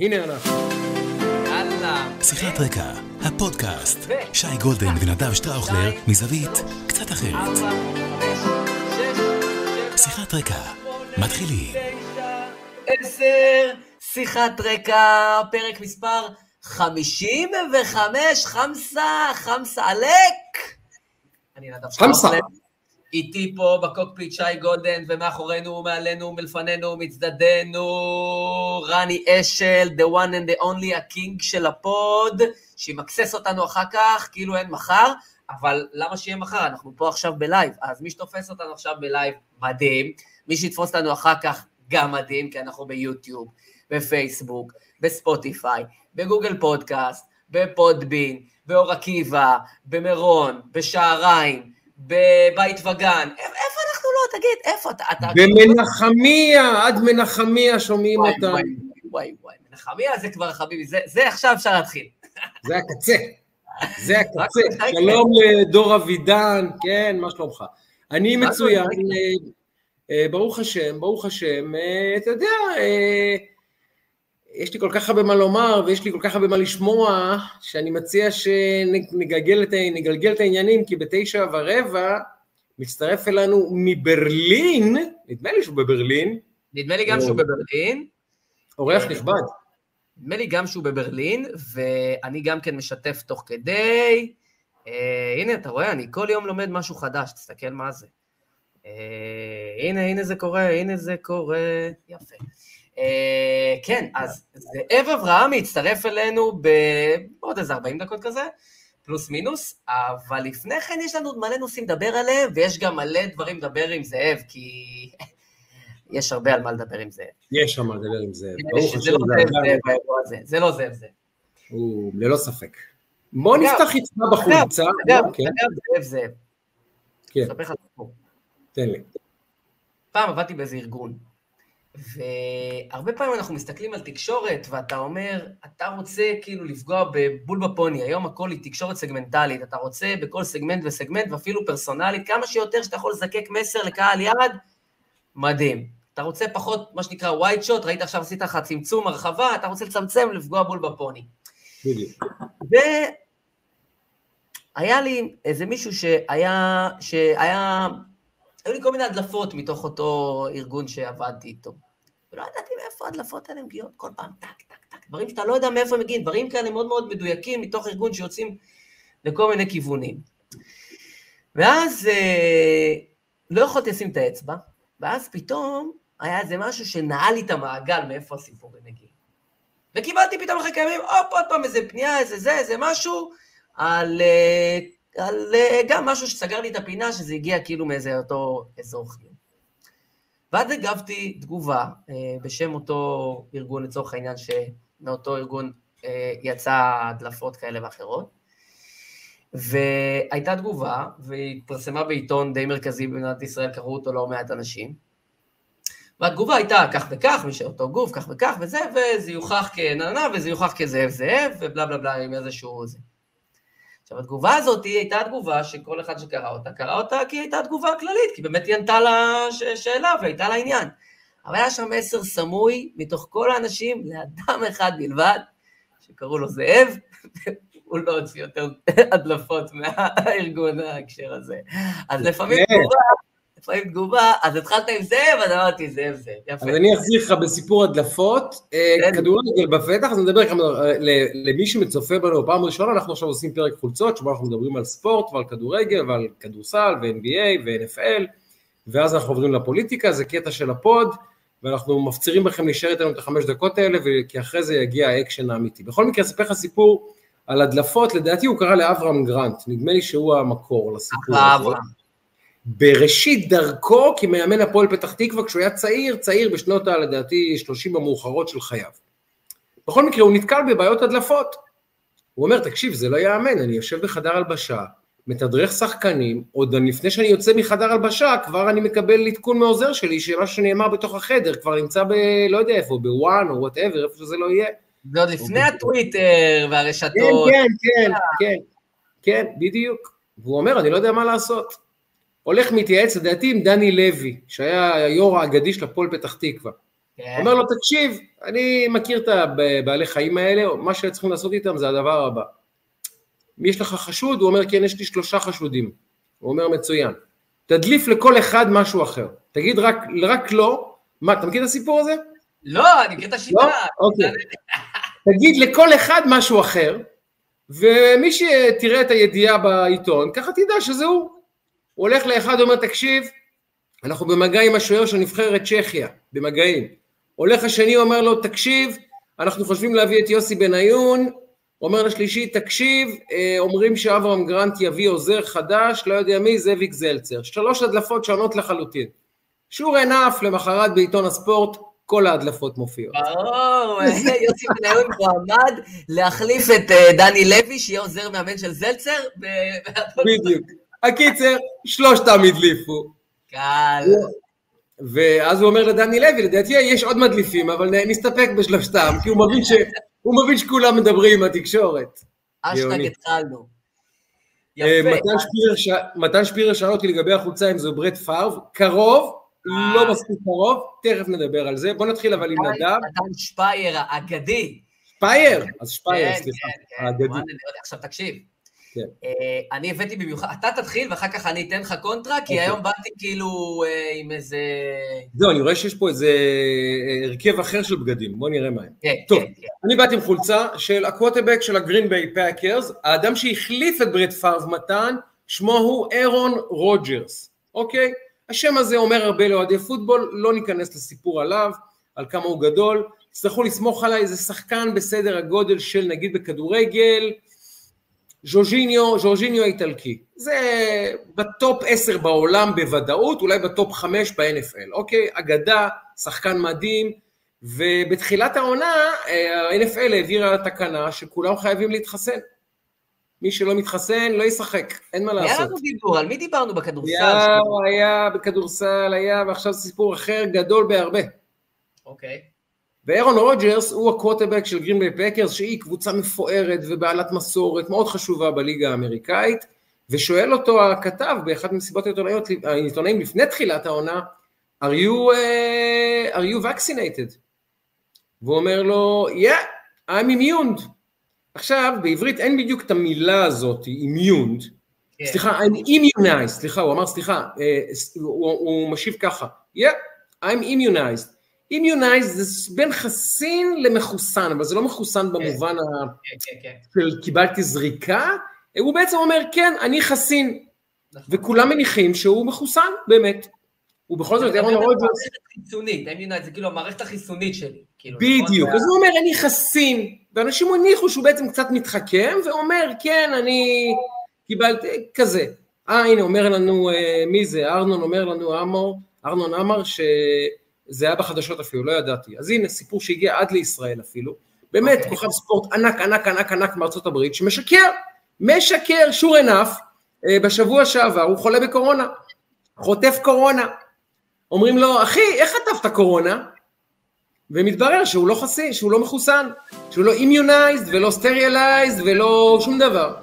הנה אנחנו. יאללה. שיחת רקע, הפודקאסט. שי גולדן ונדב שטראוכלר, מזווית קצת אחרת. שיחת רקע, מתחילים. עשר, שיחת רקע, פרק מספר 55, חמסה, חמסה עלק. אני נדב. שטראוכלר. איתי פה בקוקפיט שי גולדן, ומאחורינו, מעלינו, מלפנינו, מצדדינו, רני אשל, the one and the only, ה king של הפוד, שימקסס אותנו אחר כך, כאילו אין מחר, אבל למה שיהיה מחר? אנחנו פה עכשיו בלייב, אז מי שתופס אותנו עכשיו בלייב, מדהים, מי שיתפוס אותנו אחר כך, גם מדהים, כי אנחנו ביוטיוב, בפייסבוק, בספוטיפיי, בגוגל פודקאסט, ב Podbean, באור עקיבא, במירון, בשעריים, בבית וגן, איפה אנחנו לא, תגיד, איפה אתה? אתה במנחמיה, עד מנחמיה שומעים וואי, אותם. וואי, וואי, וואי, מנחמיה זה כבר חביבי, זה, זה עכשיו אפשר להתחיל. זה הקצה. זה הקצה. שלום לדור אבידן, כן, מה שלומך? אני מצוין, אה, ברוך השם, ברוך השם, אה, אתה יודע, אה, יש לי כל כך הרבה מה לומר ויש לי כל כך הרבה מה לשמוע, שאני מציע שנגלגל את, נגלגל את העניינים, כי בתשע ורבע מצטרף אלינו מברלין, נדמה לי שהוא בברלין, נדמה לי גם שהוא בברלין, אורח אה, נכבד. נדמה לי גם שהוא בברלין, ואני גם כן משתף תוך כדי. אה, הנה, אתה רואה, אני כל יום לומד משהו חדש, תסתכל מה זה. אה, הנה, הנה זה קורה, הנה זה קורה, יפה. אה, כן, אז זאב אברהמי הצטרף אלינו בעוד איזה 40 דקות כזה, פלוס מינוס, אבל לפני כן יש לנו מלא נושאים לדבר עליהם, ויש גם מלא דברים לדבר עם זאב, כי יש הרבה על מה לדבר עם זאב. יש שם מה לדבר עם זה, ברוך שזה השם, לא זה זאב אדם, זאב באירוע הזה, זה לא זאב זאב. הוא ללא ספק. בוא נפתח יצנה בחולצה, אגב, כן, זאב זאב, כן. תן לי. פעם עבדתי באיזה ארגון, והרבה פעמים אנחנו מסתכלים על תקשורת, ואתה אומר, אתה רוצה כאילו לפגוע בבול בפוני, היום הכל היא תקשורת סגמנטלית, אתה רוצה בכל סגמנט וסגמנט, ואפילו פרסונלית, כמה שיותר שאתה יכול לזקק מסר לקהל יעד, מדהים. אתה רוצה פחות, מה שנקרא ווייט שוט, ראית עכשיו עשית לך צמצום, הרחבה, אתה רוצה לצמצם, לפגוע בול בפוני. בדיוק. והיה לי איזה מישהו שהיה, שהיה, היו לי כל מיני הדלפות מתוך אותו ארגון שעבדתי איתו. ולא ידעתי מאיפה ההדלפות האלה מגיעות, כל פעם טק, טק, טק, דברים שאתה לא יודע מאיפה הם מגיעים, דברים כאלה מאוד מאוד מדויקים מתוך ארגון שיוצאים לכל מיני כיוונים. ואז אה, לא יכולתי לשים את האצבע, ואז פתאום היה איזה משהו שנעל לי את המעגל מאיפה הסיפורים מגיעים. וקיבלתי פתאום אחרי כמה ימים, הופ, עוד פעם איזה פנייה, איזה זה, איזה משהו, על, אה, על אה, גם משהו שסגר לי את הפינה, שזה הגיע כאילו מאיזה אותו אזור חיום. ואז הגבתי תגובה אה, בשם אותו ארגון, לצורך העניין, שמאותו ארגון אה, יצא הדלפות כאלה ואחרות. והייתה תגובה, והיא התפרסמה בעיתון די מרכזי במדינת ישראל, קראו אותו לא מעט אנשים. והתגובה הייתה כך וכך, מי שאותו גוף, כך וכך וזה, וזה יוכח כננה, וזה יוכח כזאב זאב, ובלה בלה בלה עם איזשהו זה. עכשיו, התגובה הזאת הייתה תגובה שכל אחד שקרא אותה, קרא אותה כי היא הייתה תגובה כללית, כי באמת היא ענתה לה שאלה והייתה לה עניין. אבל היה שם מסר סמוי מתוך כל האנשים לאדם אחד בלבד, שקראו לו זאב, הוא לא הוציא יותר הדלפות מהארגון ההקשר הזה. אז לפעמים כן. תגובה, לפעמים תגובה, אז התחלת עם זאב, אז אמרתי זאב זאב, יפה. אז אני אחזיר לך בסיפור הדלפות. אה, כן. כדורגל בפתח, אז נדבר כמה, אה, למי שמצופה בנו פעם ראשונה, אנחנו עכשיו עושים פרק חולצות, שבו אנחנו מדברים על ספורט ועל כדורגל ועל כדורסל ו-NBA ו-NFL, ואז אנחנו עוברים לפוליטיקה, זה קטע של הפוד, ואנחנו מפצירים בכם להישאר איתנו את החמש דקות האלה, כי אחרי זה יגיע האקשן האמיתי. בכל מקרה, אספר לך סיפור על הדלפות, לדעתי הוא קרא לאברהם גרנט, נדמה לי שהוא המקור לסיפור הזה. אברהם. בראשית דרכו כמאמן הפועל פתח תקווה, כשהוא היה צעיר, צעיר בשנות ה... לדעתי 30 המאוחרות של חייו. בכל מקרה, הוא נתקל בבעיות הדלפות. הוא אומר, תקשיב, זה לא ייאמן, אני יושב בחדר הלבשה, מתדרך שחקנים, עוד לפני שאני יוצא מחדר הלבשה, כבר אני מקבל עדכון מעוזר שלי, שמה שנאמר בתוך החדר כבר נמצא ב... לא יודע איפה, ב ONE או whatever, איפה שזה לא יהיה. זה עוד לפני הטוויטר והרשתות. כן, כן, כן, כן, כן, בדיוק. והוא אומר, אני לא יודע מה לעשות. הולך מתייעץ, לדעתי, עם דני לוי, שהיה היו"ר האגדי של הפועל פתח תקווה. כן. אומר לו, תקשיב, אני מכיר את הבעלי חיים האלה, מה שצריכים לעשות איתם זה הדבר הבא. יש לך חשוד? הוא אומר, כן, יש לי שלושה חשודים. הוא אומר, מצוין. תדליף לכל אחד משהו אחר. תגיד רק, רק לא, מה, אתה מכיר את הסיפור הזה? לא, אני מכיר את השיטה. לא? אוקיי. תגיד לכל אחד משהו אחר, ומי שתראה את הידיעה בעיתון, ככה תדע שזה הוא. הוא הולך לאחד ואומר, תקשיב, אנחנו במגע עם השוער של נבחרת צ'כיה, במגעים. הולך השני, אומר לו, תקשיב, אנחנו חושבים להביא את יוסי בניון, אומר לשלישי, תקשיב, אה, אומרים שאברהם גרנט יביא עוזר חדש, לא יודע מי, זאביק זלצר. שלוש הדלפות שונות לחלוטין. שור ענף, למחרת בעיתון הספורט, כל ההדלפות מופיעות. ברור, יוסי בניון מועמד להחליף את אה, דני לוי, שיהיה עוזר מאמן של זלצר. בדיוק. הקיצר, שלושתם הדליפו. קל. ואז הוא אומר לדני לוי, לדעתי יש עוד מדליפים, אבל נסתפק בשלושתם, כי הוא מבין, ש... הוא מבין שכולם מדברים עם התקשורת. אשטג התחלנו. אה, מתן שפירר שאל אותי לגבי החולצה אם זו ברט פארב, קרוב, לא אה. מספיק קרוב, תכף נדבר על זה. בוא נתחיל אבל עם נדב. מתן שפייר האגדי. שפייר? אז שפייר, כן, סליחה, כן, כן. האגדי. עכשיו תקשיב, כן. אה, אני הבאתי במיוחד, אתה תתחיל ואחר כך אני אתן לך קונטרה, כי אוקיי. היום באתי כאילו אה, עם איזה... זהו, אני רואה שיש פה איזה אה, הרכב אחר של בגדים, בוא נראה מה הם. כן, טוב, כן, כן. אני באתי עם חולצה של הקווטרבק של הגרין ביי פאקרס, האדם שהחליף את ברט פארב מתן, שמו הוא אירון רוג'רס, אוקיי? השם הזה אומר הרבה לאוהדי פוטבול, לא ניכנס לסיפור עליו, על כמה הוא גדול, תצטרכו לסמוך עליי, זה שחקן בסדר הגודל של נגיד בכדורגל, ז'ורז'יניו, ז'ורז'יניו האיטלקי, זה בטופ 10 בעולם בוודאות, אולי בטופ 5 ב-NFL, אוקיי? אגדה, שחקן מדהים, ובתחילת העונה ה-NFL העבירה תקנה שכולם חייבים להתחסן. מי שלא מתחסן לא ישחק, אין מה לעשות. היה לנו דיבור, על מי דיברנו בכדורסל? היה, היה בכדורסל, היה, ועכשיו זה סיפור אחר גדול בהרבה. אוקיי. ואירון רוג'רס הוא הקווטרבק של גרינביי פקרס שהיא קבוצה מפוארת ובעלת מסורת מאוד חשובה בליגה האמריקאית ושואל אותו הכתב באחת מסיבות העיתונאים לפני תחילת העונה are you, uh, are you vaccinated? והוא אומר לו yeah I'm immune עכשיו בעברית אין בדיוק את המילה הזאת immune yeah. כן. סליחה I'm immunized סליחה הוא אמר סליחה uh, הוא, הוא משיב ככה yeah I'm immunized immunized זה בין חסין למחוסן, אבל זה לא מחוסן במובן כן, כן, כן. של קיבלתי זריקה, הוא בעצם אומר כן, אני חסין, נכון. וכולם מניחים שהוא מחוסן באמת. ובכל זאת, אירון רוג'רס... חיסונית, immunized זה כאילו המערכת החיסונית שלי. כאילו, בדיוק, אז הוא אומר אני חסין, ואנשים הניחו שהוא בעצם קצת מתחכם, ואומר כן, אני קיבלתי, כזה. אה, הנה, אומר לנו, אה, מי זה? ארנון אומר לנו, אמור, ארנון אמר ש... זה היה בחדשות אפילו, לא ידעתי. אז הנה, סיפור שהגיע עד לישראל אפילו. באמת, okay. אוקיי. כוכב ספורט ענק, ענק, ענק, ענק מארצות הברית, שמשקר, משקר, sure enough, אה, בשבוע שעבר הוא חולה בקורונה, חוטף קורונה. אומרים לו, אחי, איך חטפת קורונה? ומתברר שהוא לא חסי, שהוא לא מחוסן, שהוא לא immunized ולא sterilized ולא שום דבר.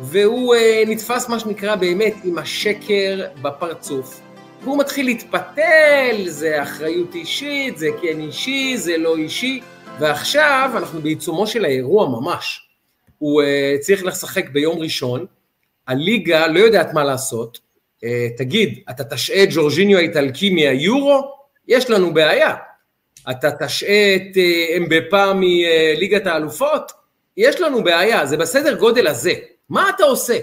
והוא uh, נתפס מה שנקרא באמת עם השקר בפרצוף. והוא מתחיל להתפתל, זה אחריות אישית, זה כן אישי, זה לא אישי, ועכשיו אנחנו בעיצומו של האירוע ממש. הוא uh, צריך לשחק ביום ראשון, הליגה לא יודעת מה לעשות, uh, תגיד, אתה תשעה את ג'ורג'יניו האיטלקי מהיורו? יש לנו בעיה. אתה תשעה את uh, אמבפה מליגת האלופות? יש לנו בעיה, זה בסדר גודל הזה. מה אתה עושה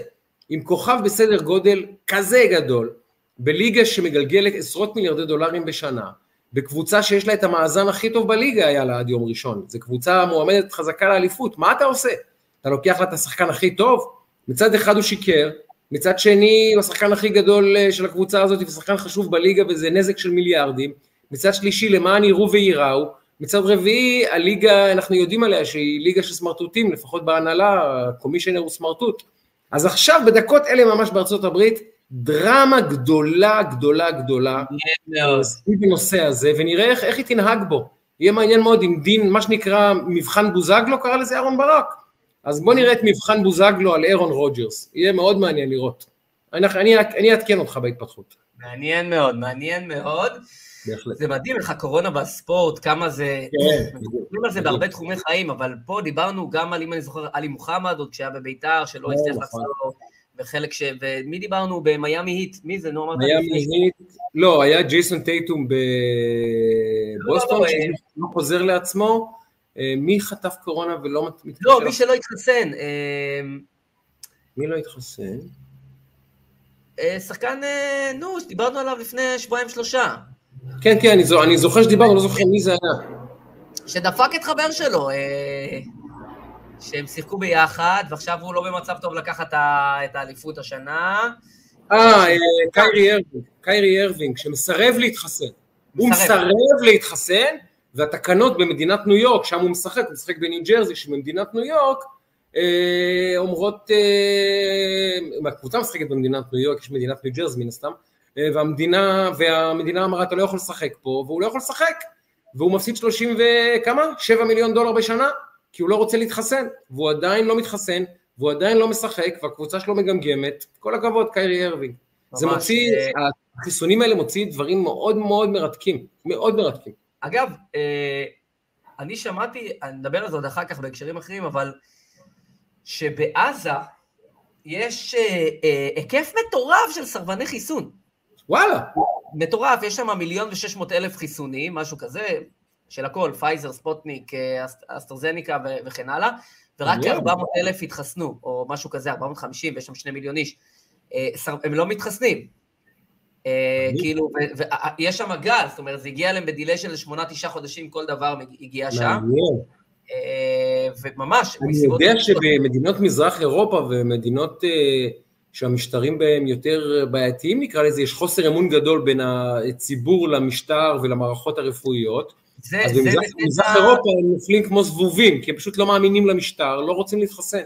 עם כוכב בסדר גודל כזה גדול, בליגה שמגלגלת עשרות מיליארדי דולרים בשנה, בקבוצה שיש לה את המאזן הכי טוב בליגה היה לה עד יום ראשון, זו קבוצה מועמדת חזקה לאליפות, מה אתה עושה? אתה לוקח לה את השחקן הכי טוב? מצד אחד הוא שיקר, מצד שני הוא השחקן הכי גדול אה, של הקבוצה הזאת ושחקן חשוב בליגה וזה נזק של מיליארדים, מצד שלישי למען יראו וייראו, מצד רביעי הליגה אנחנו יודעים עליה שהיא ליגה של סמרטוטים, לפחות בהנהלה, הקומישיונר הוא סמרטוט. אז עכשיו בדקות אלה ממש בארצות הברית דרמה גדולה, גדולה, גדולה, סביב הנושא הזה, ונראה איך, איך היא תנהג בו. יהיה מעניין מאוד אם דין, מה שנקרא מבחן בוזגלו, קרא לזה אהרון ברק. אז בוא נראה את מבחן בוזגלו על אירון רוג'רס, יהיה מאוד מעניין לראות. אני, אני, אני אעדכן אותך בהתפתחות. מעניין מאוד, מעניין מאוד. בהחלט. זה מדהים איך הקורונה בספורט, כמה זה... כן, מדברים על זה בהרבה תחומי חיים, אבל פה דיברנו גם על, אם אני זוכר, עלי מוחמד, עוד כשהיה בביתר, שלא כן, הצליח נכון. לחזור, וחלק ש... ומי דיברנו? במיאמי היט, מי זה? נו, אמרת ש- מהיט, לא, היה ג'ייסון טייטום בבוסטון, לא, אה, שלא חוזר לעצמו. אה, מי חטף קורונה ולא מת- מתקשר? לא, מי שלא התחסן. אה, מי לא התחסן? שחקן, נו, שדיברנו עליו לפני שבועיים שלושה, כן, כן, אני זו- אני זוכר שדיברנו, לא זוכר מי זה היה. שדפק את חבר שלו, שהם שיחקו ביחד, ועכשיו הוא לא במצב טוב לקחת את האליפות השנה. אה, קיירי ארווינג, קיירי ארווינג, שמסרב להתחסן. הוא מסרב. מסרב להתחסן, והתקנות במדינת ניו יורק, שם הוא משחק, הוא משחק בניו ג'רזי, שבמדינת ניו יורק, אה, אומרות, אה, הקבוצה משחקת במדינת ניו יורק, יש מדינת ניו ג'רזי מן הסתם, אה, והמדינה, והמדינה אמרה, אתה לא יכול לשחק פה, והוא לא יכול לשחק, והוא מפסיד 30 וכמה? 7 מיליון דולר בשנה, כי הוא לא רוצה להתחסן, והוא עדיין לא מתחסן, והוא עדיין לא משחק, והקבוצה שלו מגמגמת, כל הכבוד, קיירי ארווינג. זה מוציא, אה, החיסונים האלה מוציאים דברים מאוד מאוד מרתקים, מאוד מרתקים. אגב, אה, אני שמעתי, אני מדבר על זה עוד אחר כך בהקשרים אחרים, אבל שבעזה יש אה, אה, היקף מטורף של סרבני חיסון. וואלה, מטורף, יש שם מיליון ושש מאות אלף חיסונים, משהו כזה, של הכל, פייזר, ספוטניק, אה, אסט- אסטרזניקה וכן הלאה, ורק מעניין. כ-400 אלף התחסנו, או משהו כזה, 450, ויש שם שני מיליון איש. אה, הם לא מתחסנים. אה. כאילו, ויש שם גל, זאת אומרת, זה הגיע אליהם ב delay של שמונה, תשעה חודשים, כל דבר הגיע שם, וממש, אני יודע שבמדינות מזרח אירופה ומדינות שהמשטרים בהם יותר בעייתיים נקרא לזה, יש חוסר אמון גדול בין הציבור למשטר ולמערכות הרפואיות. זה- אז במזרח אירופה הם נופלים כמו זבובים, כי הם פשוט לא מאמינים למשטר, לא רוצים להתחסן.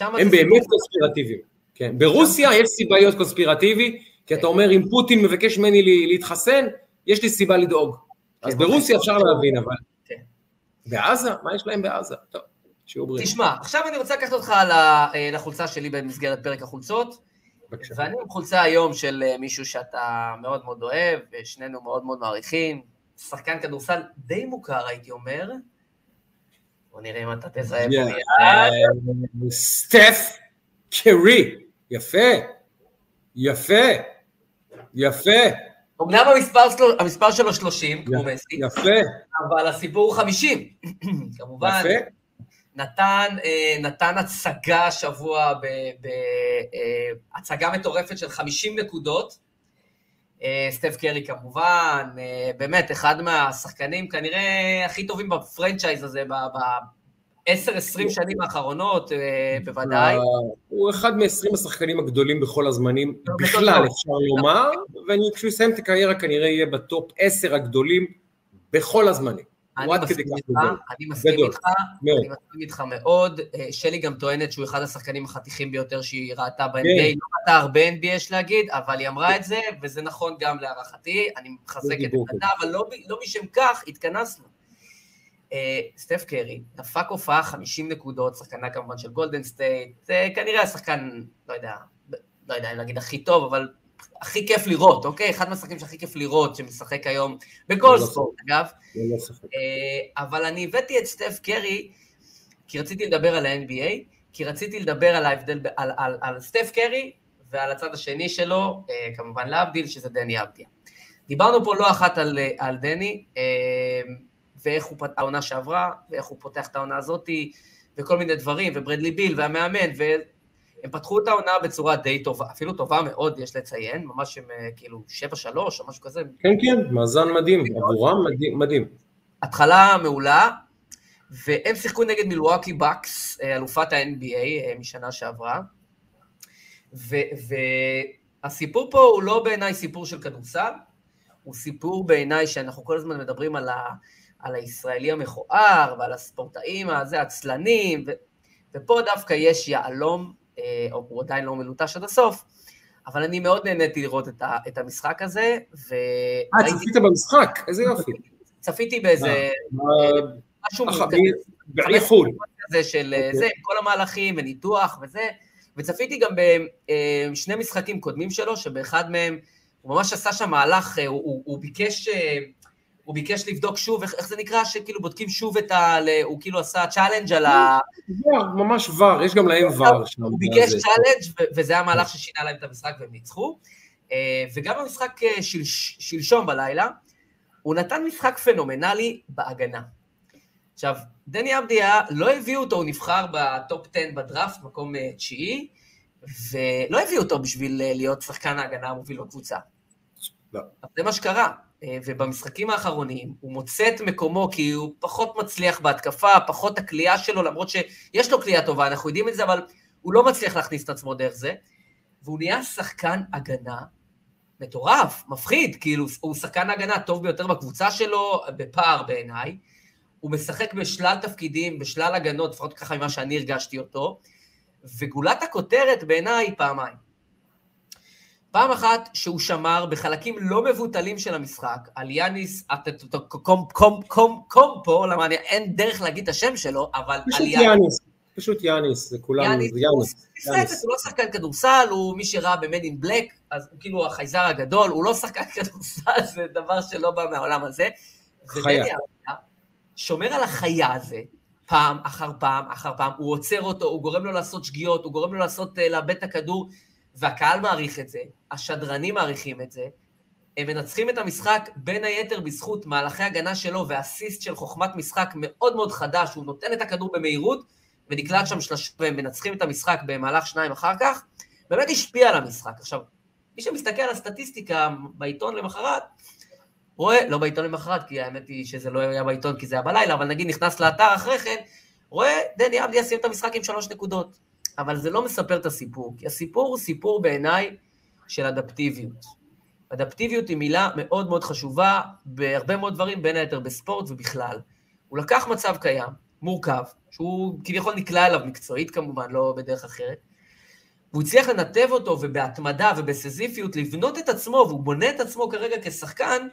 הם באמת קונספירטיביים. כן. ברוסיה יש סיבה להיות קונספירטיבי, כי אתה אומר, אם פוטין מבקש ממני לה- להתחסן, יש לי סיבה לדאוג. אז כן, ברוסיה אפשר להבין, אבל... כן. בעזה? מה יש להם בעזה? טוב, שיהיו בריאים. תשמע, עכשיו אני רוצה לקחת אותך אה, לחולצה שלי במסגרת פרק החולצות. בבקשה. ואני עם חולצה היום של אה, מישהו שאתה מאוד מאוד אוהב, ושנינו מאוד מאוד מעריכים. שחקן כדורסל די מוכר, הייתי אומר. בוא נראה אם אתה תזהה פה. אה, סטף קרי, יפה, יפה, יפה, אמנם המספר שלו, המספר שלו 30, כמו מסי, יפה, אבל הסיפור הוא 50. כמובן, יפה. נתן, אה, נתן הצגה השבוע, בהצגה מטורפת של 50 נקודות. אה, סטף קרי כמובן, אה, באמת, אחד מהשחקנים כנראה הכי טובים ב franchise הזה, ב-10-20 שנים האחרונות, אה, בוודאי. הוא אחד מ-20 השחקנים הגדולים בכל הזמנים, לא, בכלל בטוח. אפשר לומר, וכשהוא יסיים את הקריירה כנראה יהיה ב top 10 הגדולים בכל הזמנים. אני הוא עד מסכים כדי כך איתך, גדול. אני מסכים גדול. איתך, מאוד. אני מסכים איתך מאוד. אה, שלי גם טוענת שהוא אחד השחקנים החתיכים ביותר שהיא ראתה ב-NBA, כן. לא ראתה הרבה NBA יש להגיד, אבל היא אמרה את זה, וזה נכון גם להערכתי, אני מחזק את דיבור עמדתה, אבל לא ב- לא משם כך התכנסנו. אה, סטף קרי, דפק הופעה 50 נקודות, שחקנה כמובן של גולדן סטייט, כנראה השחקן, לא יודע, לא יודע אם להגיד הכי טוב, אבל הכי כיף לראות, אוקיי? אחד מהשחקנים שהכי כיף לראות, שמשחק היום בכל לא ספורט, אגב. ספק. אה, אבל אני הבאתי את סטף קרי, כי רציתי לדבר על ה-NBA, כי רציתי לדבר על ההבדל, על, על, על סטף קרי ועל הצד השני שלו, אה, כמובן להבדיל, שזה דני אבדיה. דיברנו פה לא אחת על, אה, על דני, ואיך הוא פתח העונה שעברה, ואיך הוא פותח את העונה הזאתי, וכל מיני דברים, וברדלי ביל והמאמן, והם פתחו את העונה בצורה די טובה, אפילו טובה מאוד, יש לציין, ממש הם אה, כאילו 7-3 או משהו כזה, כן, כן, מאזן מדהים, עבורם מדהים, מדהים. התחלה מעולה, והם שיחקו נגד מילואקי בקס, אה, אלופת ה-NBA אה, משנה שעברה, והסיפור פה הוא לא בעיניי סיפור של כדורסל, הוא סיפור בעיניי שאנחנו כל הזמן מדברים על, ה- על הישראלי המכוער ועל הספורטאים הזה, עצלנים, ו- ופה דווקא יש יהלום, או הוא עדיין לא מלוטש עד הסוף, אבל אני מאוד נהניתי לראות את, ה- את המשחק הזה, ו... אה, צפית במשחק, איזה יופי. צפיתי באיזה... אה, משהו אה, כזה. כזה של אוקיי. זה, עם כל המהלכים וניתוח וזה, וצפיתי גם בשני משחקים קודמים שלו, שבאחד מהם הוא ממש עשה שם מהלך, הוא, הוא, הוא ביקש... הוא ביקש לבדוק שוב, איך, איך זה נקרא, שכאילו בודקים שוב את ה... הוא כאילו עשה challenge על ה... ממש VAR, יש גם להם VAR. הוא ביקש challenge וזה היה מהלך ששינה להם את המשחק והם ניצחו. אה, וגם במשחק אה, של, שלשום בלילה, הוא נתן משחק פנומנלי בהגנה. עכשיו, דני אבדיה, לא הביאו אותו, הוא נבחר בטופ 10 בדראפט, מקום אה, תשיעי, ולא הביאו אותו בשביל להיות שחקן ההגנה המוביל בקבוצה. לא. זה מה שקרה. ובמשחקים האחרונים הוא מוצא את מקומו כי הוא פחות מצליח בהתקפה, פחות הכלייה שלו, למרות שיש לו כלייה טובה, אנחנו יודעים את זה, אבל הוא לא מצליח להכניס את עצמו דרך זה. והוא נהיה שחקן הגנה מטורף, מפחיד, כאילו, הוא שחקן הגנה הטוב ביותר בקבוצה שלו, בפער בעיניי. הוא משחק בשלל תפקידים, בשלל הגנות, לפחות ככה ממה שאני הרגשתי אותו. וגולת הכותרת בעיניי פעמיים. פעם אחת שהוא שמר בחלקים לא מבוטלים של המשחק על יאניס קומפו, למה אין דרך להגיד את השם שלו, אבל על יאניס. פשוט יאניס, זה כולנו, זה יאניס. הוא לא שחקן כדורסל, הוא מי שראה ב-Man in Black, אז הוא כאילו החייזר הגדול, הוא לא שחקן כדורסל, זה דבר שלא בא מהעולם הזה. חיה. שומר על החיה הזה, פעם אחר פעם אחר פעם, הוא עוצר אותו, הוא גורם לו לעשות שגיאות, הוא גורם לו לעשות, אה, לאבד את הכדור, והקהל מעריך את זה, השדרנים מעריכים את זה, הם מנצחים את המשחק בין היתר בזכות מהלכי הגנה שלו ואסיסט של חוכמת משחק מאוד מאוד חדש, הוא נותן את הכדור במהירות ונקלט שם שלושה והם מנצחים את המשחק במהלך שניים אחר כך, באמת השפיע על המשחק. עכשיו, מי שמסתכל על הסטטיסטיקה בעיתון למחרת, רואה, לא בעיתון למחרת, כי האמת היא שזה לא היה בעיתון כי זה היה בלילה, אבל נגיד נכנס לאתר אחרי כן, רואה דני אבדיה סיים את המשחק עם שלוש נקודות. אבל זה לא מספר את הסיפור, כי הסיפור הוא סיפור בעיניי של אדפטיביות. אדפטיביות היא מילה מאוד מאוד חשובה בהרבה מאוד דברים, בין היתר בספורט ובכלל. הוא לקח מצב קיים, מורכב, שהוא כביכול נקלע אליו מקצועית כמובן, לא בדרך אחרת, והוא הצליח לנתב אותו ובהתמדה ובסזיפיות לבנות את עצמו, והוא בונה את עצמו כרגע כשחקן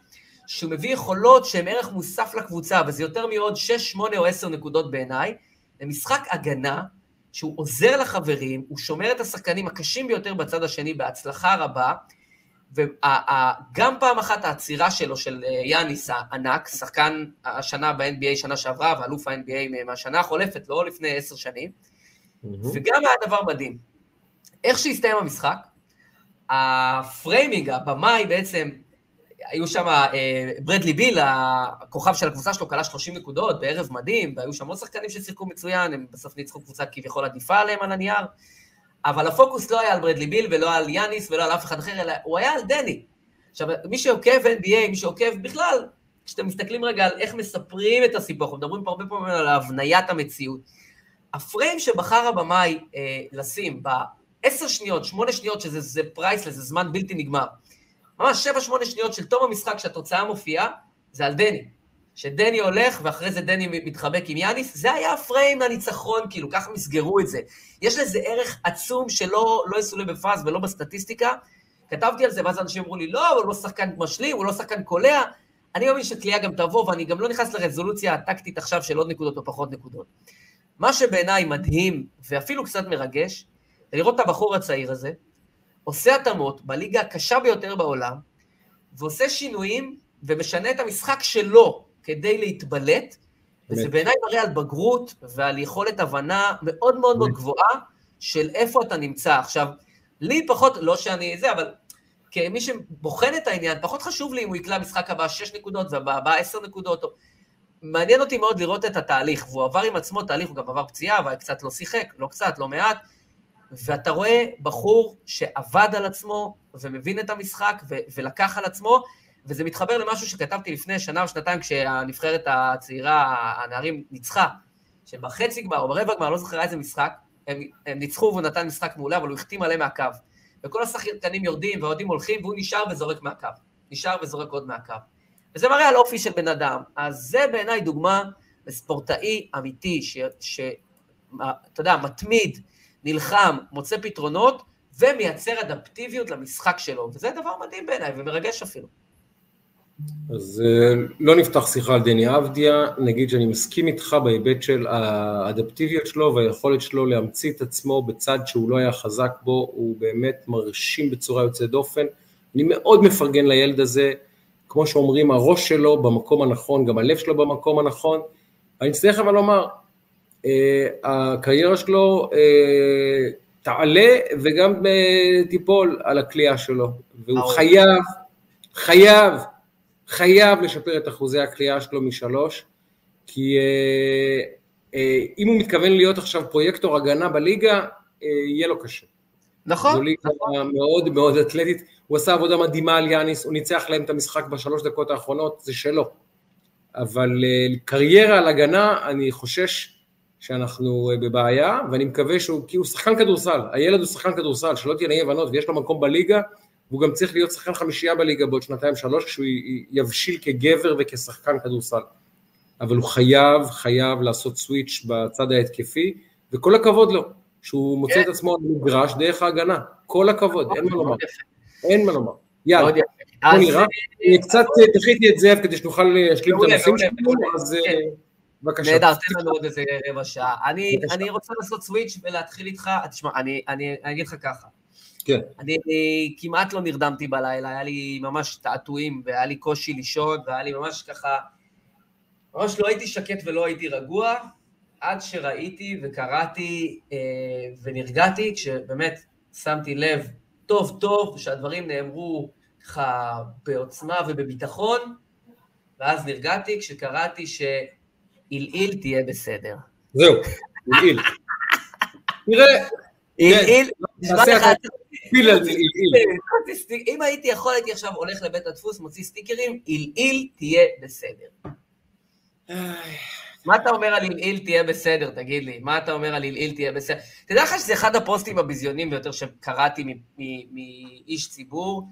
שהוא מביא יכולות שהן ערך מוסף לקבוצה, וזה יותר מעוד 6, 8 או 10 נקודות בעיניי, למשחק הגנה שהוא עוזר לחברים, הוא שומר את השחקנים הקשים ביותר בצד השני בהצלחה רבה, וגם פעם אחת העצירה שלו, של אה, יאניס הענק, שחקן השנה ב-NBA שנה שעברה, ואלוף ה-NBA מהשנה החולפת, לא לפני עשר שנים, וגם היה דבר מדהים. איך שהסתיים המשחק, ה framing, הבמאי בעצם היו שם, אה, ברדלי ביל, הכוכב של הקבוצה שלו, קלע 30 נקודות בערב מדהים, והיו שם עוד שחקנים ששיחקו מצוין, הם בסוף ניצחו קבוצה כביכול עדיפה עליהם על הנייר, אבל הפוקוס לא היה על ברדלי ביל ולא על יאניס ולא על אף אחד אחר, אלא הוא היה על דני. עכשיו, מי שעוקב NBA, מי שעוקב בכלל, כשאתם מסתכלים רגע על איך מספרים את הסיפור, אנחנו מדברים פה הרבה פעמים על הבניית המציאות. ה frame שבחר הבמאי אה, לשים בעשר שניות, שמונה שניות, שזה priceless, זה זמן בלתי נגמר, ממש 7-8 שניות של תום המשחק שהתוצאה מופיעה, זה על דני. שדני הולך, ואחרי זה דני מתחבק עם יאניס, זה היה ה frame לניצחון, כאילו, ככה מסגרו את זה. יש לזה ערך עצום שלא לא יסולא בפאז ולא בסטטיסטיקה. כתבתי על זה, ואז אנשים אמרו לי, לא, הוא לא שחקן משלים, הוא לא שחקן קולע. אני מאמין שקליעה גם תבוא, ואני גם לא נכנס לרזולוציה הטקטית עכשיו של עוד נקודות או פחות נקודות. מה שבעיניי מדהים, ואפילו קצת מרגש, זה לראות את הבחור הצעיר הזה, עושה התאמות בליגה הקשה ביותר בעולם, ועושה שינויים ומשנה את המשחק שלו כדי להתבלט, וזה בעיניי מראה על בגרות ועל יכולת הבנה מאוד מאוד מאוד גבוהה של איפה אתה נמצא. עכשיו, לי פחות, לא שאני זה, אבל כמי שבוחן את העניין, פחות חשוב לי אם הוא יקלע משחק הבא 6 נקודות והבא 10 נקודות. מעניין אותי מאוד לראות את התהליך, והוא עבר עם עצמו תהליך, הוא גם עבר פציעה, וקצת לא שיחק, לא קצת, לא מעט, ואתה רואה בחור שעבד על עצמו ומבין את המשחק ו- ולקח על עצמו, וזה מתחבר למשהו שכתבתי לפני שנה או שנתיים כשהנבחרת הצעירה, הנערים, ניצחה, שבחצי גמר או ברבע גמר, לא זוכר איזה משחק, הם, הם ניצחו והוא נתן משחק מעולה, אבל הוא החתים עליהם מהקו. וכל השחקנים יורדים והאוהדים הולכים, והוא נשאר וזורק מהקו. נשאר וזורק עוד מהקו. וזה מראה על אופי של בן אדם. אז זה בעיניי דוגמה לספורטאי אמיתי, שאתה יודע, מתמיד, נלחם, מוצא פתרונות, ומייצר אדפטיביות למשחק שלו, וזה דבר מדהים בעיניי, ומרגש אפילו. אז אה, לא נפתח שיחה על דני אבדיה, נגיד שאני מסכים איתך בהיבט של האדפטיביות שלו והיכולת שלו להמציא את עצמו בצד שהוא לא היה חזק בו, הוא באמת מרשים בצורה יוצאת דופן, אני מאוד מפרגן לילד הזה, כמו שאומרים, הראש שלו במקום הנכון, גם הלב שלו במקום הנכון. אני אצטרך אבל לומר, הקריירה שלו אה, תעלה וגם אה, תיפול על הכלייה שלו, והוא חייב, חייב, חייב לשפר את אחוזי הכלייה שלו משלוש, כי אם הוא מתכוון להיות עכשיו פרויקטור הגנה בליגה, יהיה לו קשה. נכון. זו ליגה נכון. מאוד מאוד אתלטית, הוא עשה עבודה מדהימה על יאניס, הוא ניצח להם את המשחק בשלוש דקות האחרונות, זה שלו. אבל קריירה על הגנה, אני חושש שאנחנו אה, בבעיה, ואני מקווה שהוא, כי הוא שחקן כדורסל, הילד הוא שחקן כדורסל, שלא תהיה נעים הבנות, ויש לו מקום בליגה, והוא גם צריך להיות שחקן חמישייה בליגה בעוד שנתיים שלוש, כשהוא יבשיל כגבר וכשחקן כדורסל. אבל הוא חייב, חייב לעשות סוויץ' בצד ההתקפי, וכל הכבוד לו, שהוא מוצא את כן. עצמו במגרש דרך ההגנה, כל הכבוד, אין מה לומר, אין מה לומר. יאללה, בוא נראה, אני קצת דחיתי את זאב כדי שנוכל להשלים את הנושאים שלנו, אז... בבקשה. נהדר, תן לנו עוד איזה רבע שעה. אני, אני רוצה לעשות סוויץ' ולהתחיל איתך, תשמע, אני, אני, אני אגיד לך ככה. כן. אני, אני כמעט לא נרדמתי בלילה, היה לי ממש תעתועים, והיה לי קושי לישון, והיה לי ממש ככה, ממש לא הייתי שקט ולא הייתי רגוע, עד שראיתי וקראתי אה, ונרגעתי, כשבאמת שמתי לב טוב טוב, שהדברים נאמרו ככה בעוצמה ובביטחון, ואז נרגעתי כשקראתי ש... עילעיל תהיה בסדר. זהו, עילעיל. תראה, עילעיל, נשמע לך... כן, אם הייתי יכול, הייתי עכשיו הולך לבית הדפוס, מוציא סטיקרים, עילעיל תהיה בסדר. מה אתה אומר על עילעיל תהיה בסדר, תגיד לי? מה אתה אומר על עילעיל תהיה בסדר? תדע לך שזה אחד הפוסטים הביזיונים ביותר שקראתי מאיש ציבור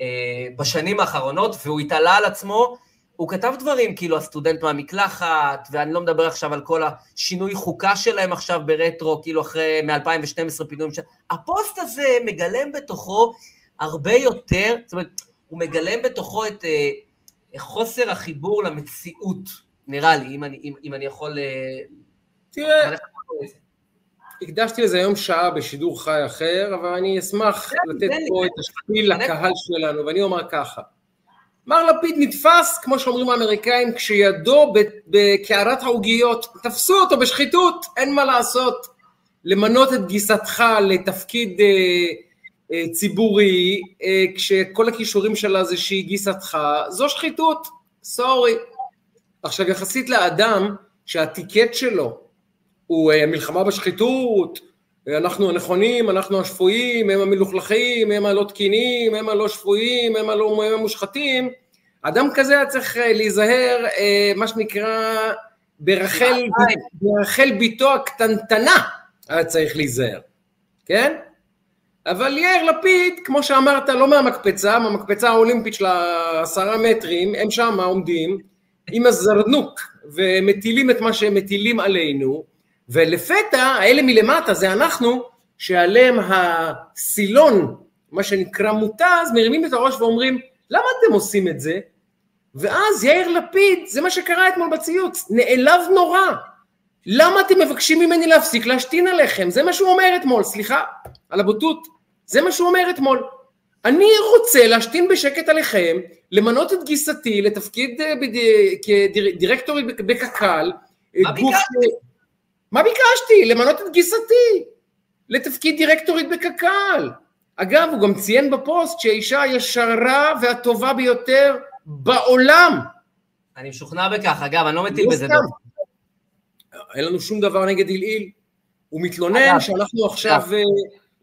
אה, בשנים האחרונות, והוא התעלה על עצמו הוא כתב דברים, כאילו הסטודנט מהמקלחת, ואני לא מדבר עכשיו על כל השינוי חוקה שלהם עכשיו ברטרו, כאילו אחרי, מ-2012 פינויים של... הפוסט הזה מגלם בתוכו הרבה יותר, זאת אומרת, הוא מגלם בתוכו את uh, חוסר החיבור למציאות, נראה לי, אם אני, אם, אם אני יכול... Uh, תראה, הקדשתי לזה היום שעה בשידור חי אחר, אבל אני אשמח לתת פה את השפיל לקהל שלנו, ואני אומר ככה. מר לפיד נתפס, כמו שאומרים האמריקאים, כשידו בקערת העוגיות, תפסו אותו בשחיתות, אין מה לעשות. למנות את גיסתך לתפקיד אה, אה, ציבורי, אה, כשכל הכישורים שלה זה שהיא גיסתך, זו שחיתות, סורי. עכשיו יחסית לאדם שהטיקט שלו הוא אה, מלחמה בשחיתות, אנחנו הנכונים, אנחנו השפויים, הם המלוכלכים, הם הלא תקינים, הם הלא שפויים, הם הלא הם המושחתים, אדם כזה היה צריך אה, להיזהר, אה, מה שנקרא, ברחל, ברחל ביתו הקטנטנה היה צריך להיזהר, כן? אבל יאיר לפיד, כמו שאמרת, לא מהמקפצה, מהמקפצה האולימפית של העשרה מטרים, הם שם עומדים עם הזרנוק ומטילים את מה שהם מטילים עלינו, ולפתע, האלה מלמטה, זה אנחנו, שעליהם הסילון, מה שנקרא מותז, מרימים את הראש ואומרים, למה אתם עושים את זה? ואז יאיר לפיד, זה מה שקרה אתמול בציוץ, נעלב נורא. למה אתם מבקשים ממני להפסיק להשתין עליכם? זה מה שהוא אומר אתמול, סליחה על הבוטות. זה מה שהוא אומר אתמול. אני רוצה להשתין בשקט עליכם, למנות את גיסתי לתפקיד אה, כדירקטורית בקק"ל. מה ביקשתי? מה ביקשתי? למנות את גיסתי לתפקיד דירקטורית בקק"ל. אגב, הוא גם ציין בפוסט שהאישה הישרה והטובה ביותר בעולם. אני משוכנע בכך, אגב, אני לא מטיל בזה דבר. אין לנו שום דבר נגד עילעיל. הוא מתלונן שאנחנו עכשיו אה,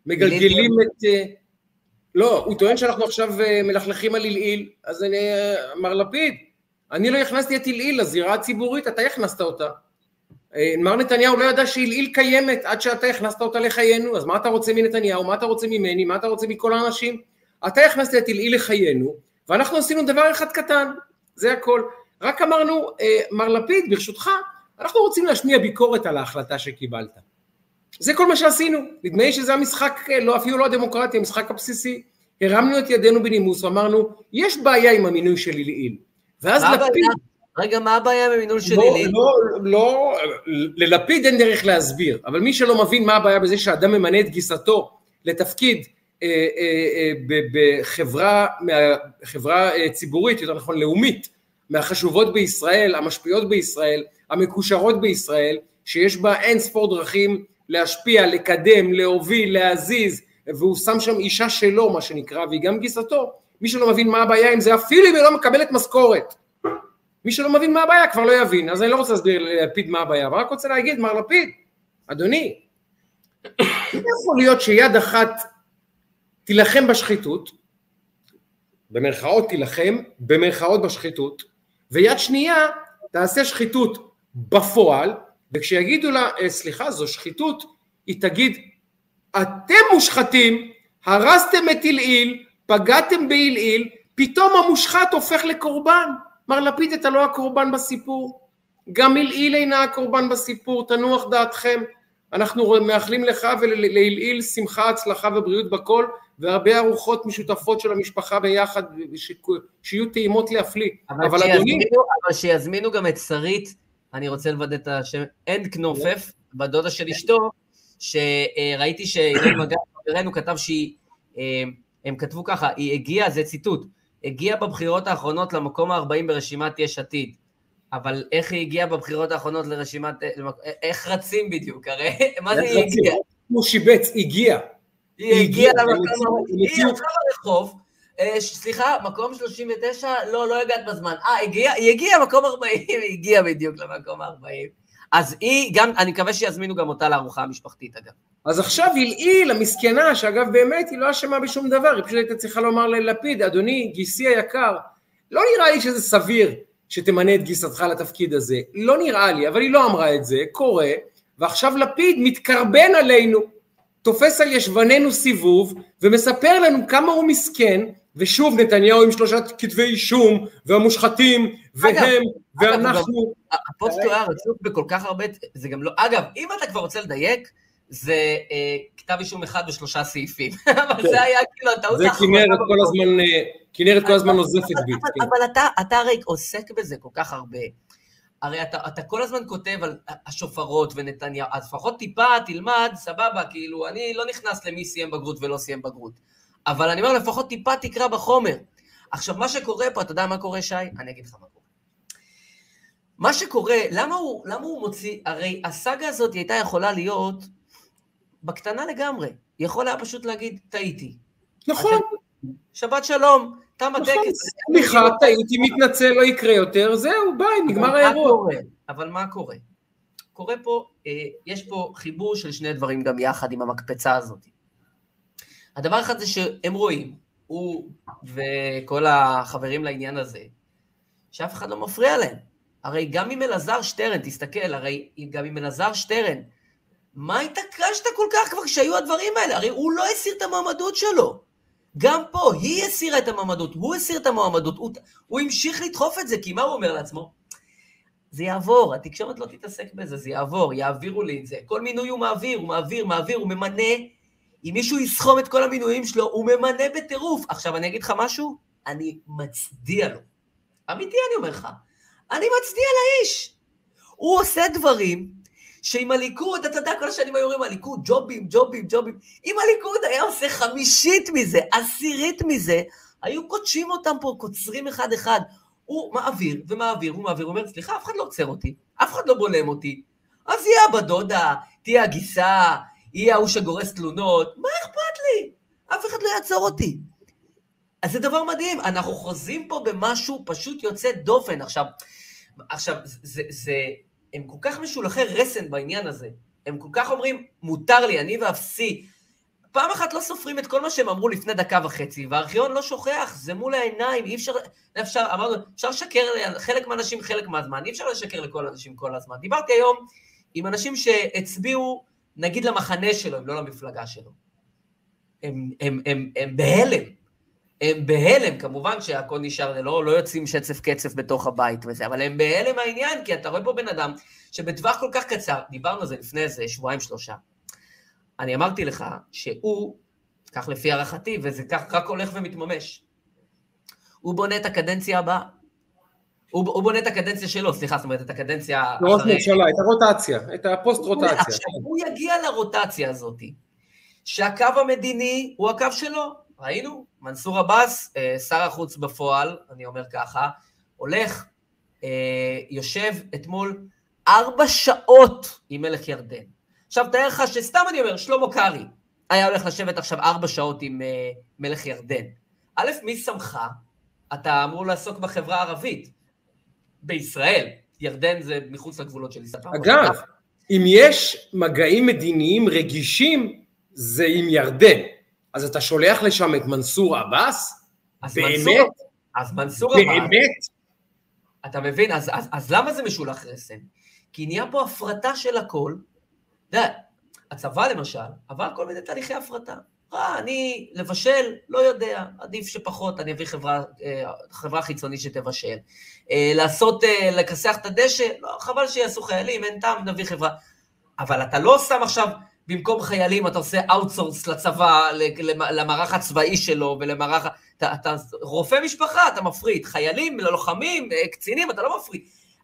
מגלגלים את... אה, לא, הוא טוען שאנחנו עכשיו אה, מלכלכים על עילעיל, אז אני, מר לפיד, אני לא הכנסתי את עילעיל לזירה הציבורית, אתה הכנסת אותה. מר נתניהו לא ידע שעילעיל קיימת עד שאתה הכנסת אותה לחיינו, אז מה אתה רוצה מנתניהו, מה אתה רוצה ממני, מה אתה רוצה מכל האנשים? אתה הכנסת את עילעיל לחיינו, ואנחנו עשינו דבר אחד קטן, זה הכל. רק אמרנו, אה, מר לפיד, ברשותך, אנחנו רוצים להשמיע ביקורת על ההחלטה שקיבלת. זה כל מה שעשינו. נדמה לי שזה המשחק, אה, לא, אפילו לא הדמוקרטיה, המשחק הבסיסי. הרמנו את ידינו בנימוס ואמרנו, יש בעיה עם המינוי של עילעיל. ואז לפיד... רגע, מה הבעיה עם המינוי של? לא, לא, לא, ללפיד אין דרך להסביר, אבל מי שלא מבין מה הבעיה בזה שאדם ממנה את גיסתו לתפקיד אה, בחברה, חברה ציבורית, יותר נכון לאומית, מהחשובות בישראל, המשפיעות בישראל, המקושרות בישראל, שיש בה אין ספור דרכים להשפיע, לקדם, להוביל, להזיז, והוא שם שם אישה שלו, מה שנקרא, והיא גם גיסתו. מי שלא מבין מה הבעיה עם זה, אפילו אם היא לא מקבלת משכורת. מי שלא מבין מה הבעיה כבר לא יבין, אז אני לא רוצה להסביר ללפיד מה הבעיה, אבל רק רוצה להגיד, מר לפיד, אדוני, יכול להיות שיד אחת תילחם בשחיתות, במרכאות תילחם, במרכאות בשחיתות, ויד שנייה תעשה שחיתות בפועל, וכשיגידו לה, אה, סליחה, זו שחיתות, היא תגיד, אתם מושחתים, הרסתם את עילעיל, פגעתם בעילעיל, פתאום המושחת הופך לקורבן. מר לפיד, אתה לא הקורבן בסיפור. גם עילעיל אינה הקורבן בסיפור, תנוח דעתכם. אנחנו מאחלים לך ולעילעיל שמחה, הצלחה ובריאות בכל, והרבה ארוחות משותפות של המשפחה ביחד, שיהיו טעימות להפליא. אבל, אבל שיזמינו, אדוני... אבל שיזמינו גם את שרית, אני רוצה לוודא את השם, אנד כנופף, בדודה של אשתו, שראיתי שאילן מגן, חברנו, כתב שהיא, אה, הם כתבו ככה, היא הגיעה, זה ציטוט, הגיעה בבחירות האחרונות למקום ה-40 ברשימת יש עתיד. אבל איך היא הגיעה בבחירות האחרונות לרשימת... איך רצים בדיוק? הרי מה זה היא הגיעה? הוא שיבץ, הגיע. היא הגיעה למקום... היא יצאה ברחוב, אה, סליחה, מקום 39? לא, לא הגעת בזמן. אה, היא הגיעה מקום 40, היא הגיעה בדיוק למקום 40. אז היא גם, אני מקווה שיזמינו גם אותה לארוחה המשפחתית אגב. אז עכשיו הלעיל, המסכנה, שאגב באמת היא לא אשמה בשום דבר, היא פשוט הייתה צריכה לומר ללפיד, אדוני, גיסי היקר, לא נראה לי שזה סביר שתמנה את גיסתך לתפקיד הזה, לא נראה לי, אבל היא לא אמרה את זה, קורה, ועכשיו לפיד מתקרבן עלינו, תופס על ישבננו סיבוב, ומספר לנו כמה הוא מסכן, ושוב נתניהו עם שלושה כתבי אישום, והמושחתים, והם, אגב, ואנחנו. הפוסט היה רצוף בכל כך הרבה, זה גם לא, אגב, אם אתה כבר רוצה לדייק, זה אה, כתב אישום אחד ושלושה סעיפים, אבל זה היה כאילו הטעות האחרונה. זה כנרת כל הזמן, אה, כנרת כל הזמן נוזפת בי. אבל כן. אתה הרי עוסק בזה כל כך הרבה. הרי אתה, אתה כל הזמן כותב על השופרות ונתניהו, אז לפחות טיפה תלמד, סבבה, כאילו, אני לא נכנס למי סיים בגרות ולא סיים בגרות. אבל אני אומר, לפחות טיפה תקרא בחומר. עכשיו, מה שקורה פה, אתה יודע מה קורה, שי? אני אגיד לך מה קורה. מה שקורה, למה הוא, למה הוא מוציא, הרי הסאגה הזאת הייתה יכולה להיות בקטנה לגמרי. יכול היה פשוט להגיד, טעיתי. נכון. שבת שלום, תם הטקס. נכון, סליחה, טעיתי, מתנצל, לא יקרה יותר, זהו, ביי, נגמר האירוע. אבל מה קורה? קורה פה, אה, יש פה חיבור של שני דברים גם יחד עם המקפצה הזאת. הדבר אחד זה שהם רואים, הוא וכל החברים לעניין הזה, שאף אחד לא מפריע להם. הרי גם אם אלעזר שטרן, תסתכל, הרי גם אם אלעזר שטרן, מה התעקשת כל כך כבר כשהיו הדברים האלה? הרי הוא לא הסיר את המועמדות שלו. גם פה, היא הסירה את המועמדות, הוא הסיר את המועמדות, הוא, הוא המשיך לדחוף את זה, כי מה הוא אומר לעצמו? זה יעבור, התקשורת לא תתעסק בזה, זה יעבור, יעבירו לי את זה. כל מינוי הוא מעביר, הוא מעביר, מעביר, הוא ממנה אם מישהו יסכום את כל המינויים שלו, הוא ממנה בטירוף. עכשיו, אני אגיד לך משהו? אני מצדיע לו. אמיתי אני אומר לך. אני מצדיע לאיש. הוא עושה דברים שעם הליכוד, אתה יודע, כל השנים היו אומרים הליכוד, ג'ובים, ג'ובים, ג'ובים. אם הליכוד היה עושה חמישית מזה, עשירית מזה, היו קודשים אותם פה, קוצרים אחד-אחד. הוא מעביר ומעביר ומעביר, הוא אומר, סליחה, אף אחד לא עוצר אותי, אף אחד לא בולם אותי. אז יהיה הבת דודה, תהיה הגיסה, יהיה ההוא שגורס תלונות, מה אכפת לי? אף אחד לא יעצור אותי. אז זה דבר מדהים, אנחנו חוזים פה במשהו פשוט יוצא דופן. עכשיו, עכשיו, זה, זה, הם כל כך משולחי רסן בעניין הזה. הם כל כך אומרים, מותר לי, אני ואפסי. פעם אחת לא סופרים את כל מה שהם אמרו לפני דקה וחצי, והארכיון לא שוכח, זה מול העיניים, אי אפשר, אפשר, אמרנו, אפשר לשקר לחלק מהאנשים חלק מהזמן, אי אפשר לשקר לכל האנשים כל הזמן. דיברתי היום עם אנשים שהצביעו נגיד למחנה שלו, הם לא למפלגה שלו. הם, הם, הם, הם בהלם. הם בהלם, כמובן שהכל נשאר, לא, לא יוצאים שצף קצף בתוך הבית וזה, אבל הם בהלם העניין, כי אתה רואה פה בן אדם שבטווח כל כך קצר, דיברנו על זה לפני איזה שבועיים שלושה, אני אמרתי לך שהוא, כך לפי הערכתי, וזה כך רק הולך ומתממש, הוא בונה את הקדנציה הבאה. הוא, הוא בונה את הקדנציה שלו, סליחה, זאת אומרת, את הקדנציה אחרי... ראש ממשלה, את הרוטציה, את הפוסט רוטציה. עכשיו, הוא יגיע לרוטציה הזאת, שהקו המדיני הוא הקו שלו. ראינו, מנסור עבאס, אה, שר החוץ בפועל, אני אומר ככה, הולך, אה, יושב אתמול ארבע שעות עם מלך ירדן. עכשיו תאר לך שסתם אני אומר, שלמה קרעי היה הולך לשבת עכשיו ארבע שעות עם uh, מלך ירדן. א', מי שמך? אתה אמור לעסוק בחברה הערבית. בישראל. ירדן זה מחוץ לגבולות של ישראל. אגב, אם יש מגעים מדיניים רגישים, זה עם ירדן. אז אתה שולח לשם את מנסור עבאס? אז באמת? מנסור, אז מנסור עבאס, באמת? אתה מבין? אז, אז, אז למה זה משולח רסן? כי נהיה פה הפרטה של הכל. אתה יודע, הצבא למשל, עבר כל מיני תהליכי הפרטה. אה, אני לבשל, לא יודע, עדיף שפחות, אני אביא חברה, אה, חברה חיצונית שתבשל. אה, לעשות, אה, לכסח את הדשא, לא, חבל שיעשו חיילים, אין טעם, נביא חברה. אבל אתה לא שם עכשיו, במקום חיילים, אתה עושה outsource לצבא, למערך הצבאי שלו ולמערך... אתה, אתה רופא משפחה, אתה מפריד. חיילים, ללוחמים, קצינים, אתה לא מפריד.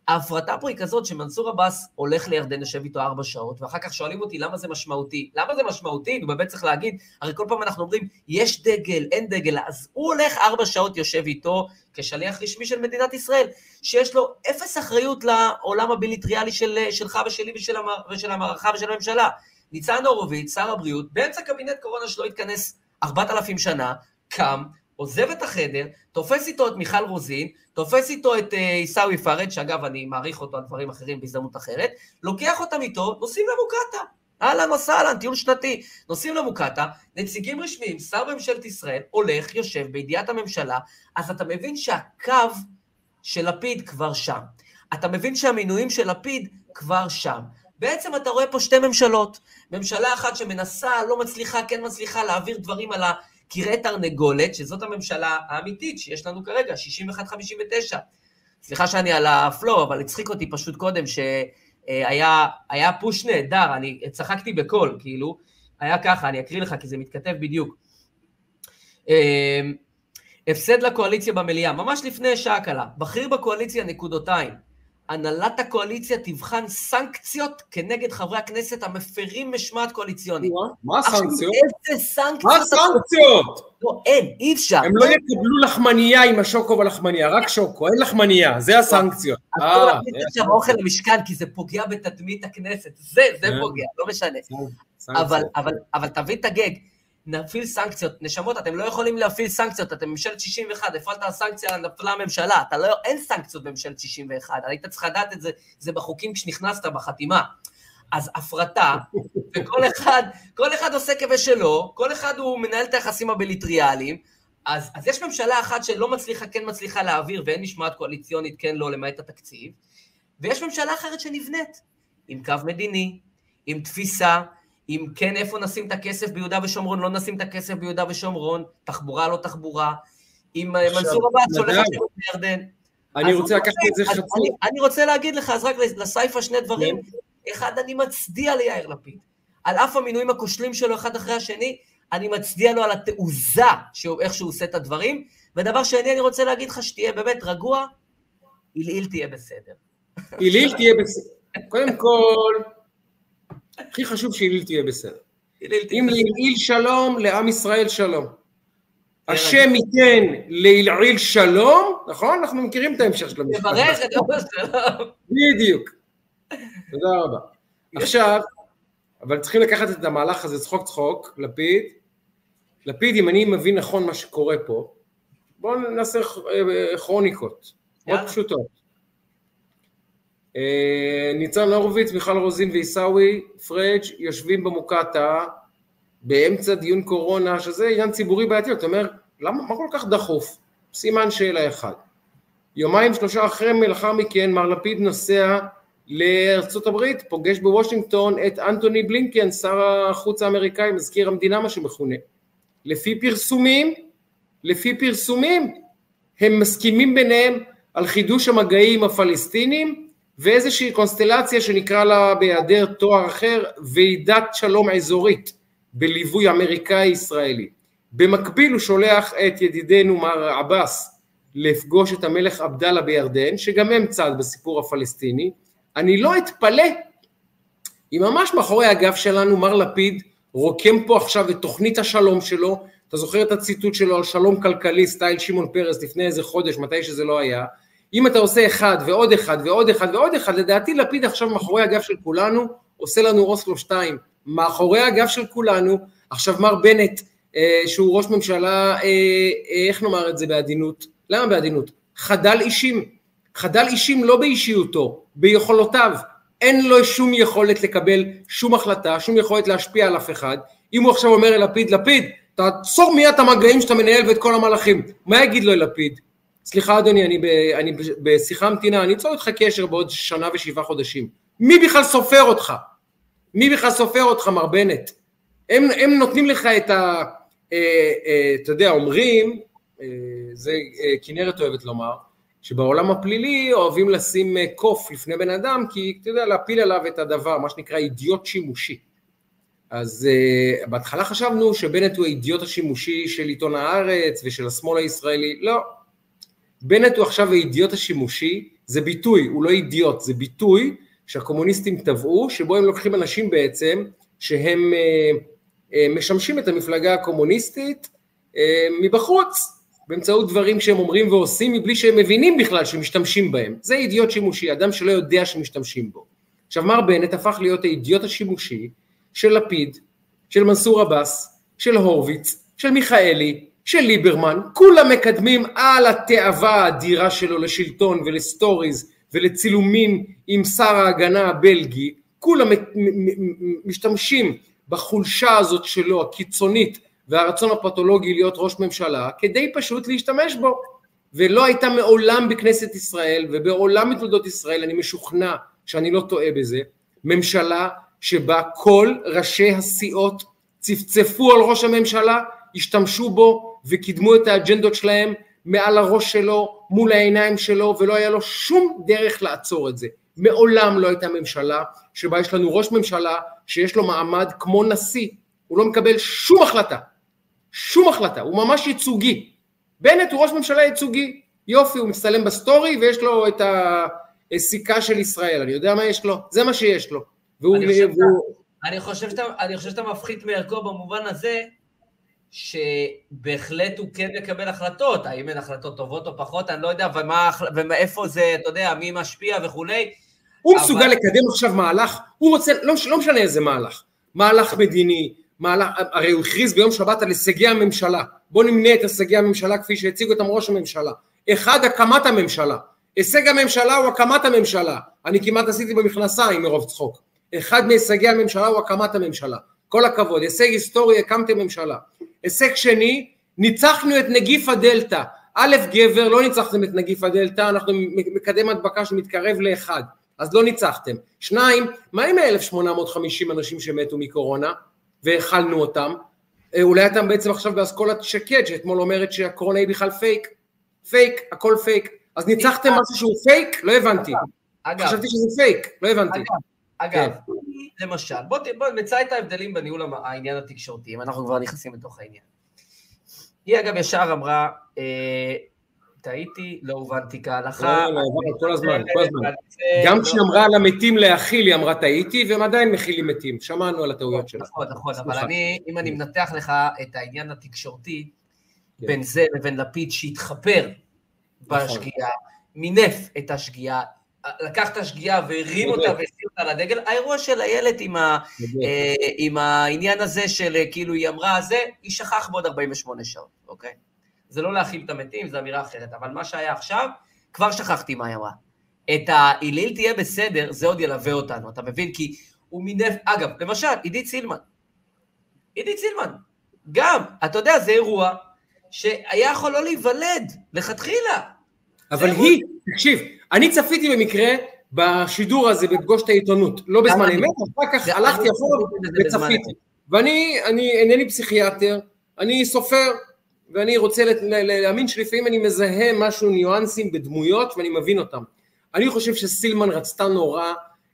ההפרטה פה היא כזאת שמנסור עבאס הולך לירדן, יושב איתו ארבע שעות, ואחר כך שואלים אותי למה זה משמעותי. למה זה משמעותי? הוא באמת צריך להגיד, הרי כל פעם אנחנו אומרים, יש דגל, אין דגל, אז הוא הולך ארבע שעות, יושב איתו כשליח רשמי של מדינת ישראל, שיש לו אפס אחריות לעולם הביליטריאלי של, שלך ושלי ושל, המע, ושל המערכה ושל הממשלה. ניצן הורוביץ, שר הבריאות, באמצע קבינט קורונה שלא התכנס ארבעת אלפים שנה, קם, עוזב את החדר, תופס איתו את מיכל רוזין, תופס איתו את אה, עיסאווי פארד, שאגב, אני מעריך אותו על דברים אחרים בהזדמנות אחרת, לוקח אותם איתו, נוסעים למוקטעה. אהלן וסהלן, טיול שנתי. נוסעים למוקטעה, נציגים רשמיים, שר בממשלת ישראל, הולך, יושב בידיעת הממשלה, אז אתה מבין שהקו של לפיד כבר שם. אתה מבין שהמינויים של לפיד כבר שם. בעצם אתה רואה פה שתי ממשלות. ממשלה אחת שמנסה, לא מצליחה, כן מצליחה להעביר דברים על ה... קרעי תרנגולת, שזאת הממשלה האמיתית שיש לנו כרגע, 61-59. סליחה שאני על הפלואו, אבל הצחיק אותי פשוט קודם, שהיה פוש נהדר, אני צחקתי בקול, כאילו, היה ככה, אני אקריא לך כי זה מתכתב בדיוק. הפסד לקואליציה במליאה, ממש לפני שעה קלה. בכיר בקואליציה נקודותיים. הנהלת הקואליציה תבחן סנקציות כנגד חברי הכנסת המפרים משמעת קואליציונית. מה הסנקציות? איזה סנקציות? מה הסנקציות? לא, אין, אי אפשר. הם לא יקבלו לחמנייה עם השוקו ולחמנייה, רק שוקו, אין לחמניה, זה הסנקציות. אז לא להכניס עכשיו אוכל למשכן, כי זה פוגע בתדמית הכנסת. זה, זה פוגע, לא משנה. אבל תביא את הגג. נפעיל סנקציות. נשמות, אתם לא יכולים להפעיל סנקציות, אתם ממשלת 61, הפעלת סנקציה, נפלה הממשלה, אתה לא, אין סנקציות בממשלת 61, היית צריך לדעת את זה, זה בחוקים כשנכנסת, בחתימה. אז הפרטה, וכל אחד, כל אחד עושה כבשלו, כל אחד הוא מנהל את היחסים הביליטריאליים, אז, אז יש ממשלה אחת שלא מצליחה, כן מצליחה להעביר, ואין משמעת קואליציונית, כן לא, למעט התקציב, ויש ממשלה אחרת שנבנית, עם קו מדיני, עם תפיסה, אם כן, איפה נשים את הכסף ביהודה ושומרון, לא נשים את הכסף ביהודה ושומרון, תחבורה, לא תחבורה, אם אה, מנסור עבאס הולך לשירות בירדן. אני רוצה לקחת את זה חצי. אני רוצה להגיד לך, אז רק לסייפה שני דברים. אחד, אני מצדיע ליאיר לפיד. על אף המינויים הכושלים שלו אחד אחרי השני, אני מצדיע לו על התעוזה, איך שהוא עושה את הדברים. ודבר שני, אני רוצה להגיד לך שתהיה באמת רגוע, עילעיל תהיה בסדר. עילעיל תהיה בסדר. קודם כל, הכי חשוב שהיליל תהיה בסדר. אם להילעיל שלום, לעם ישראל שלום. השם ייתן להילעיל שלום, נכון? אנחנו מכירים את ההמשך של המשפט. תברך את אבא שלום. בדיוק. תודה רבה. עכשיו, אבל צריכים לקחת את המהלך הזה צחוק צחוק, לפיד. לפיד, אם אני מבין נכון מה שקורה פה, בואו נעשה אה, כרוניקות, מאוד פשוטות. אה, ניצן הורוביץ, מיכל רוזין ועיסאווי פריג' יושבים במוקטעה באמצע דיון קורונה, שזה עניין ציבורי בעייתי, אתה אומר, למה, מה כל כך דחוף? סימן שאלה אחד. יומיים שלושה אחרי לאחר מכן מר לפיד נוסע לארצות הברית, פוגש בוושינגטון את אנטוני בלינקן, שר החוץ האמריקאי, מזכיר המדינה מה שמכונה. לפי פרסומים, לפי פרסומים, הם מסכימים ביניהם על חידוש המגעים הפלסטינים, ואיזושהי קונסטלציה שנקרא לה בהיעדר תואר אחר ועידת שלום אזורית בליווי אמריקאי ישראלי. במקביל הוא שולח את ידידנו מר עבאס לפגוש את המלך עבדאללה בירדן שגם הם צד בסיפור הפלסטיני. אני לא אתפלא אם ממש מאחורי הגב שלנו מר לפיד רוקם פה עכשיו את תוכנית השלום שלו, אתה זוכר את הציטוט שלו על שלום כלכלי, סטייל שמעון פרס לפני איזה חודש, מתי שזה לא היה, אם אתה עושה אחד ועוד אחד ועוד אחד ועוד אחד, לדעתי לפיד עכשיו מאחורי הגב של כולנו, עושה לנו אוסלו 2, מאחורי הגב של כולנו, עכשיו מר בנט, אה, שהוא ראש ממשלה, אה, אה, איך נאמר את זה בעדינות? למה בעדינות? חדל אישים, חדל אישים לא באישיותו, ביכולותיו, אין לו שום יכולת לקבל שום החלטה, שום יכולת להשפיע על אף אחד, אם הוא עכשיו אומר ללפיד, לפיד, תעצור מיד את המגעים שאתה מנהל ואת כל המהלכים, מה יגיד לו לפיד? סליחה אדוני, אני, ב, אני בשיחה המתינה, אני אצור איתך קשר בעוד שנה ושבעה חודשים. מי בכלל סופר אותך? מי בכלל סופר אותך, מר בנט? הם, הם נותנים לך את ה... אה, אה, אתה יודע, אומרים, אה, זה אה, כנרת אוהבת לומר, שבעולם הפלילי אוהבים לשים אה, קוף לפני בן אדם, כי אתה יודע, להפיל עליו את הדבר, מה שנקרא אידיוט שימושי. אז uh, בהתחלה חשבנו שבנט הוא האידיוט השימושי של עיתון הארץ ושל השמאל הישראלי, לא. בנט הוא עכשיו האידיוט השימושי, זה ביטוי, הוא לא אידיוט, זה ביטוי שהקומוניסטים טבעו, שבו הם לוקחים אנשים בעצם שהם uh, uh, משמשים את המפלגה הקומוניסטית uh, מבחוץ, באמצעות דברים שהם אומרים ועושים מבלי שהם מבינים בכלל שמשתמשים בהם. זה אידיוט שימושי, אדם שלא יודע שמשתמשים בו. עכשיו מר בנט הפך להיות האידיוט השימושי של לפיד, של מנסור עבאס, של הורוביץ, של מיכאלי, של ליברמן, כולם מקדמים על התאווה האדירה שלו לשלטון ולסטוריז ולצילומים עם שר ההגנה הבלגי, כולם משתמשים בחולשה הזאת שלו, הקיצונית, והרצון הפתולוגי להיות ראש ממשלה, כדי פשוט להשתמש בו. ולא הייתה מעולם בכנסת ישראל, ובעולם בתולדות ישראל, אני משוכנע שאני לא טועה בזה, ממשלה שבה כל ראשי הסיעות צפצפו על ראש הממשלה, השתמשו בו וקידמו את האג'נדות שלהם מעל הראש שלו, מול העיניים שלו, ולא היה לו שום דרך לעצור את זה. מעולם לא הייתה ממשלה שבה יש לנו ראש ממשלה שיש לו מעמד כמו נשיא, הוא לא מקבל שום החלטה, שום החלטה, הוא ממש ייצוגי. בנט הוא ראש ממשלה ייצוגי, יופי, הוא מצטלם בסטורי ויש לו את הסיכה של ישראל, אני יודע מה יש לו, זה מה שיש לו. והוא... אני חושב, והוא... אני, חושב שאתה, אני חושב שאתה מפחית מערכו במובן הזה, שבהחלט הוא כן מקבל החלטות, האם הן החלטות טובות או פחות, אני לא יודע, ומה, ומאיפה זה, אתה יודע, מי משפיע וכולי. הוא אבל... מסוגל לקדם עכשיו מהלך, הוא רוצה, לא, לא משנה איזה מהלך, מהלך מדיני, מהלך, הרי הוא הכריז ביום שבת על הישגי הממשלה, בוא נמנה את הישגי הממשלה כפי שהציג אותם ראש הממשלה. אחד, הקמת הממשלה. הישג הממשלה הוא הקמת הממשלה. אני כמעט עשיתי במכנסיים מרוב צחוק. אחד מהישגי הממשלה הוא הקמת הממשלה. כל הכבוד, הישג היסטורי, הקמתם ממשלה. הישג שני, ניצחנו את נגיף הדלתא. א', גבר, לא ניצחתם את נגיף הדלתא, אנחנו מקדם הדבקה שמתקרב לאחד, אז לא ניצחתם. שניים, מה עם ה-1850 אנשים שמתו מקורונה והאכלנו אותם? אה, אולי אתה בעצם עכשיו באסכולת שקד, שאתמול אומרת שהקורונה היא בכלל fake. fake, הכל פייק. אז ניצחתם משהו שהוא פייק? לא הבנתי. אגב. חשבתי שזה פייק, לא הבנתי. אגב, אגב, כן. למשל, בוא, בוא נמצא את ההבדלים בניהול העניין התקשורתי, אם אנחנו כבר נכנסים לתוך העניין. היא אגב ישר אמרה, אה, טעיתי, לא הובנתי כהלכה. לא, לא, לא, כל הזמן, כל הזמן. גם כשהיא אמרה על המתים להכיל, היא אמרה טעיתי, והם עדיין מכילים מתים. שמענו על הטעויות שלה. נכון, נכון, אבל אני, אם אני מנתח לך את העניין התקשורתי, כן. בין זה לבין לפיד שהתחפר נכון. בשגיאה, מינף את השגיאה, לקח את השגיאה והרים אותה והסיר אותה לדגל, האירוע של איילת עם, ה, אה, עם העניין הזה של אה, כאילו היא אמרה זה, היא שכח בעוד 48 שעות, אוקיי? זה לא להכיל את המתים, זו אמירה אחרת, אבל מה שהיה עכשיו, כבר שכחתי מה היא אמרה. את ההיליל תהיה בסדר, זה עוד ילווה אותנו, אתה מבין? כי הוא מינף, אגב, למשל, עידית סילמן. עידית סילמן, גם, אתה יודע, זה אירוע שהיה יכול לא להיוולד, לכתחילה. אבל היא, תקשיב, אני צפיתי במקרה בשידור הזה בפגוש את העיתונות, לא בזמן אמת, אחר כך הלכתי אחורה וצפיתי. ואני אני אינני פסיכיאטר, אני סופר, ואני רוצה להאמין שלפעמים אני מזהה משהו, ניואנסים בדמויות ואני מבין אותם. אני חושב שסילמן רצתה נורא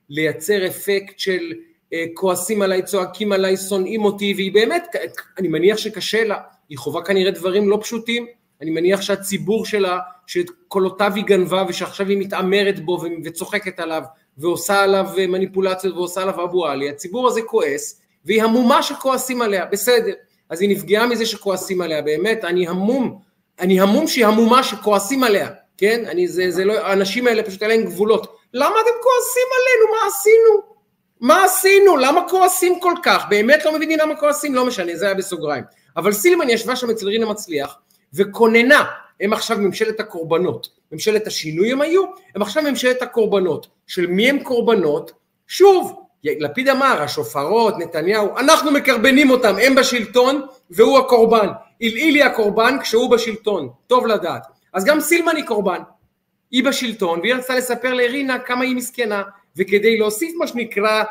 לייצר אפקט של אה, כועסים עליי, צועקים עליי, שונאים אותי, והיא באמת, אני מניח שקשה לה, היא חווה כנראה דברים לא פשוטים, אני מניח שהציבור שלה, שאת קולותיו היא גנבה ושעכשיו היא מתעמרת בו וצוחקת עליו ועושה עליו מניפולציות ועושה עליו אבו עלי, הציבור הזה כועס, והיא המומה שכועסים עליה, בסדר. אז היא נפגעה מזה שכועסים עליה, באמת, אני המום, אני המום שהיא המומה שכועסים עליה, כן? אני, זה, זה לא, האנשים האלה פשוט אין גבולות. למה אתם כועסים עלינו? מה עשינו? מה עשינו? למה כועסים כל כך? באמת לא מבינים למה כועסים? לא משנה, זה היה בסוגריים. אבל סילמן ישבה שם אצל רינה מצליח וכוננה, הם עכשיו ממשלת הקורבנות, ממשלת השינוי הם היו, הם עכשיו ממשלת הקורבנות. של מי הם קורבנות? שוב, לפיד אמר, השופרות, נתניהו, אנחנו מקרבנים אותם, הם בשלטון והוא הקורבן. עילעילי הקורבן כשהוא בשלטון, טוב לדעת. אז גם סילמן היא קורבן. היא בשלטון, והיא רצתה לספר לרינה כמה היא מסכנה, וכדי להוסיף מה שנקרא,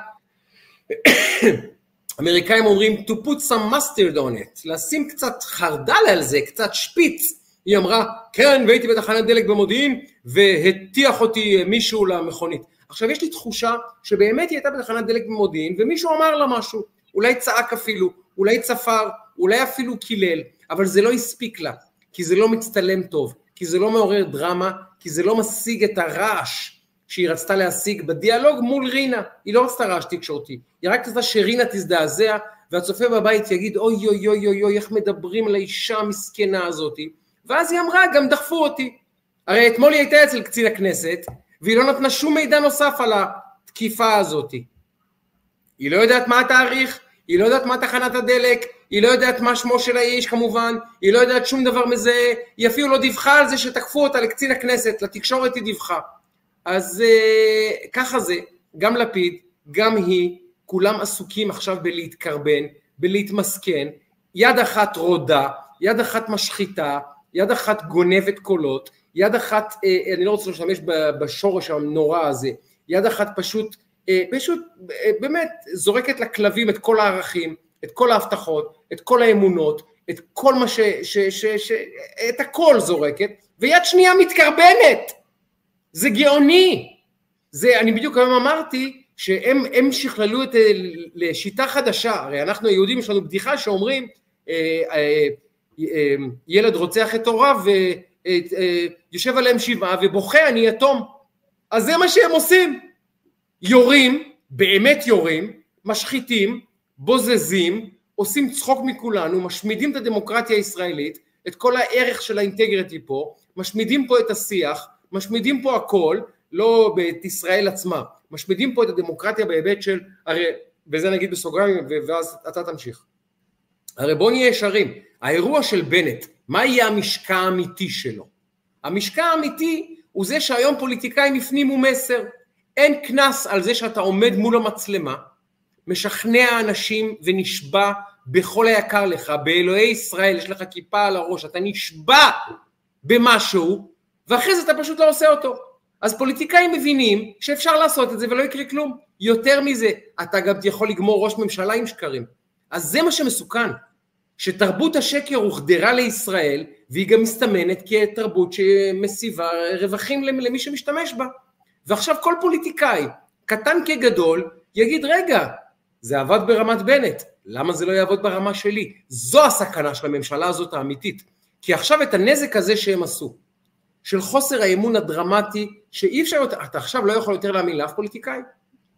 אמריקאים אומרים to put some mustard on it, לשים קצת חרדל על זה, קצת שפיץ, היא אמרה, כן, והייתי בתחנת דלק במודיעין, והטיח אותי מישהו למכונית. עכשיו יש לי תחושה שבאמת היא הייתה בתחנת דלק במודיעין, ומישהו אמר לה משהו, אולי צעק אפילו, אולי צפר, אולי אפילו קילל, אבל זה לא הספיק לה, כי זה לא מצטלם טוב, כי זה לא מעורר דרמה, כי זה לא משיג את הרעש שהיא רצתה להשיג בדיאלוג מול רינה, היא לא רצתה רעש תקשורתי, היא רק רצתה שרינה תזדעזע והצופה בבית יגיד אוי אוי אוי אוי אוי איך מדברים על האישה המסכנה הזאתי ואז היא אמרה גם דחפו אותי. הרי אתמול היא הייתה אצל קצין הכנסת והיא לא נתנה שום מידע נוסף על התקיפה הזאתי היא לא יודעת מה התאריך, היא לא יודעת מה תחנת הדלק, היא לא יודעת מה שמו של האיש כמובן, היא לא יודעת שום דבר מזה, היא אפילו לא דיווחה על זה שתקפו אותה לקצין הכנסת, לתקשורת היא דיווחה. אז uh, ככה זה, גם לפיד, גם היא, כולם עסוקים עכשיו בלהתקרבן, בלהתמסכן, יד אחת רודה, יד אחת משחיתה, יד אחת גונבת קולות, יד אחת, uh, אני לא רוצה להשתמש בשורש הנורא הזה, יד אחת פשוט, uh, פשוט באמת זורקת לכלבים את כל הערכים, את כל ההבטחות, את כל האמונות, את כל מה ש... ש, ש, ש את הכל זורקת, ויד שנייה מתקרבנת. זה גאוני. זה, אני בדיוק היום אמרתי שהם שכללו את, לשיטה חדשה, הרי אנחנו היהודים יש לנו בדיחה שאומרים אה, אה, אה, ילד רוצח את הוריו ויושב עליהם שבעה ובוכה אני יתום. אז זה מה שהם עושים. יורים, באמת יורים, משחיתים, בוזזים, עושים צחוק מכולנו, משמידים את הדמוקרטיה הישראלית, את כל הערך של האינטגריטי פה, משמידים פה את השיח, משמידים פה הכל, לא את ישראל עצמה, משמידים פה את הדמוקרטיה בהיבט של, הרי, וזה נגיד בסוגריים ואז אתה תמשיך. הרי בוא נהיה ישרים, האירוע של בנט, מה יהיה המשקע האמיתי שלו? המשקע האמיתי הוא זה שהיום פוליטיקאים הפנימו מסר, אין קנס על זה שאתה עומד מול המצלמה, משכנע אנשים ונשבע בכל היקר לך, באלוהי ישראל, יש לך כיפה על הראש, אתה נשבע במשהו, ואחרי זה אתה פשוט לא עושה אותו. אז פוליטיקאים מבינים שאפשר לעשות את זה ולא יקרה כלום. יותר מזה, אתה גם יכול לגמור ראש ממשלה עם שקרים. אז זה מה שמסוכן, שתרבות השקר הוחדרה לישראל, והיא גם מסתמנת כתרבות שמסיבה רווחים למי שמשתמש בה. ועכשיו כל פוליטיקאי, קטן כגדול, יגיד, רגע, זה עבד ברמת בנט, למה זה לא יעבוד ברמה שלי? זו הסכנה של הממשלה הזאת האמיתית. כי עכשיו את הנזק הזה שהם עשו, של חוסר האמון הדרמטי, שאי אפשר אתה עכשיו לא יכול יותר להאמין לאף פוליטיקאי,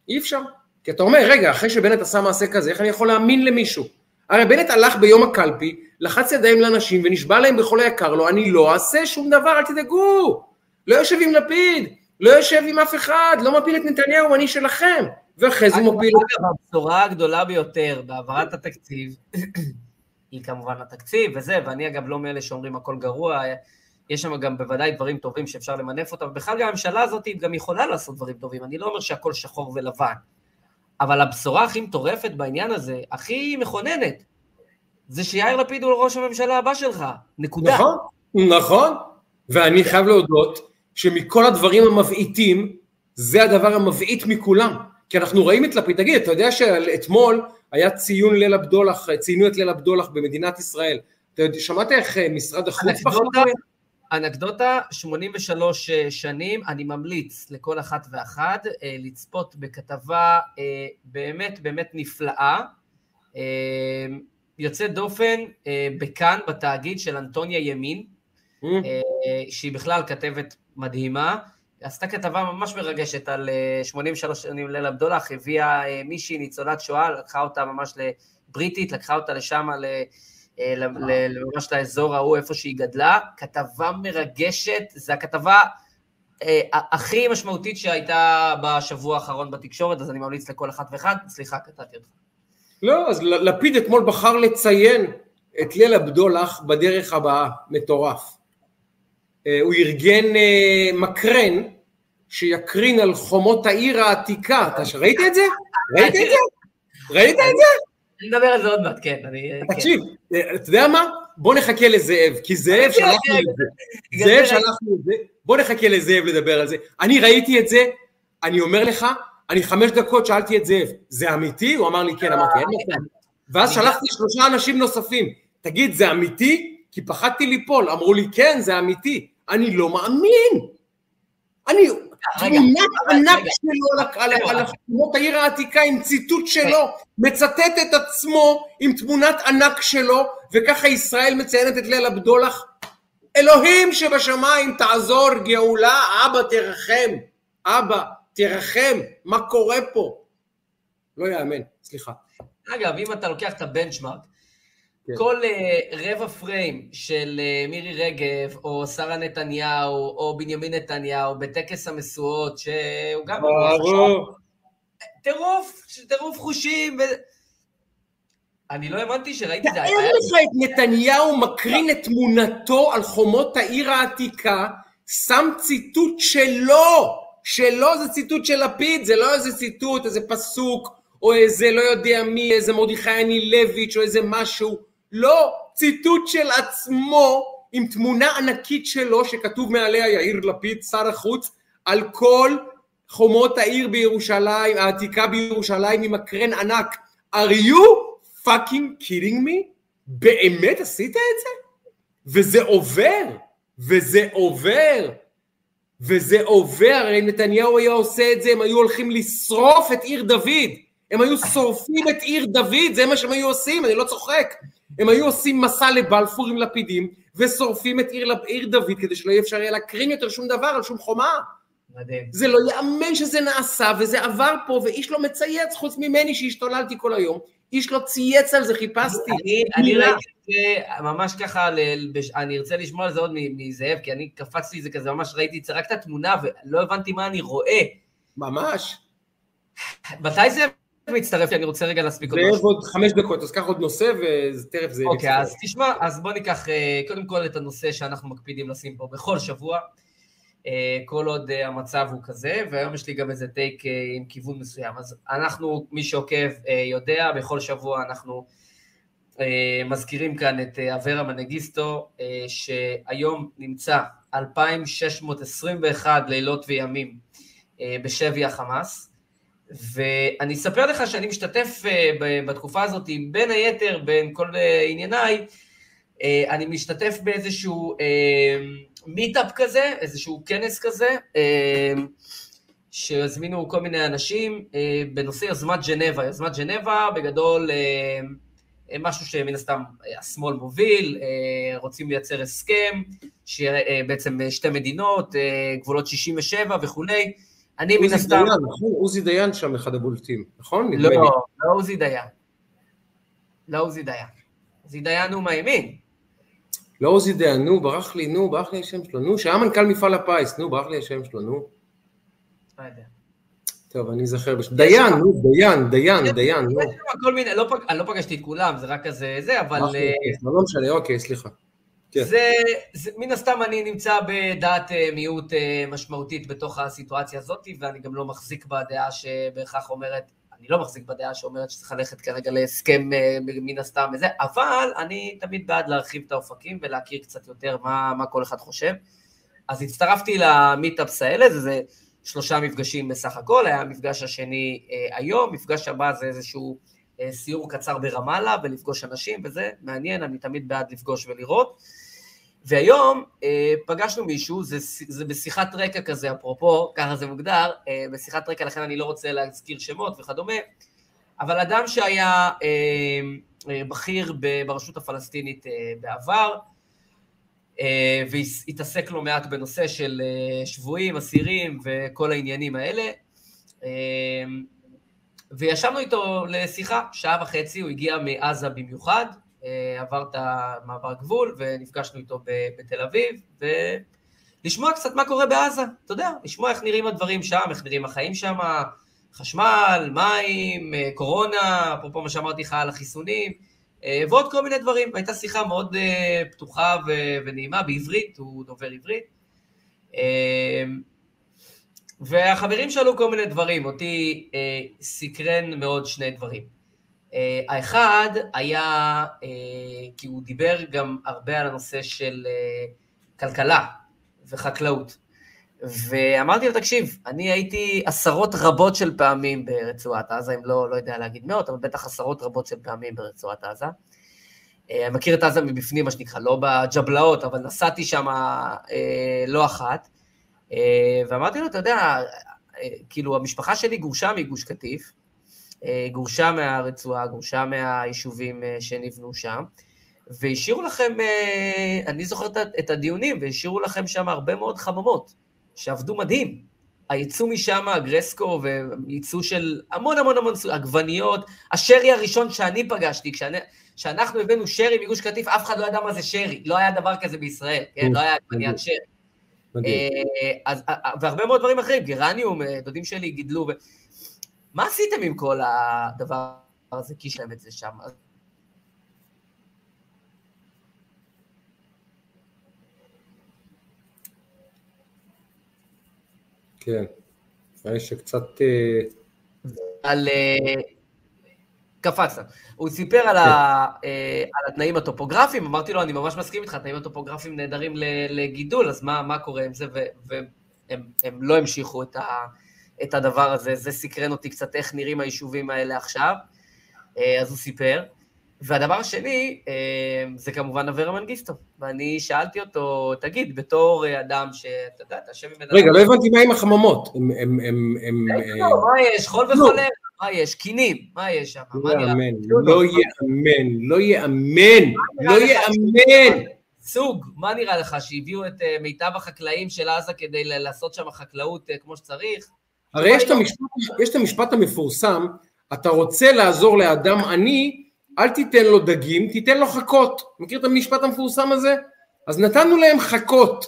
אי אפשר. כי אתה אומר, רגע, אחרי שבנט עשה מעשה כזה, איך אני יכול להאמין למישהו? הרי בנט הלך ביום הקלפי, לחץ ידיים לאנשים ונשבע להם בכל היקר לו, אני לא אעשה שום דבר, אל תדאגו. לא יושב עם לפיד, לא יושב עם אף אחד, לא מפיל את נתניהו, אני שלכם. ואחרי זה מוביל... הבשורה הגדולה ביותר בהעברת התקציב, היא כמובן התקציב וזה, ואני אגב לא מאלה שאומרים הכל גרוע, יש שם גם בוודאי דברים טובים שאפשר למנף אותם, ובכלל גם הממשלה הזאת גם יכולה לעשות דברים טובים, אני לא אומר שהכל שחור ולבן, אבל הבשורה הכי מטורפת בעניין הזה, הכי מכוננת, זה שיאיר לפיד הוא ראש הממשלה הבא שלך, נקודה. נכון, נכון, ואני חייב להודות שמכל הדברים המבעיטים, זה הדבר המבעיט מכולם. כי אנחנו רואים את לפיד, תגיד, אתה יודע שאתמול היה ציון ליל הבדולח, ציינו את ליל הבדולח במדינת ישראל. אתה יודע, שמעת איך אה, משרד החוץ... אנקדוטה, אנקדוטה, 83 אה, שנים, אני ממליץ לכל אחת ואחד אה, לצפות בכתבה באמת באמת נפלאה, יוצאת דופן בכאן, בתאגיד של אנטוניה ימין, mm. שהיא בכלל כתבת מדהימה, עשתה כתבה ממש מרגשת על 83 שנים ליל הבדולח, הביאה מישהי, ניצולת שואה, לקחה אותה ממש לבריטית, לקחה אותה לשם, ממש לאזור ההוא, איפה שהיא גדלה. כתבה מרגשת, זו הכתבה הכי משמעותית שהייתה בשבוע האחרון בתקשורת, אז אני ממליץ לכל אחת ואחד. סליחה, קטעתי אותך. לא, אז לפיד אתמול בחר לציין את ליל הבדולח בדרך הבאה, מטורף. אה, הוא ארגן אה, מקרן שיקרין על חומות העיר העתיקה. אתה ראית את זה? ראית את זה? ראית את זה? אני מדבר על זה עוד מעט, כן. כן. תקשיב, אה, אתה יודע מה? בוא נחכה לזאב, כי זאב שלח לי את זה. זאב שלח לי את זה, בוא נחכה לזאב לדבר על זה. אני ראיתי את זה, אני אומר לך, אני חמש דקות שאלתי את זאב, זה אמיתי? הוא אמר לי כן, אמרתי, אין מצב. ואז שלחתי שלושה אנשים נוספים, תגיד, זה אמיתי? כי פחדתי ליפול, אמרו לי, כן, זה אמיתי. אני לא מאמין. אני, תמונת ענק שלו על חומות העיר העתיקה עם ציטוט שלו, מצטט את עצמו עם תמונת ענק שלו, וככה ישראל מציינת את ליל הבדולח. אלוהים שבשמיים תעזור גאולה, אבא תרחם, אבא תרחם, מה קורה פה? לא יאמן, סליחה. אגב, אם אתה לוקח את הבנצ'מארק, כן. כל uh, רבע פריים של uh, מירי רגב, או שרה נתניהו, או בנימין נתניהו, בטקס המשואות, שהוא גם... ברור. טירוף, טירוף חושים. ו... אני לא האמנתי שראיתי את זה. תאר לך את נתניהו מקרין את תמונתו על חומות העיר העתיקה, שם ציטוט שלו, שלו זה ציטוט של לפיד, זה לא איזה ציטוט, איזה פסוק, או איזה לא יודע מי, איזה מרדכי אנילביץ' או איזה משהו. לא, ציטוט של עצמו עם תמונה ענקית שלו שכתוב מעליה יאיר לפיד, שר החוץ, על כל חומות העיר בירושלים, העתיקה בירושלים עם מקרן ענק. are you fucking kidding me? באמת עשית את זה? וזה עובר, וזה עובר, וזה עובר, הרי נתניהו היה עושה את זה, הם היו הולכים לשרוף את עיר דוד, הם היו שורפים את עיר דוד, זה מה שהם היו עושים, אני לא צוחק. הם היו עושים מסע לבלפור עם לפידים, ושורפים את עיר, עיר דוד כדי שלא יהיה אפשר יהיה להקרין יותר שום דבר על שום חומה. מדהים. זה לא יאמן שזה נעשה, וזה עבר פה, ואיש לא מצייץ חוץ ממני שהשתוללתי כל היום. איש לא צייץ על זה, חיפשתי. אני, אני ראיתי את זה ממש ככה, אני ארצה לשמוע על זה עוד מזאב, כי אני קפצתי את זה כזה, ממש ראיתי את זה, רק את התמונה, ולא הבנתי מה אני רואה. ממש. מתי זה מצטרף, אני רוצה רגע להספיק עוד משהו. זה עוד חמש דקות, אז קח עוד נושא ותכף זה... אוקיי, אז תשמע, אז בוא ניקח אה, קודם כל את הנושא שאנחנו מקפידים לשים פה בכל שבוע, אה, כל עוד אה, המצב הוא כזה, והיום יש לי גם איזה טייק עם כיוון מסוים. אז אנחנו, מי שעוקב יודע, בכל שבוע אנחנו מזכירים כאן את אברה מנגיסטו, שהיום נמצא 2,621 לילות וימים בשבי החמאס. ואני אספר לך שאני משתתף אה, בתקופה הזאת, בין היתר, בין כל אה, ענייניי, אה, אני משתתף באיזשהו מיטאפ כזה, איזשהו כנס כזה, שהזמינו כל מיני אנשים בנושא יוזמת ג'נבה. יוזמת ג'נבה, בגדול, משהו שמן הסתם השמאל מוביל, רוצים לייצר הסכם, שבעצם שתי מדינות, גבולות 67 וכולי. אני מן הסתם... דיין, נכון? עוזי דיין שם אחד הבולטים, נכון? לא, לא עוזי דיין. לא עוזי דיין. עוזי דיין הוא מהימין. לא עוזי דיין, נו, ברח לי, נו, ברח לי השם שלו, נו, שהיה מנכ"ל מפעל הפיס, נו, ברח לי השם שלו, נו. לא יודע. טוב, אני אזכר בשביל... דיין, נו, דיין, דיין, דיין, נו. כל מיני, לא אני לא פגשתי את כולם, זה רק כזה, זה, אבל... אה, לא משנה, אוקיי, סליחה. כן. זה, זה, מן הסתם אני נמצא בדעת uh, מיעוט uh, משמעותית בתוך הסיטואציה הזאת, ואני גם לא מחזיק בדעה שבהכרח אומרת, אני לא מחזיק בדעה שאומרת שצריך ללכת כרגע להסכם uh, מן הסתם וזה, אבל אני תמיד בעד להרחיב את האופקים ולהכיר קצת יותר מה, מה כל אחד חושב. אז הצטרפתי למיטאפס האלה, זה, זה שלושה מפגשים בסך הכל, היה המפגש השני uh, היום, מפגש הבא זה איזשהו uh, סיור קצר ברמאללה ולפגוש אנשים, וזה מעניין, אני תמיד בעד לפגוש ולראות. והיום אה, פגשנו מישהו, זה, זה בשיחת רקע כזה, אפרופו, ככה זה מוגדר, אה, בשיחת רקע, לכן אני לא רוצה להזכיר שמות וכדומה, אבל אדם שהיה אה, אה, בכיר ברשות הפלסטינית אה, בעבר, והתעסק לא מעט בנושא של שבויים, אסירים וכל העניינים האלה. וישבנו איתו לשיחה, שעה וחצי, הוא הגיע מעזה במיוחד, עבר את המעבר גבול ונפגשנו איתו בתל אביב, ולשמוע קצת מה קורה בעזה, אתה יודע, לשמוע איך נראים הדברים שם, איך נראים החיים שם, חשמל, מים, קורונה, אפרופו מה שאמרתי לך על החיסונים, ועוד כל מיני דברים. והייתה שיחה מאוד פתוחה ונעימה בעברית, הוא דובר עברית. והחברים שאלו כל מיני דברים, אותי אה, סקרן מאוד שני דברים. אה, האחד היה, אה, כי הוא דיבר גם הרבה על הנושא של אה, כלכלה וחקלאות. ואמרתי לו, תקשיב, אני הייתי עשרות רבות של פעמים ברצועת עזה, אם לא, לא יודע להגיד מאות, אבל בטח עשרות רבות של פעמים ברצועת עזה. אני מכיר את עזה מבפנים, מה שנקרא, לא בג'בלאות, אבל נסעתי שם אה, לא אחת. אה, ואמרתי לו, אתה יודע, אה, כאילו, המשפחה שלי גורשה מגוש קטיף, גורשה מהרצועה, גורשה מהיישובים שנבנו שם, והשאירו לכם, אני זוכר את הדיונים, והשאירו לכם שם הרבה מאוד חממות, שעבדו מדהים. היצוא משם, אגרסקו, וייצוא של המון המון המון עגבניות. השרי הראשון שאני פגשתי, כשאנחנו הבאנו שרי מגוש קטיף, אף אחד לא ידע מה זה שרי. לא היה דבר כזה בישראל, כן? לא היה עגבניית שרי. אה, אז, אה, אה, והרבה מאוד דברים אחרים, גרניום, דודים שלי גידלו. ו... מה עשיתם עם כל הדבר הזה? כי יש להם את זה שם. כן, נראה שקצת... על קפצת. הוא סיפר על, ה, כן. אה, על התנאים הטופוגרפיים, אמרתי לו, אני ממש מסכים איתך, התנאים הטופוגרפיים נהדרים לגידול, אז מה, מה קורה עם זה? והם לא המשיכו את, ה, את הדבר הזה, זה סקרן אותי קצת איך נראים היישובים האלה עכשיו, אה, אז הוא סיפר. והדבר השני, אה, זה כמובן אברה מנגיסטו. ואני שאלתי אותו, תגיד, בתור אדם שאתה יודע, אתה יושב עם בן אדם... רגע, לא הבנתי מה עם החממות. הם... הם, הם, הם מה יש? חול וחולה. מה יש? קינים, מה יש שם? לא יאמן, לא יאמן, לא יאמן, לא יאמן. סוג, מה נראה לך, שהביאו את אה, מיטב החקלאים של עזה כדי לעשות שם חקלאות אה, כמו שצריך? הרי יש את, המשפט, יש את המשפט המפורסם, אתה רוצה לעזור לאדם עני, אל תיתן לו דגים, תיתן לו חכות. מכיר את המשפט המפורסם הזה? אז נתנו להם חכות,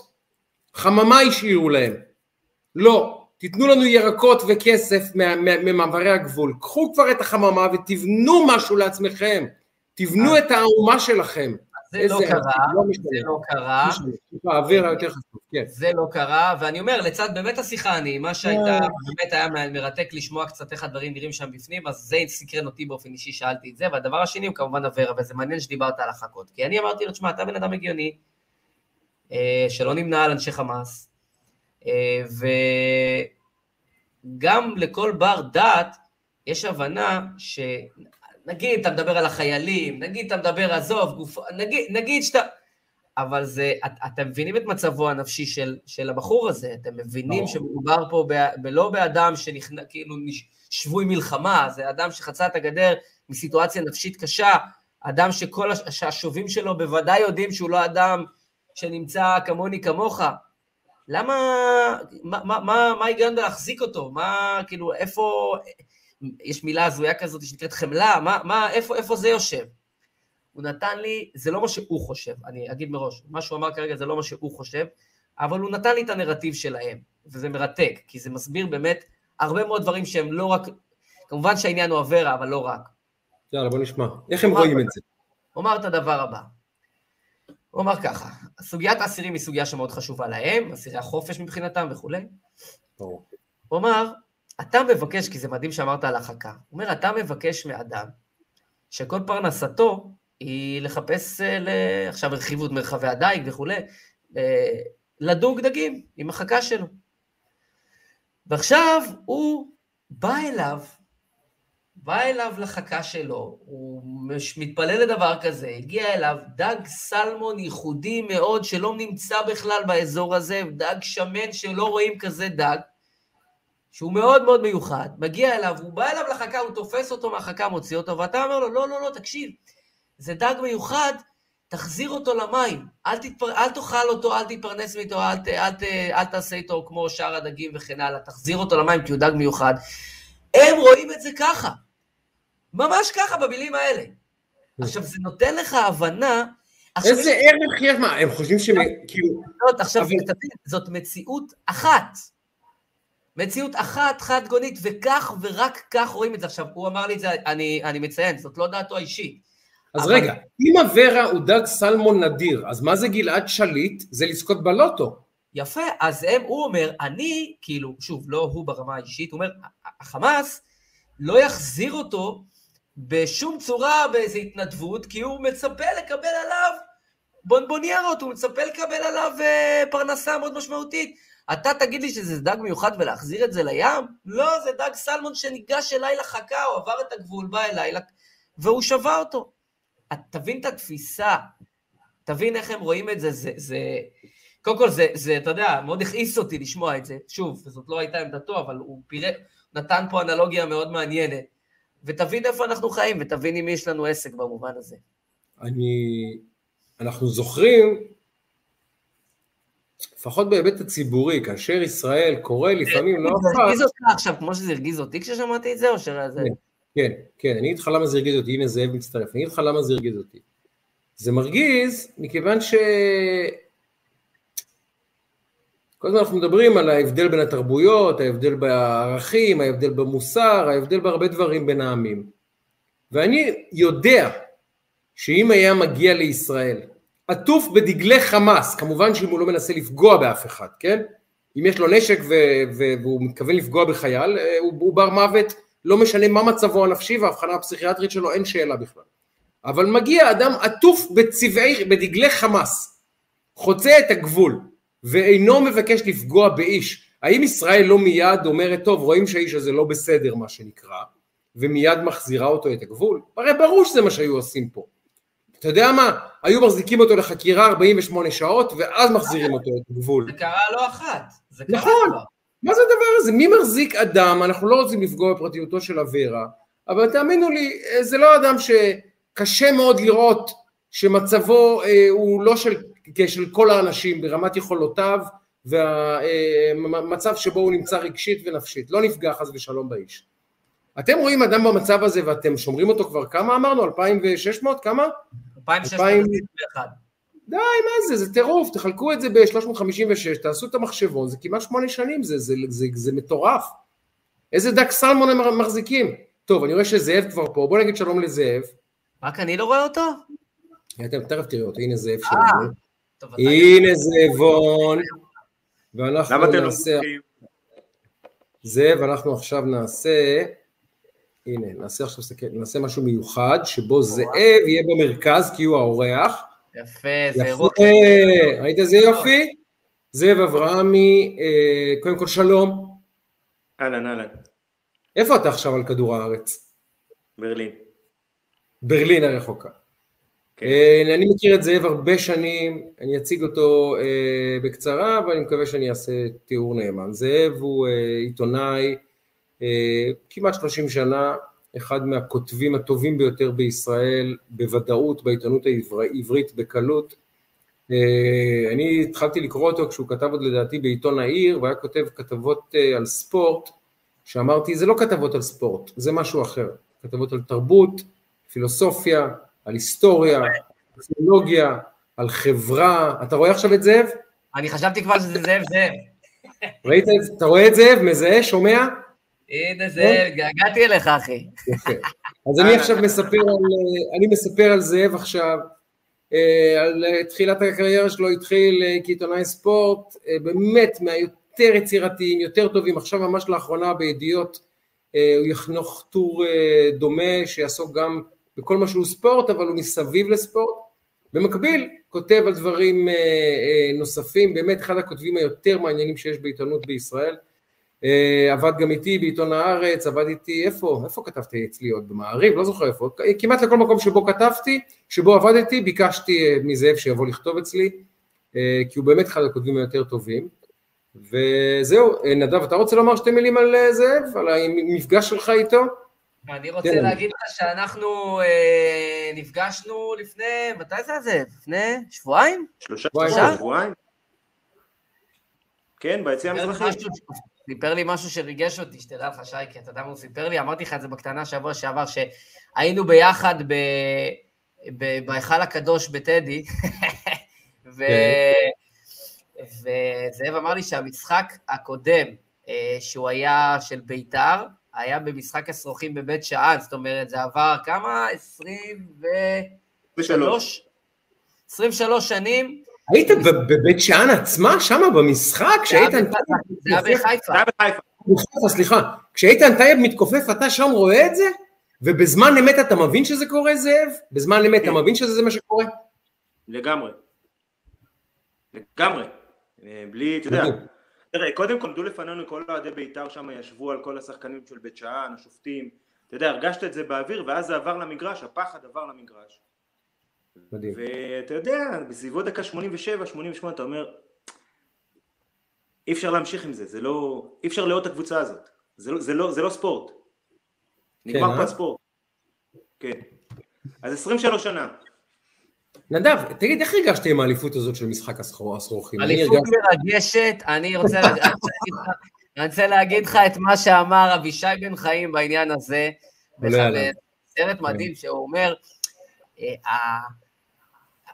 חממה השאירו להם. לא, תיתנו לנו ירקות וכסף ממעברי הגבול, קחו כבר את החממה ותבנו משהו לעצמכם, תבנו אה. את האומה שלכם. זה לא קרה, לא זה לא קרה. האוויר היותר חשוב, כן. זה לא קרה, ואני אומר, לצד באמת השיחה הנעימה שהייתה, אה. באמת היה מרתק לשמוע קצת איך הדברים נראים שם בפנים, אז זה סקרן אותי באופן אישי, שאלתי את זה, והדבר השני הוא כמובן אברה, וזה מעניין שדיברת על החכות, כי אני אמרתי לו, תשמע, אתה בן אדם הגיוני, אה, שלא נמנה על אנשי חמאס, אה, וגם לכל בר דעת יש הבנה ש... נגיד אתה מדבר על החיילים, נגיד אתה מדבר, עזוב, גוף... נגיד, נגיד שאתה... אבל זה, את, אתם מבינים את מצבו הנפשי של, של הבחור הזה, אתם מבינים לא. שמדובר פה ב, ב, לא באדם שנכנע, כאילו שבוי מלחמה, זה אדם שחצה את הגדר מסיטואציה נפשית קשה, אדם שכל השובים שלו בוודאי יודעים שהוא לא אדם שנמצא כמוני כמוך, למה, מה, מה, מה, מה ההיגיון בלהחזיק אותו? מה, כאילו, איפה, יש מילה הזויה כזאת שנקראת חמלה, מה, מה, איפה, איפה זה יושב? הוא נתן לי, זה לא מה שהוא חושב, אני אגיד מראש, מה שהוא אמר כרגע זה לא מה שהוא חושב, אבל הוא נתן לי את הנרטיב שלהם, וזה מרתק, כי זה מסביר באמת הרבה מאוד דברים שהם לא רק, כמובן שהעניין הוא אברה, אבל לא רק. יאללה, בוא נשמע. איך הם רואים את זה? הוא אמר את הדבר הבא, הוא אמר ככה, סוגיית האסירים היא סוגיה שמאוד חשובה להם, אסירי החופש מבחינתם וכולי. הוא אמר, אתה מבקש, כי זה מדהים שאמרת על החכה, הוא אומר, אתה מבקש מאדם שכל פרנסתו היא לחפש, אה, עכשיו הרחיבו את מרחבי הדייג וכולי, אה, לדוג דגים עם החכה שלו. ועכשיו הוא בא אליו בא אליו לחכה שלו, הוא מתפלל לדבר כזה, הגיע אליו דג סלמון ייחודי מאוד שלא נמצא בכלל באזור הזה, דג שמן שלא רואים כזה דג, שהוא מאוד מאוד מיוחד, מגיע אליו, הוא בא אליו לחכה, הוא תופס אותו מהחכה, מוציא אותו, ואתה אומר לו, לא, לא, לא, תקשיב, זה דג מיוחד תחזיר אותו למים, אל, תתפר... אל תאכל אותו, אל תתפרנס איתו, אל, ת... אל, ת... אל תעשה איתו כמו שאר הדגים וכן הלאה, תחזיר אותו למים כי הוא דג מיוחד. הם רואים את זה ככה, ממש ככה במילים האלה. עכשיו, זה נותן לך הבנה... איזה ערך יש, מה, הם חושבים שהם כאילו... עכשיו, תבין, זאת מציאות אחת. מציאות אחת, חד גונית, וכך ורק כך רואים את זה. עכשיו, הוא אמר לי את זה, אני, אני מציין, זאת לא דעתו האישית. אז אבל... רגע, אם אברה הוא דג סלמון נדיר, אז מה זה גלעד שליט? זה לזכות בלוטו. יפה, אז הם, הוא אומר, אני, כאילו, שוב, לא הוא ברמה האישית, הוא אומר, החמאס לא יחזיר אותו בשום צורה באיזו התנדבות, כי הוא מצפה לקבל עליו בונבוניירות, הוא מצפה לקבל עליו אה, פרנסה מאוד משמעותית. אתה תגיד לי שזה דג מיוחד ולהחזיר את זה לים? לא, זה דג סלמון שניגש אליי לחכה, הוא עבר את הגבול, בא אליי, והוא שווה אותו. תבין את התפיסה, תבין איך הם רואים את זה, זה, זה... קודם כל, זה, זה, אתה יודע, מאוד הכעיס אותי לשמוע את זה. שוב, זאת לא הייתה עמדתו, אבל הוא פירט, נתן פה אנלוגיה מאוד מעניינת. ותבין איפה אנחנו חיים, ותבין עם מי יש לנו עסק במובן הזה. אני... אנחנו זוכרים, לפחות בהיבט הציבורי, כאשר ישראל קורא לפעמים לא אחת... זה הרגיז אותך עכשיו כמו שזה הרגיז אותי כששמעתי את זה, או שזה... כן, כן, אני אגיד לך למה זה הרגיז אותי, הנה זאב מצטרף, אני אגיד לך למה זה הרגיז אותי. זה מרגיז מכיוון ש... כל הזמן אנחנו מדברים על ההבדל בין התרבויות, ההבדל בערכים, ההבדל במוסר, ההבדל בהרבה דברים בין העמים. ואני יודע שאם היה מגיע לישראל עטוף בדגלי חמאס, כמובן שאם הוא לא מנסה לפגוע באף אחד, כן? אם יש לו נשק ו- והוא מתכוון לפגוע בחייל, אה, הוא, הוא בר מוות, לא משנה מה מצבו הנפשי וההבחנה הפסיכיאטרית שלו, אין שאלה בכלל. אבל מגיע אדם עטוף בצבעי, בדגלי חמאס, חוצה את הגבול, ואינו מבקש לפגוע באיש, האם ישראל לא מיד אומרת, טוב, רואים שהאיש הזה לא בסדר, מה שנקרא, ומיד מחזירה אותו את הגבול? הרי ברור שזה מה שהיו עושים פה. אתה יודע מה? היו מחזיקים אותו לחקירה 48 שעות, ואז מחזירים אותו את הגבול. זה קרה לא אחת. זה קרה נכון. כבר. מה זה הדבר הזה? מי מחזיק אדם, אנחנו לא רוצים לפגוע בפרטיותו של אברה, אבל תאמינו לי, זה לא אדם שקשה מאוד לראות שמצבו אה, הוא לא של, של כל האנשים ברמת יכולותיו והמצב אה, שבו הוא נמצא רגשית ונפשית, לא נפגע חס ושלום באיש. אתם רואים אדם במצב הזה ואתם שומרים אותו כבר כמה אמרנו? 2,600? כמה? 2,621. די, מה זה? זה טירוף, תחלקו את זה ב-356, תעשו את המחשבון, זה כמעט שמונה שנים, זה, זה, זה, זה, זה מטורף. איזה דק סלמון הם מחזיקים? טוב, אני רואה שזאב כבר פה, בוא נגיד שלום לזאב. רק אני לא רואה אותו? אתם תכף תראו אותו, הנה זאב שלנו. הנה זאבון. ואנחנו נעשה... זאב, אנחנו עכשיו נעשה... הנה, נעשה עכשיו, נעשה משהו מיוחד, שבו זאב יהיה במרכז כי הוא האורח. יפה, זה אירוע. ראית איזה יופי? זאב אברהמי, אה, קודם כל שלום. אהלן, אהלן. איפה אתה עכשיו על כדור הארץ? ברלין. ברלין הרחוקה. כן. אה, אני מכיר את זאב הרבה שנים, אני אציג אותו אה, בקצרה, אבל אני מקווה שאני אעשה תיאור נאמן. זאב הוא עיתונאי כמעט 30 שנה, אחד מהכותבים הטובים ביותר בישראל, בוודאות, בעיתונות העברית בקלות. אה, אני התחלתי לקרוא אותו כשהוא כתב עוד לדעתי בעיתון העיר, והיה כותב כתבות אה, על ספורט, שאמרתי, זה לא כתבות על ספורט, זה משהו אחר. כתבות על תרבות, פילוסופיה, על היסטוריה, על פסיכולוגיה, על חברה. אתה רואה עכשיו את זאב? אני חשבתי כבר שזה זאב זאב. ראית את זה? אתה רואה את זאב? מזהה? שומע? הנה זה, געגעתי אליך, אחי. אז אני עכשיו מספר על, אני מספר על זאב עכשיו, אה, על תחילת הקריירה שלו, התחיל אה, כעיתונאי ספורט, אה, באמת מהיותר יצירתיים, יותר טובים, עכשיו ממש לאחרונה בידיעות הוא יחנוך טור דומה שיעסוק גם בכל מה שהוא ספורט, אבל הוא מסביב לספורט. במקביל, כותב על דברים נוספים, באמת אחד הכותבים היותר מעניינים שיש בעיתונות בישראל. אה, עבד גם איתי בעיתון הארץ, עבד איתי, איפה, איפה כתבתי אצלי עוד? במעריב, לא זוכר איפה, כמעט לכל מקום שבו כתבתי, שבו עבדתי, ביקשתי אה, מזאב שיבוא לכתוב אצלי, אה, כי הוא באמת אחד הכותבים היותר טובים. וזהו, נדב, אתה רוצה לומר שתי מילים על זאב, על המפגש שלך איתו? אני רוצה להגיד לך שאנחנו אה, נפגשנו לפני, מתי זה זה? לפני שבועיים? שלושה שבועיים. שבועיים. כן, ביציאה המזרחית. סיפר לי משהו שריגש אותי, שתדע לך, שי, כי אתה יודע מה הוא סיפר לי? אמרתי לך את זה בקטנה שבוע שעבר, שהיינו ביחד ב... בהיכל הקדוש בטדי, ו... וזאב אמר לי שהמשחק הקודם, אה, שהוא היה של בית"ר, היה במשחק השרוכים בבית שאן, זאת אומרת, זה עבר כמה? 23? 23 שנים. היית בבית שאן עצמה, שם במשחק? כשאיתן טייב... זה היה בחיפה. זה היה בחיפה. סליחה. כשאיתן טייב מתכופף, אתה שם רואה את זה? ובזמן אמת אתה מבין שזה קורה, זאב? בזמן אמת אתה מבין שזה מה שקורה? לגמרי. לגמרי. אה, בלי, אתה יודע, תראה, קודם כל עמדו לפנינו כל אוהדי בית"ר שם ישבו על כל השחקנים של בית שאן, השופטים, אתה יודע, הרגשת את זה באוויר ואז זה עבר למגרש, הפחד עבר למגרש. מדהים. ואתה יודע, בסביבות דקה 87, 88 אתה אומר, אי אפשר להמשיך עם זה, זה לא, אי אפשר לאהוד את הקבוצה הזאת, זה לא, זה לא, זה לא ספורט. נגמר אה? פה הספורט. כן. אז 23 שנה. נדב, תגיד, איך הרגשת עם האליפות הזאת של משחק השרו- השרוכים? אליפות מרגשת, אני רוצה להגיד- אני רוצה להגיד לך- אני רוצה להגיד לך את מה שאמר אבישי בן חיים בעניין הזה. סרט מדהים שהוא אומר, אה,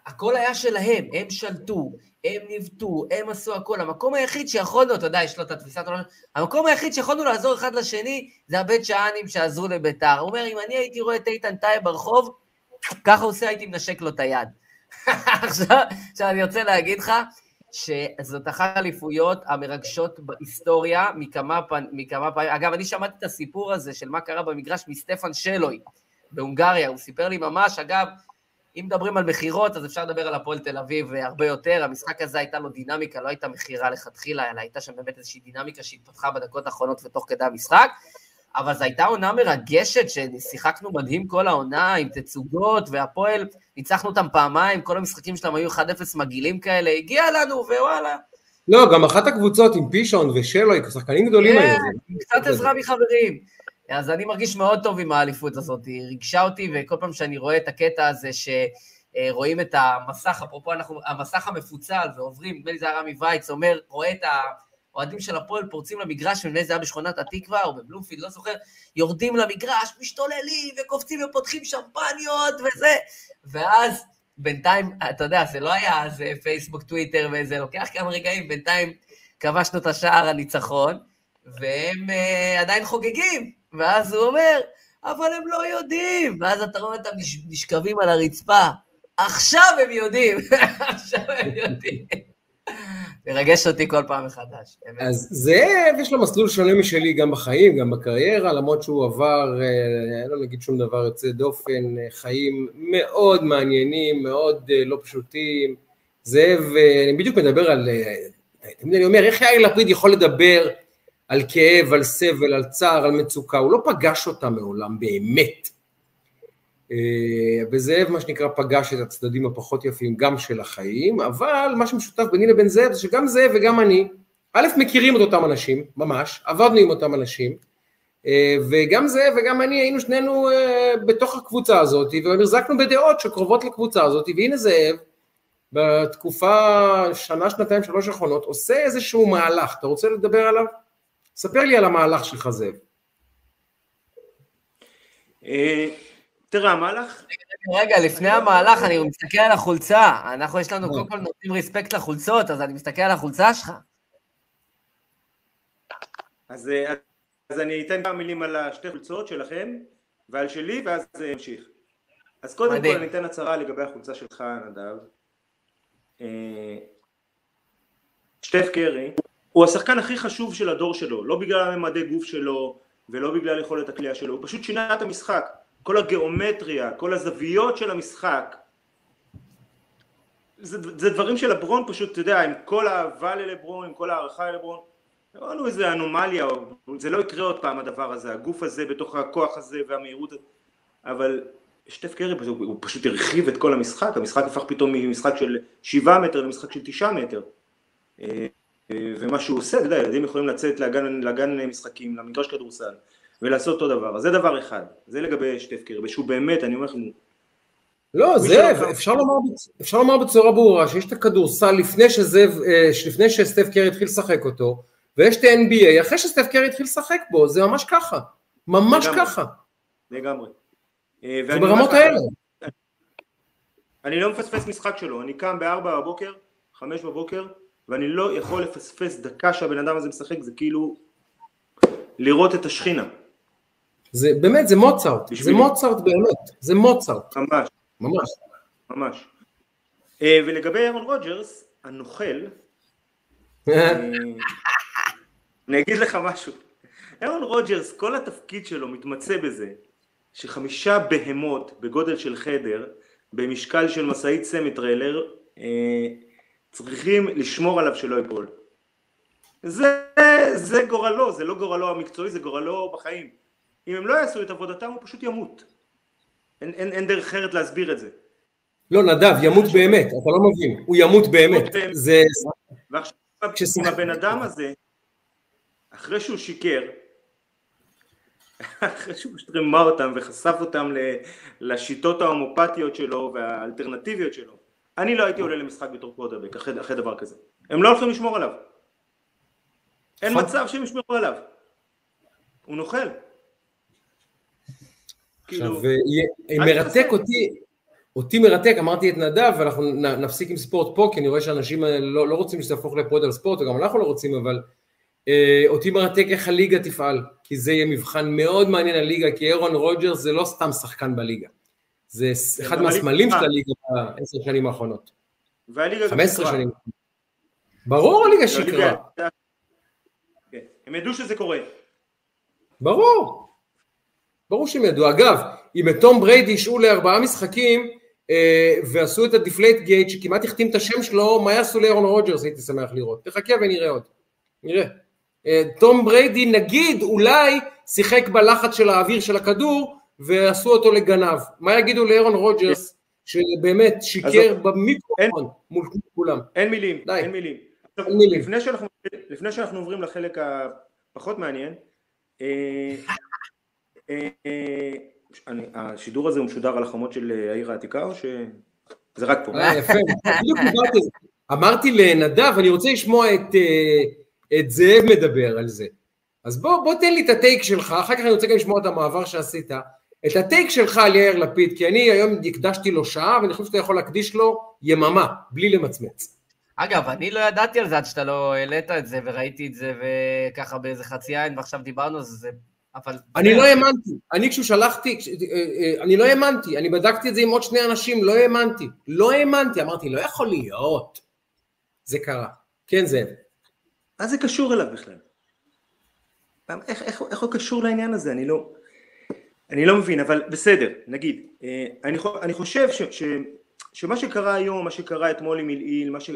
הכל היה שלהם, הם שלטו, הם ניווטו, הם עשו הכל. המקום היחיד שיכולנו, אתה יודע, יש לו את התפיסת עולם, המקום היחיד שיכולנו לעזור אחד לשני, זה הבית שאנים שעזרו לביתר. הוא אומר, אם אני הייתי רואה את איתן טייב ברחוב, ככה עושה, הייתי מנשק לו את היד. עכשיו, עכשיו אני רוצה להגיד לך, שזאת אחת האליפויות המרגשות בהיסטוריה מכמה, פן, מכמה פעמים. אגב, אני שמעתי את הסיפור הזה של מה קרה במגרש מסטפן שלוי בהונגריה, הוא סיפר לי ממש, אגב, אם מדברים על מכירות, אז אפשר לדבר על הפועל תל אביב הרבה יותר. המשחק הזה הייתה לו דינמיקה, לא הייתה מכירה לכתחילה, אלא הייתה שם באמת איזושהי דינמיקה שהתפתחה בדקות האחרונות ותוך כדי המשחק. אבל זו הייתה עונה מרגשת, ששיחקנו מדהים כל העונה, עם תצוגות, והפועל, ניצחנו אותם פעמיים, כל המשחקים שלהם היו 1-0 מגעילים כאלה, הגיע לנו, ווואלה. לא, גם אחת הקבוצות עם פישון ושלוי, שחקנים גדולים כן, היו. עם קצת עזרה מחברים. אז אני מרגיש מאוד טוב עם האליפות הזאת, היא ריגשה אותי, וכל פעם שאני רואה את הקטע הזה שרואים את המסך, אפרופו אנחנו, המסך המפוצל, ועוברים, נדמה לי זה היה רמי וייץ, אומר, רואה את האוהדים של הפועל פורצים למגרש, ונדמה לי זה היה בשכונת התקווה, או בבלומפילד, לא זוכר, יורדים למגרש, משתוללים, וקופצים ופותחים שמפניות וזה, ואז בינתיים, אתה יודע, זה לא היה אז אה, פייסבוק, טוויטר וזה, לוקח כמה רגעים, בינתיים כבשנו את השער הניצחון, והם uh, עדיין חוגגים, ואז הוא אומר, אבל הם לא יודעים, ואז אתה רואה אותם נש- נשכבים על הרצפה, עכשיו הם יודעים, עכשיו הם יודעים. מרגש אותי כל פעם מחדש. אז זאב, יש לו מסלול שונה משלי גם בחיים, גם בקריירה, למרות שהוא עבר, אה, לא נגיד שום דבר יוצא דופן, אה, חיים מאוד מעניינים, מאוד אה, לא פשוטים. זאב, אני בדיוק מדבר על, תמיד אני אומר, איך יאיר לפיד יכול לדבר על כאב, על סבל, על צער, על מצוקה, הוא לא פגש אותה מעולם, באמת. אה, וזאב, מה שנקרא, פגש את הצדדים הפחות יפים גם של החיים, אבל מה שמשותף ביני לבין זאב זה שגם זאב וגם אני, א', מכירים את אותם אנשים, ממש, עבדנו עם אותם אנשים, אה, וגם זאב וגם אני היינו שנינו אה, בתוך הקבוצה הזאת, והחזקנו בדעות שקרובות לקבוצה הזאת, והנה זאב, בתקופה, שנה, שנתיים, שלוש האחרונות, עושה איזשהו מהלך, אתה רוצה לדבר עליו? ספר לי על המהלך שלך, זאב. אה, תראה, המהלך, רגע, לפני המהלך, אני מסתכל על החולצה. אנחנו, יש לנו, קודם כל נותנים רספקט לחולצות, אז אני מסתכל על החולצה שלך. אז, אה, אז אני אתן כמה מילים על השתי חולצות שלכם ועל שלי ואז זה ימשיך. אז קודם מדהים. כל אני אתן הצהרה לגבי החולצה שלך נדב. אה, שטף קרי הוא השחקן הכי חשוב של הדור שלו, לא בגלל הממדי גוף שלו ולא בגלל יכולת הקליעה שלו, הוא פשוט שינה את המשחק, כל הגיאומטריה, כל הזוויות של המשחק. זה, זה דברים של לברון פשוט, אתה יודע, עם כל האהבה ללברון, עם כל הערכה ללברון, לא לנו איזה אנומליה, זה לא יקרה עוד פעם הדבר הזה, הגוף הזה בתוך הכוח הזה והמהירות, אבל שטף קרי הוא פשוט הרחיב את כל המשחק, המשחק הפך פתאום ממשחק של שבעה מטר למשחק של תשעה מטר. אה, ומה שהוא עושה, אתה יודע, ילדים יכולים לצאת לאגן, לאגן משחקים, למגרש כדורסל, ולעשות אותו דבר, אז זה דבר אחד, זה לגבי שטף קרי, ושהוא באמת, אני אומר לכם, לא, זאב, אפשר לומר, אפשר לומר בצורה ברורה שיש את הכדורסל לפני, שזאב, אה, לפני שסטף קרי התחיל לשחק אותו, ויש את ה-NBA אחרי שסטף קרי התחיל לשחק בו, זה ממש ככה, ממש לגמרי. ככה, לגמרי. אה, זה ברמות האלה. אני לא מפספס משחק שלו, אני קם בארבע בבוקר, חמש בבוקר, ואני לא יכול לפספס דקה שהבן אדם הזה משחק, זה כאילו לראות את השכינה, זה באמת, זה מוצרט, זה בשבילי. מוצרט באמת, זה מוצרט, ממש, ממש. ממש. אה, ולגבי אהרון רודג'רס, הנוכל, אה, אני אגיד לך משהו, אהרון רודג'רס, כל התפקיד שלו מתמצא בזה שחמישה בהמות בגודל של חדר, במשקל של משאית סמי טריילר, אה, צריכים לשמור עליו שלא ייפול. זה, זה גורלו, זה לא גורלו המקצועי, זה גורלו בחיים. אם הם לא יעשו את עבודתם הוא פשוט ימות. אין, אין, אין דרך אחרת להסביר את זה. לא, נדב, ימות באמת, אתה לא מבין, הוא ימות באמת. זה, ועכשיו, עם הבן אדם הזה, אחרי שהוא שיקר, אחרי שהוא פשוט רימה אותם וחשף אותם לשיטות ההומופתיות שלו והאלטרנטיביות שלו, אני לא הייתי עולה למשחק בתור קוודרבק אחרי, אחרי דבר כזה. הם לא הולכים לשמור עליו. אין נכון. מצב שהם ישמרו עליו. הוא נוכל. כאילו, עכשיו, אה, אל מרתק. אותי, אותי מרתק, אמרתי את נדב, ואנחנו נפסיק עם ספורט פה, כי אני רואה שאנשים אה, לא, לא רוצים שזה יהפוך לפוד על ספורט, וגם אנחנו לא רוצים, אבל אה, אותי מרתק איך הליגה תפעל, כי זה יהיה מבחן מאוד מעניין הליגה, כי אירון רוג'רס זה לא סתם שחקן בליגה, זה ס- אחד מהסמלים של הליגה- בעשר שנים האחרונות, והליגה גם 15 שיקרה. שנים. ברור הליגה שיקרה, כן, הם ידעו שזה קורה. ברור. ברור שהם ידעו. אגב, אם את תום בריידי השעו לארבעה משחקים אה, ועשו את ה Deflategate שכמעט הכתים את השם שלו, מה יעשו לאירון רוג'רס? הייתי שמח לראות. תחכה ונראה עוד. נראה. אה, תום בריידי נגיד אולי שיחק בלחץ של האוויר של הכדור ועשו אותו לגנב. מה יגידו לאירון רוג'רס שבאמת שיקר עזוב. במיקרופון מול כולם? אין מילים, די. אין מילים. עכשיו, אין מילים. לפני שאנחנו, לפני שאנחנו עוברים לחלק הפחות מעניין, אה, אה, אה, אני, השידור הזה הוא משודר על החומות של העיר העתיקה או שזה רק פה? יפה. זה. אמרתי לנדב, אני רוצה לשמוע את, את זאב מדבר על זה. אז בוא, בוא תן לי את הטייק שלך, אחר כך אני רוצה גם לשמוע את המעבר שעשית. את הטייק שלך על יאיר לפיד, כי אני היום הקדשתי לו שעה, ואני חושב שאתה יכול להקדיש לו יממה, בלי למצמץ. אגב, אני לא ידעתי על זה עד שאתה לא העלית את זה, וראיתי את זה, וככה באיזה חצי עין, ועכשיו דיברנו על זה, אבל... אני לא האמנתי, אני כששלחתי, כש- אה, אה, אני לא האמנתי, אני בדקתי את זה עם עוד שני אנשים, לא האמנתי, לא האמנתי, אמרתי, לא יכול להיות. זה קרה. כן, זאב. מה זה קשור אליו בכלל? איך, איך, איך הוא קשור לעניין הזה? אני לא, אני לא מבין, אבל בסדר, נגיד. אה, אני, חו- אני חושב ש, ש, שמה שקרה היום, מה שקרה אתמול עם עילעיל, ש...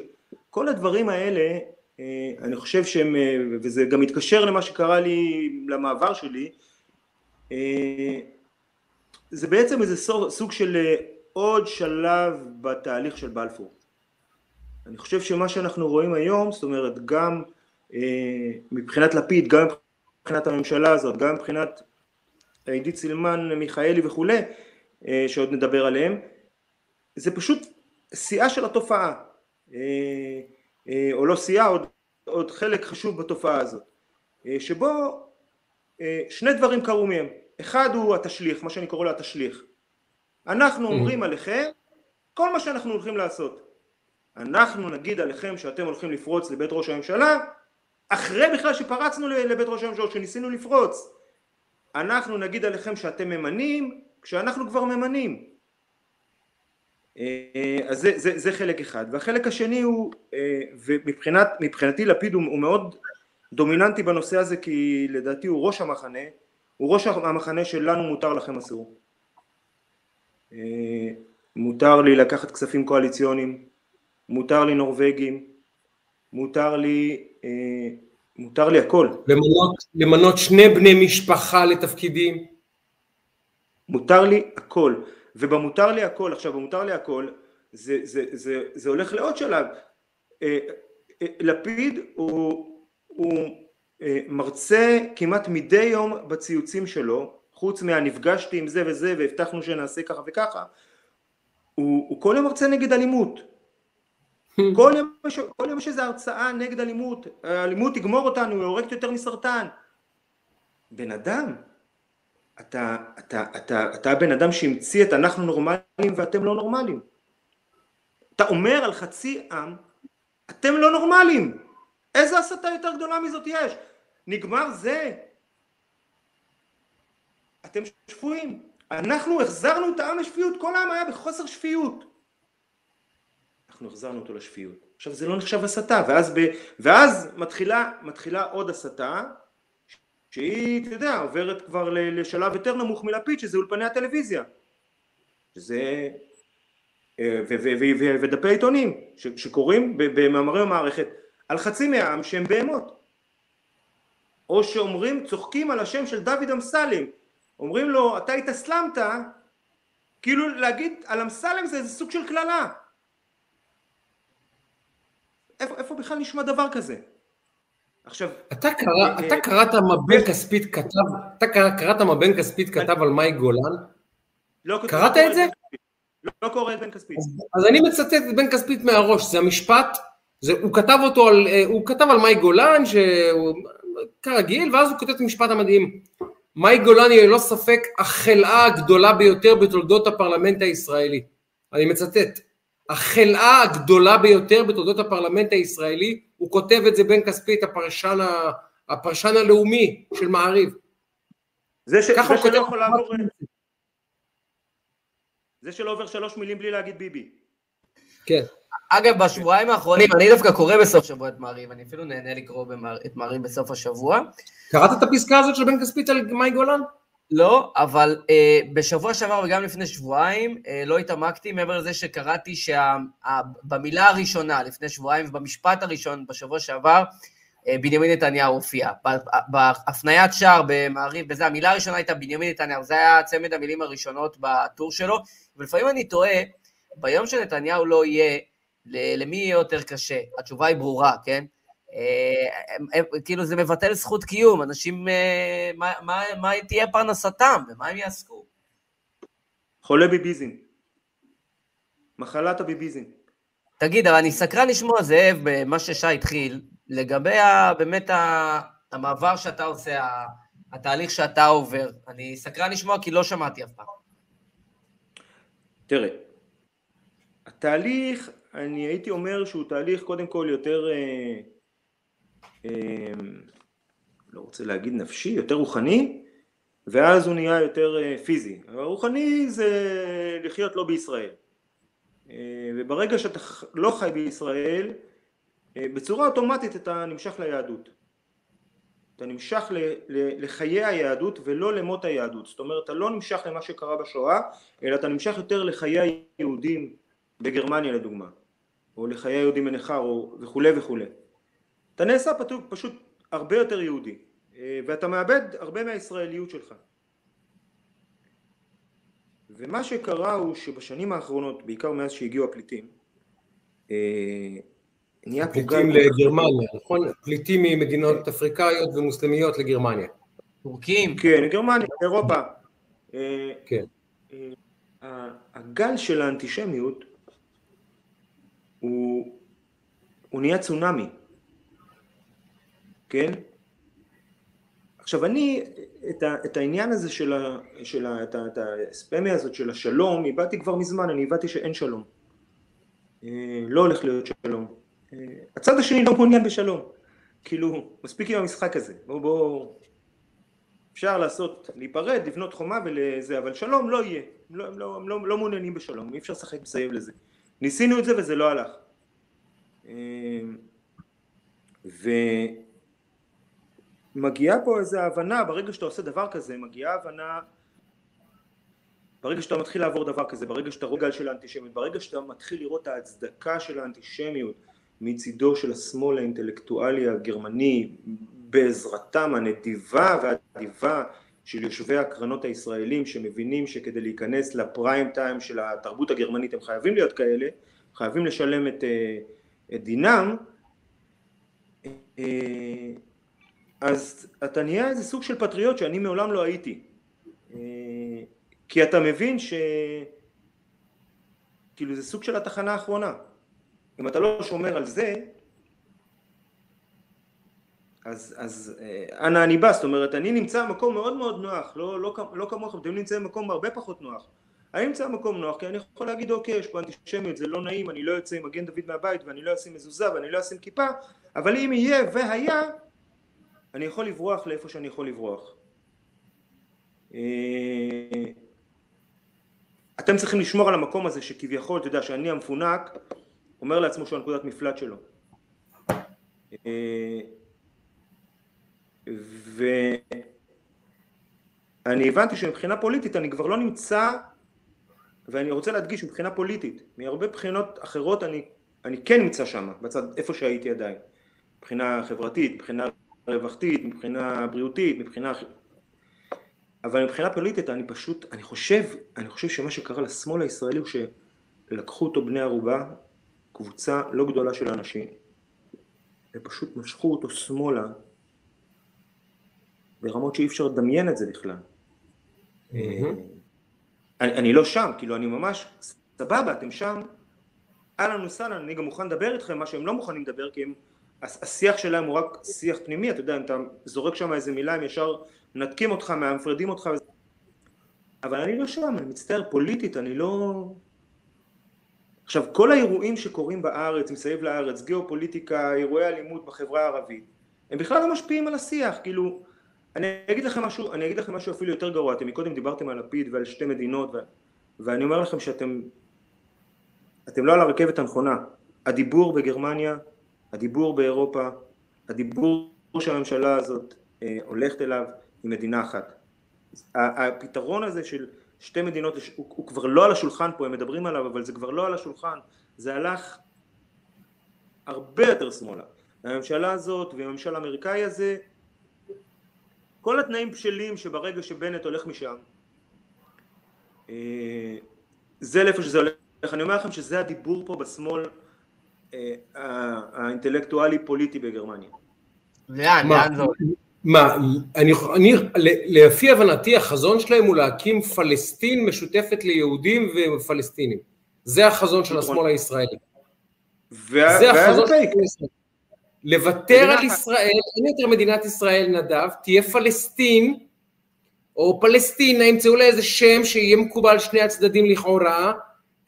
כל הדברים האלה, אה, אני חושב שהם, אה, וזה גם מתקשר למה שקרה לי, למעבר שלי, זה בעצם איזה סוג, של עוד שלב בתהליך של בלפור. אני חושב שמה שאנחנו רואים היום, זאת אומרת גם מבחינת לפיד, גם מבחינת הממשלה הזאת, גם מבחינת עידית סילמן, מיכאלי וכולי, אה, שעוד נדבר עליהם, זה פשוט שיאה של התופעה, אה, אה, או לא שיאה, עוד, עוד חלק חשוב בתופעה הזאת, שבו שני דברים קרו מהם, אחד הוא התשליך, מה שאני קורא לו התשליך, אנחנו אומרים עליכם כל מה שאנחנו הולכים לעשות, אנחנו נגיד עליכם שאתם הולכים לפרוץ לבית ראש הממשלה אחרי בכלל שפרצנו לבית ראש הממשלה, שניסינו לפרוץ. אנחנו נגיד עליכם שאתם ממנים כשאנחנו כבר ממנים. אה, אז זה, זה, זה חלק אחד. והחלק השני הוא, אה, ומבחינתי לפיד הוא, הוא מאוד דומיננטי בנושא הזה כי לדעתי הוא ראש המחנה, הוא ראש המחנה שלנו מותר לכם אסור. אה, מותר לי לקחת כספים קואליציוניים, מותר לי נורבגים, מותר לי, מותר לי הכל, למנות, למנות שני בני משפחה לתפקידים. מותר לי הכל, ובמותר לי הכל, עכשיו במותר לי הכל, זה, זה, זה, זה הולך לעוד שלב, אה, אה, לפיד הוא, הוא אה, מרצה כמעט מדי יום בציוצים שלו, חוץ מהנפגשתי עם זה וזה והבטחנו שנעשה ככה וככה, הוא, הוא כל יום מרצה נגד אלימות. כל יום, כל יום איזו הרצאה נגד אלימות, האלימות תגמור אותנו, היא הורגת יותר מסרטן. בן אדם, אתה, אתה, אתה, אתה הבן אדם שהמציא את אנחנו נורמליים ואתם לא נורמליים. אתה אומר על חצי עם, אתם לא נורמליים. איזה הסתה יותר גדולה מזאת יש? נגמר זה. אתם שפויים. אנחנו החזרנו את העם לשפיות, כל העם היה בחוסר שפיות. אנחנו החזרנו אותו לשפיות. עכשיו זה לא נחשב הסתה, ואז, ב... ואז מתחילה, מתחילה עוד הסתה, שהיא, אתה יודע, עוברת כבר לשלב יותר נמוך מלפיד, שזה אולפני הטלוויזיה. שזה... אה, ודפי עיתונים שקוראים במאמרי המערכת על חצי מהעם שהם בהמות. או שאומרים, צוחקים על השם של דוד אמסלם, אומרים לו, אתה התאסלמת, כאילו להגיד על אמסלם זה איזה סוג של קללה. איפה, איפה בכלל נשמע דבר כזה? עכשיו... אתה, קרא, אה, אתה קראת מה בן כספית כתב, אתה קראת מה בן כספית כתב על מאי גולן? לא, קראת לא את זה? לא, לא קורא את בן כספית. אז, אז אני מצטט את בן כספית מהראש, זה המשפט, זה, הוא כתב אותו על, אה, הוא כתב על מאי גולן, שהוא כרגיל, ואז הוא כותב את המשפט המדהים. מאי גולן היא ללא ספק החלאה הגדולה ביותר בתולדות הפרלמנט הישראלי. אני מצטט. החלאה הגדולה ביותר בתולדות הפרלמנט הישראלי, הוא כותב את זה בן כספית, הפרשן, הפרשן הלאומי של מעריב. זה, ש... זה שלא יכול לעבור... זה שלא עובר שלוש מילים בלי להגיד ביבי. כן. אגב, בשבועיים האחרונים, אני דווקא קורא בסוף שבוע את מעריב, אני אפילו נהנה לקרוא במער, את מעריב בסוף השבוע. קראת את הפסקה הזאת של בן כספית על מאי גולן? לא, אבל אה, בשבוע שעבר וגם לפני שבועיים אה, לא התעמקתי, מעבר לזה שקראתי שבמילה הראשונה לפני שבועיים ובמשפט הראשון בשבוע שעבר, אה, בנימין נתניהו הופיע. בהפניית שער במעריב, בזה, המילה הראשונה הייתה בנימין נתניהו, זה היה צמד המילים הראשונות בטור שלו, ולפעמים אני תוהה, ביום שנתניהו לא יהיה, למי יהיה יותר קשה? התשובה היא ברורה, כן? אה, כאילו זה מבטל זכות קיום, אנשים, אה, מה, מה, מה תהיה פרנסתם, ומה הם יעסקו? חולה ביביזם. מחלת הביביזם. תגיד, אבל אני סקרן לשמוע, זאב, במה ששי התחיל, לגבי ה, באמת ה, המעבר שאתה עושה, התהליך שאתה עובר. אני סקרן לשמוע כי לא שמעתי אף פעם. תראה, התהליך, אני הייתי אומר שהוא תהליך קודם כל יותר... אה, לא רוצה להגיד נפשי, יותר רוחני, ואז הוא נהיה יותר אה, פיזי. הרוחני זה לחיות לא בישראל. אה, וברגע שאתה לא חי בישראל, אה, בצורה אוטומטית אתה נמשך ליהדות. אתה נמשך לחיי היהדות ולא למות היהדות. זאת אומרת, אתה לא נמשך למה שקרה בשואה, אלא אתה נמשך יותר לחיי היהודים בגרמניה לדוגמה, או לחיי היהודים בנכר וכולי וכולי. אתה נעשה פשוט, פשוט הרבה יותר יהודי אה, ואתה מאבד הרבה מהישראליות שלך ומה שקרה הוא שבשנים האחרונות בעיקר מאז שהגיעו הפליטים אה, נהיה פה פליטים לגרמניה, נכון? פליטים ממדינות אפריקאיות ומוסלמיות לגרמניה. טורקים. כן, גרמניה, אירופה. אה, כן. הגל של האנטישמיות הוא, הוא נהיה צונאמי. כן? עכשיו אני, את, ה, את העניין הזה של, ה, של ה, את, ה, את הספמיה הזאת של השלום, הבעתי כבר מזמן, אני הבעתי שאין שלום. אה, לא הולך להיות שלום. אה, הצד השני לא מעוניין בשלום. כאילו, מספיק עם המשחק הזה. בואו, בואו... אפשר לעשות, להיפרד, לבנות חומה ולזה, אבל שלום לא יהיה. הם לא, לא, לא, לא מעוניינים בשלום, אי אפשר לשחק מסביב לזה. ניסינו את זה וזה לא הלך. אה, ו... מגיעה פה איזו הבנה, ברגע שאתה עושה דבר כזה, מגיעה הבנה, ברגע שאתה מתחיל לעבור דבר כזה, ברגע שאתה רואה גל של האנטישמיות, ברגע שאתה מתחיל לראות את ההצדקה של האנטישמיות מצידו של השמאל האינטלקטואלי הגרמני, בעזרתם הנדיבה והאדיבה של יושבי הקרנות הישראלים שמבינים שכדי להיכנס לפריים טיים של התרבות הגרמנית הם חייבים להיות כאלה, חייבים לשלם את, אה, את דינם, אה, אז אתה נהיה איזה סוג של פטריוט שאני מעולם לא הייתי. אה, כי אתה מבין ש... כאילו זה סוג של התחנה האחרונה. אם אתה לא שומר על זה, אז, אז אה, אנה אני בא, זאת אומרת, אני נמצא במקום מאוד מאוד נוח, לא, לא, לא כמוכם, אתם נמצאים במקום הרבה פחות נוח. אני נמצא במקום נוח כי אני יכול להגיד אוקיי, יש פה אנטישמיות, זה לא נעים, אני לא יוצא עם מגן דוד מהבית ואני לא אשים מזוזה ואני לא אשים כיפה, אבל אם יהיה והיה, אני יכול לברוח לאיפה שאני יכול לברוח. אה, אתם צריכים לשמור על המקום הזה שכביכול, אתה יודע, שאני המפונק, אומר לעצמו שהוא הנקודת מפלט שלו. אה, ואני הבנתי שמבחינה פוליטית אני כבר לא נמצא, ואני רוצה להדגיש מבחינה פוליטית, מהרבה בחינות אחרות אני, אני כן נמצא שם, בצד איפה שהייתי עדיין, מבחינה חברתית, מבחינה רווחתית, מבחינה בריאותית, מבחינה... אבל מבחינה פוליטית אני פשוט, אני חושב, אני חושב שמה שקרה לשמאל הישראלי הוא שלקחו אותו בני ערובה, קבוצה לא גדולה של אנשים, ופשוט משכו אותו שמאלה ברמות שאי אפשר לדמיין את זה בכלל. אני, אני לא שם, כאילו אני ממש, סבבה, אתם שם, אהלן וסהלן, אני גם מוכן לדבר איתכם, מה שהם לא מוכנים לדבר, כי הם, השיח שלהם הוא רק שיח פנימי, אתה יודע, אם אתה זורק שם איזה מילה, הם ישר מנתקים אותך, מפרדים אותך, אבל אני לא שם, אני מצטער, פוליטית, אני לא... עכשיו, כל האירועים שקורים בארץ, מסביב לארץ, גיאופוליטיקה, אירועי אלימות בחברה הערבית, הם בכלל לא משפיעים על השיח, כאילו, אני אגיד לכם משהו, אני אגיד לכם משהו אפילו יותר גרוע, אתם מקודם דיברתם על לפיד ועל שתי מדינות, ו... ואני אומר לכם שאתם, אתם לא על הרכבת הנכונה, הדיבור בגרמניה, הדיבור באירופה, הדיבור שהממשלה הזאת אה, הולכת אליו היא מדינה אחת. הפתרון הזה של שתי מדינות, הוא, הוא כבר לא על השולחן פה, הם מדברים עליו, אבל זה כבר לא על השולחן, זה הלך הרבה יותר שמאלה. הממשלה הזאת והממשל האמריקאי הזה, כל התנאים בשלים שברגע שבנט הולך משם, אה, זה לאיפה שזה הולך. אני אומר לכם שזה הדיבור פה בשמאל האינטלקטואלי פוליטי בגרמניה. לאן? לאן זה הולך? מה, אני, אני, לפי הבנתי החזון שלהם הוא להקים פלסטין משותפת ליהודים ופלסטינים. זה החזון של השמאל הישראלי. זה החזון של הישראלי. לוותר על ישראל, אין יותר מדינת ישראל נדב, תהיה פלסטין, או פלסטינה, ימצאו לה איזה שם שיהיה מקובל שני הצדדים לכאורה,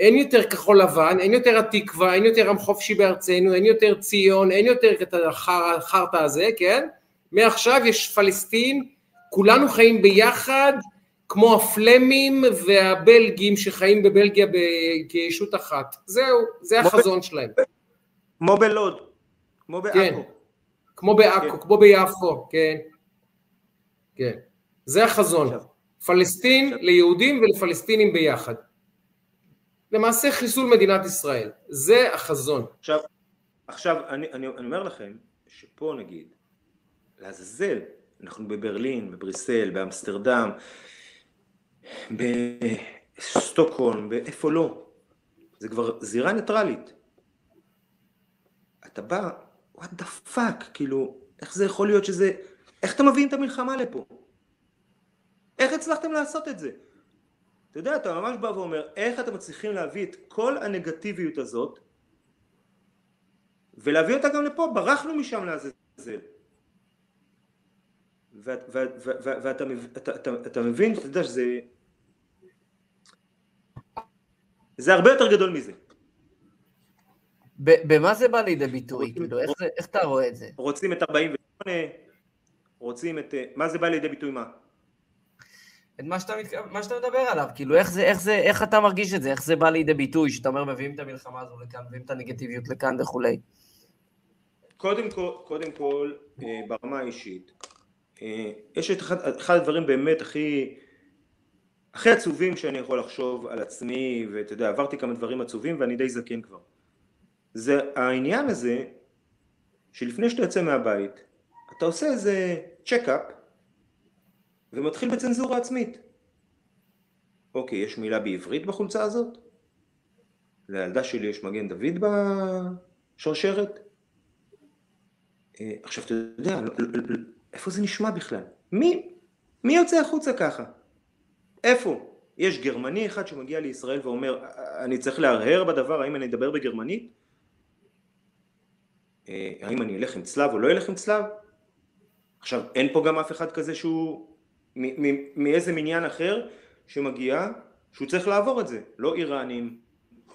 אין יותר כחול לבן, אין יותר התקווה, אין יותר עם חופשי בארצנו, אין יותר ציון, אין יותר את החרטא הזה, כן? מעכשיו יש פלסטין, כולנו חיים ביחד, כמו הפלמים והבלגים שחיים בבלגיה כישות אחת. זהו, זה החזון שלהם. כמו בלוד, כמו בעכו. כן, כמו בעכו, כן. כמו ביפו, כן. כן. זה החזון. עכשיו, פלסטין עכשיו. ליהודים ולפלסטינים ביחד. למעשה חיסול מדינת ישראל. זה החזון. עכשיו, עכשיו אני, אני, אני אומר לכם שפה נגיד לעזאזל, אנחנו בברלין, בבריסל, באמסטרדם, בסטוקהולם, באיפה לא, זה כבר זירה ניטרלית. אתה בא, what the fuck, כאילו, איך זה יכול להיות שזה, איך אתם מביאים את המלחמה לפה? איך הצלחתם לעשות את זה? אתה יודע, אתה ממש בא ואומר, איך אתם מצליחים להביא את כל הנגטיביות הזאת ולהביא אותה גם לפה, ברחנו משם לעזאזל. ואתה מבין, אתה יודע שזה... זה הרבה יותר גדול מזה. במה זה בא לידי ביטוי? כאילו, איך אתה רואה את זה? רוצים את 48, רוצים את... מה זה בא לידי ביטוי מה? את מה שאתה, מה שאתה מדבר עליו, כאילו איך זה, איך זה, איך אתה מרגיש את זה, איך זה בא לידי ביטוי, שאתה אומר מביאים את המלחמה הזו לכאן, מביאים את הנגטיביות לכאן וכולי. קודם כל, קודם כל אה, ברמה האישית, אה, יש את אחד, אחד הדברים באמת הכי, הכי עצובים שאני יכול לחשוב על עצמי, ואתה יודע, עברתי כמה דברים עצובים ואני די זקן כבר. זה העניין הזה, שלפני שאתה יוצא מהבית, אתה עושה איזה צ'קאפ, ומתחיל בצנזורה עצמית. אוקיי, יש מילה בעברית בחולצה הזאת? לילדה שלי יש מגן דוד בשרשרת? אה, עכשיו אתה יודע, איפה זה נשמע בכלל? מי, מי יוצא החוצה ככה? איפה? יש גרמני אחד שמגיע לישראל ואומר, אני צריך להרהר בדבר, האם אני אדבר בגרמנית? אה, האם אני אלך עם צלב או לא אלך עם צלב? עכשיו, אין פה גם אף אחד כזה שהוא מאיזה מניין אחר שמגיע, שהוא צריך לעבור את זה, לא איראנים,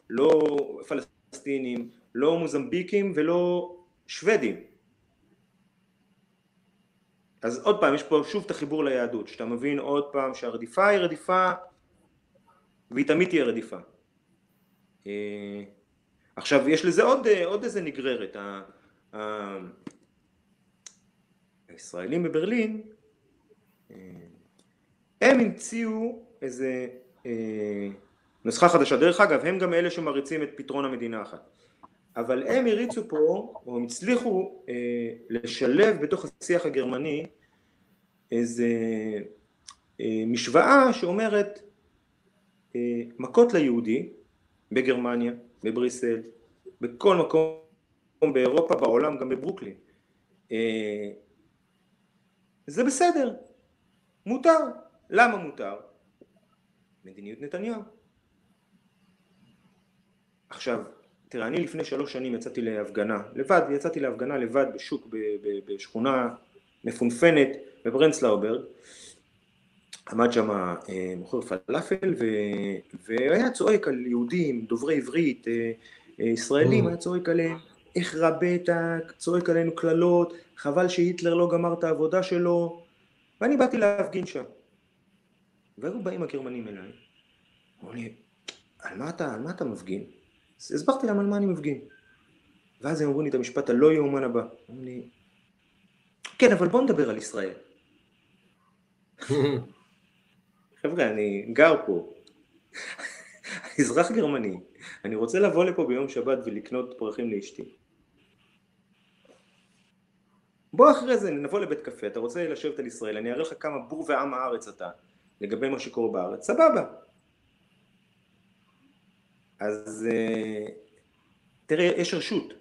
לא פלסטינים, לא מוזמביקים ולא שוודים. אז עוד פעם, יש פה שוב את החיבור ליהדות, שאתה מבין עוד פעם שהרדיפה היא רדיפה והיא תמיד תהיה רדיפה. אה, עכשיו, יש לזה עוד, עוד איזה נגררת. הישראלים בברלין, אה, הם המציאו איזה אה, נוסחה חדשה. דרך אגב, הם גם אלה שמריצים את פתרון המדינה אחת. אבל הם הריצו פה, או הם הצליחו אה, לשלב בתוך השיח הגרמני איזה אה, משוואה שאומרת אה, מכות ליהודי בגרמניה, בבריסל, בכל מקום באירופה, בעולם, גם בברוקלין. אה, זה בסדר, מותר. למה מותר? מדיניות נתניהו. עכשיו, תראה, אני לפני שלוש שנים יצאתי להפגנה, לבד, יצאתי להפגנה לבד בשוק, בשכונה מפונפנת בפרנצלאוברג, עמד שם אה, מוכר פלאפל ו... והיה צועק על יהודים, דוברי עברית, אה, אה, ישראלים, mm. היה צועק עליהם, איך רבית, צועק עלינו קללות, חבל שהיטלר לא גמר את העבודה שלו, ואני באתי להפגין שם. והיו באים הגרמנים אליי, אמרו לי, על מה אתה, על מה אתה מפגין? אז הסברתי להם על מה אני מפגין. ואז הם אמרו לי את המשפט הלא יאומן הבא. אמרו לי, כן, אבל בוא נדבר על ישראל. חבר'ה, אני גר פה. אזרח גרמני, אני רוצה לבוא לפה ביום שבת ולקנות פרחים לאשתי. בוא אחרי זה נבוא לבית קפה, אתה רוצה לשבת על ישראל, אני אראה לך כמה בור ועם הארץ אתה לגבי מה שקורה בארץ, סבבה. אז אה, תראה, יש רשות.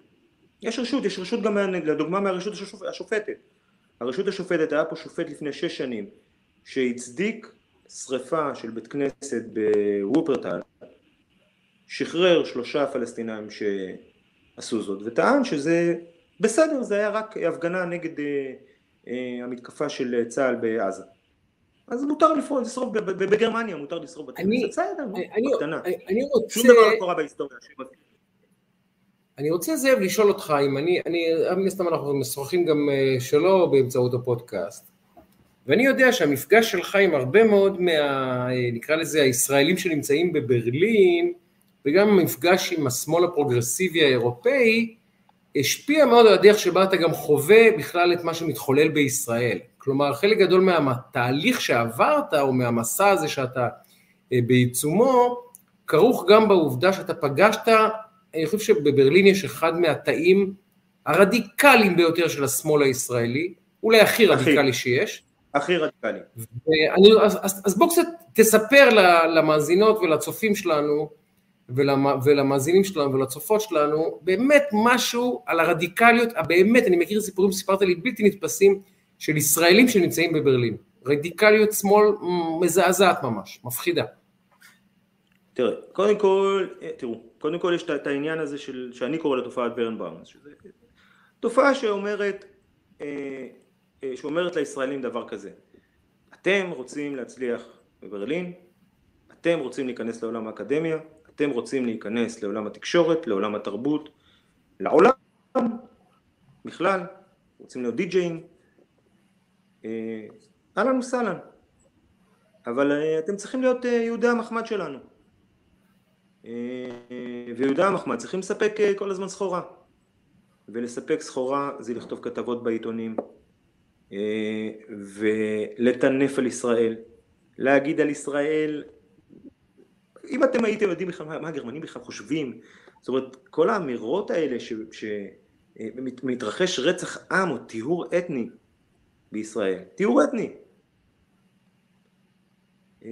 יש רשות, יש רשות גם, לדוגמה מהרשות השופטת. הרשות השופטת, היה פה שופט לפני שש שנים שהצדיק שריפה של בית כנסת בוופרטל, שחרר שלושה פלסטינאים שעשו זאת, וטען שזה בסדר, זה היה רק הפגנה נגד אה, אה, המתקפה של צה"ל בעזה. אז מותר לשרוף בגרמניה, מותר לשרוף בתים, בסדר, בקטנה. אני רוצה... שום דבר לא קורה בהיסטוריה. אני רוצה זאב לשאול אותך אם אני, אני, מן הסתם אנחנו משוחחים גם אה, שלא באמצעות הפודקאסט, ואני יודע שהמפגש שלך עם הרבה מאוד מה, אה, נקרא לזה הישראלים שנמצאים בברלין, וגם המפגש עם השמאל הפרוגרסיבי האירופאי, השפיע מאוד על הדרך שבה אתה גם חווה בכלל את מה שמתחולל בישראל. כלומר, חלק גדול מהתהליך שעברת, או מהמסע הזה שאתה אה, בעיצומו, כרוך גם בעובדה שאתה פגשת, אני חושב שבברלין יש אחד מהתאים הרדיקליים ביותר של השמאל הישראלי, אולי הכי רדיקלי שיש. הכי רדיקלי. ואני, אז, אז, אז בוא קצת תספר למאזינות ולצופים שלנו, ולמ, ולמאזינים שלנו ולצופות שלנו, באמת משהו על הרדיקליות, הבאמת, אני מכיר סיפורים שסיפרת לי, בלתי נתפסים, של ישראלים שנמצאים בברלין. רדיקליות שמאל מזעזעת ממש, מפחידה. תראה, קודם כל, אה, תראו, קודם כל יש את העניין הזה של, שאני קורא לתופעת ברן בראונס, שזה תופעה שאומרת, אה, אה, שאומרת לישראלים דבר כזה, אתם רוצים להצליח בברלין, אתם רוצים להיכנס לעולם האקדמיה, אתם רוצים להיכנס לעולם התקשורת, לעולם התרבות, לעולם בכלל, רוצים להיות די-ג'אים, אהלן וסהלן, אבל אה, אתם צריכים להיות אה, יהודי המחמד שלנו. ויהודי המחמד צריכים לספק כל הזמן סחורה. ולספק סחורה זה לכתוב כתבות בעיתונים, ולטנף על ישראל, להגיד על ישראל, אם אתם הייתם יודעים בכלל מה הגרמנים בכלל חושבים, זאת אומרת כל האמירות האלה שמתרחש רצח עם או טיהור אתני בישראל. טיהור אתני. אה,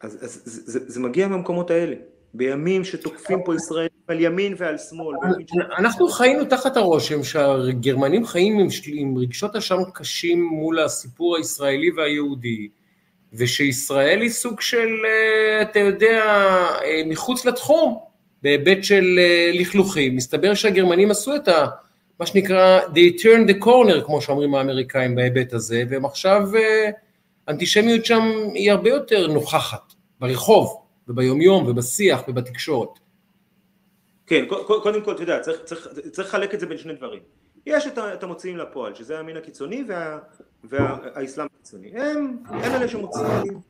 אז, אז זה, זה מגיע מהמקומות האלה. בימים שתוקפים פה ישראל על ימין ועל שמאל. אנחנו חיינו תחת הרושם שהגרמנים חיים עם, עם רגשות אשם קשים מול הסיפור הישראלי והיהודי, ושישראל היא סוג של, אה, אתה יודע, אה, מחוץ לתחום, בהיבט של לכלוכים. מסתבר שהגרמנים עשו את ה... מה שנקרא, they turn the corner, כמו שאומרים האמריקאים בהיבט הזה, והם עכשיו, אנטישמיות שם היא הרבה יותר נוכחת, ברחוב. וביומיום ובשיח ובתקשורת. כן, קודם כל, אתה יודע, צריך, צריך, צריך לחלק את זה בין שני דברים. יש את, את המוציאים לפועל, שזה הימין הקיצוני וה, והאסלאם הקיצוני. הם, הם אלה שמוציאים.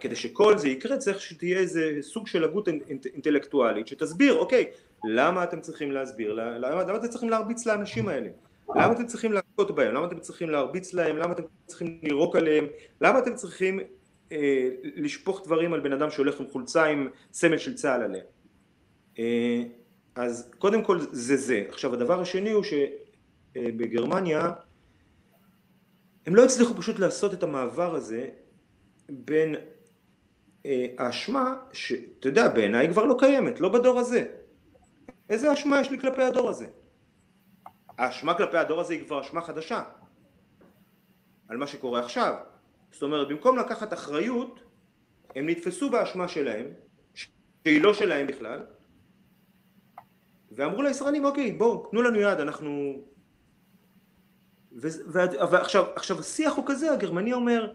כדי שכל זה יקרה צריך שתהיה איזה סוג של הגות אינט, אינטלקטואלית שתסביר, אוקיי, למה אתם צריכים להסביר, למה, למה אתם צריכים להרביץ לאנשים האלה? למה אתם צריכים להכות בהם? למה אתם צריכים להרביץ להם? למה אתם צריכים לירוק עליהם? למה אתם צריכים אה, לשפוך דברים על בן אדם שהולך עם חולצה עם סמל של צה"ל עליה. אה, אז קודם כל זה זה. עכשיו הדבר השני הוא שבגרמניה אה, הם לא הצליחו פשוט לעשות את המעבר הזה בין האשמה שאתה יודע בעיניי כבר לא קיימת, לא בדור הזה. איזה אשמה יש לי כלפי הדור הזה? האשמה כלפי הדור הזה היא כבר אשמה חדשה על מה שקורה עכשיו. זאת אומרת, במקום לקחת אחריות, הם נתפסו באשמה שלהם, שהיא לא שלהם בכלל, ואמרו לישראלים, אוקיי, בואו, תנו לנו יד, אנחנו... ועכשיו עכשיו השיח הוא כזה, הגרמני אומר,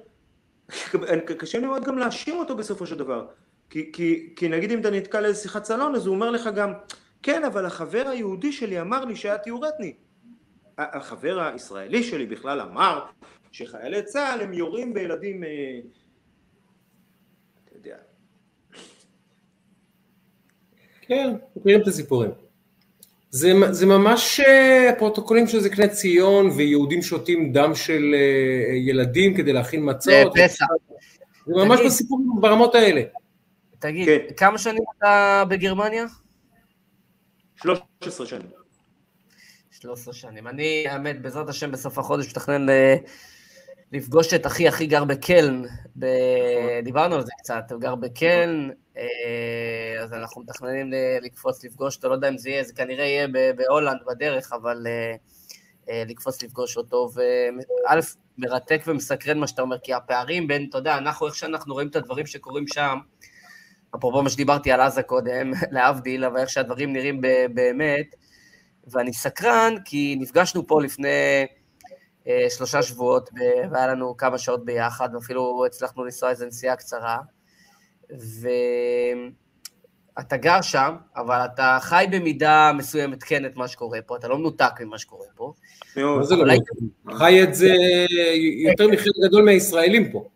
קשה לי מאוד גם להאשים אותו בסופו של דבר, כי, כי, כי נגיד אם אתה נתקע לאיזה שיחת סלון, אז הוא אומר לך גם, כן, אבל החבר היהודי שלי אמר לי שהיה טיהור אתני. החבר הישראלי שלי בכלל אמר שחיילי צה"ל הם יורים בילדים, אה, אתה יודע. כן, מכירים את הסיפורים. זה, זה ממש אה, פרוטוקולים של זקני ציון ויהודים שותים דם של אה, ילדים כדי להכין מצות. זה פסח. זה ממש תגיד, בסיפורים ברמות האלה. תגיד, כן. כמה שנים אתה בגרמניה? 13 שנים. 13 שנים. אני, האמת, בעזרת השם, בסוף החודש מתכנן לפגוש את אחי הכי גר בקלן, ב... דיברנו על זה קצת, הוא גר בקלן, אה, אז אנחנו מתכננים לקפוץ לפגוש אותו, לא יודע אם זה יהיה, זה כנראה יהיה בהולנד בדרך, אבל אה, אה, לקפוץ לפגוש אותו, וא', מרתק ומסקרן מה שאתה אומר, כי הפערים בין, אתה יודע, אנחנו, איך שאנחנו רואים את הדברים שקורים שם, אפרופו מה שדיברתי על עזה קודם, להבדיל, אבל איך שהדברים נראים באמת, ואני סקרן, כי נפגשנו פה לפני... אה, שלושה שבועות, והיה לנו כמה שעות ביחד, ואפילו הצלחנו לנסוע איזו נסיעה קצרה. ואתה גר שם, אבל אתה חי במידה מסוימת כן את מה שקורה פה, אתה לא מנותק ממה שקורה פה. מה זה לא חי את זה יותר מחלק גדול מהישראלים פה.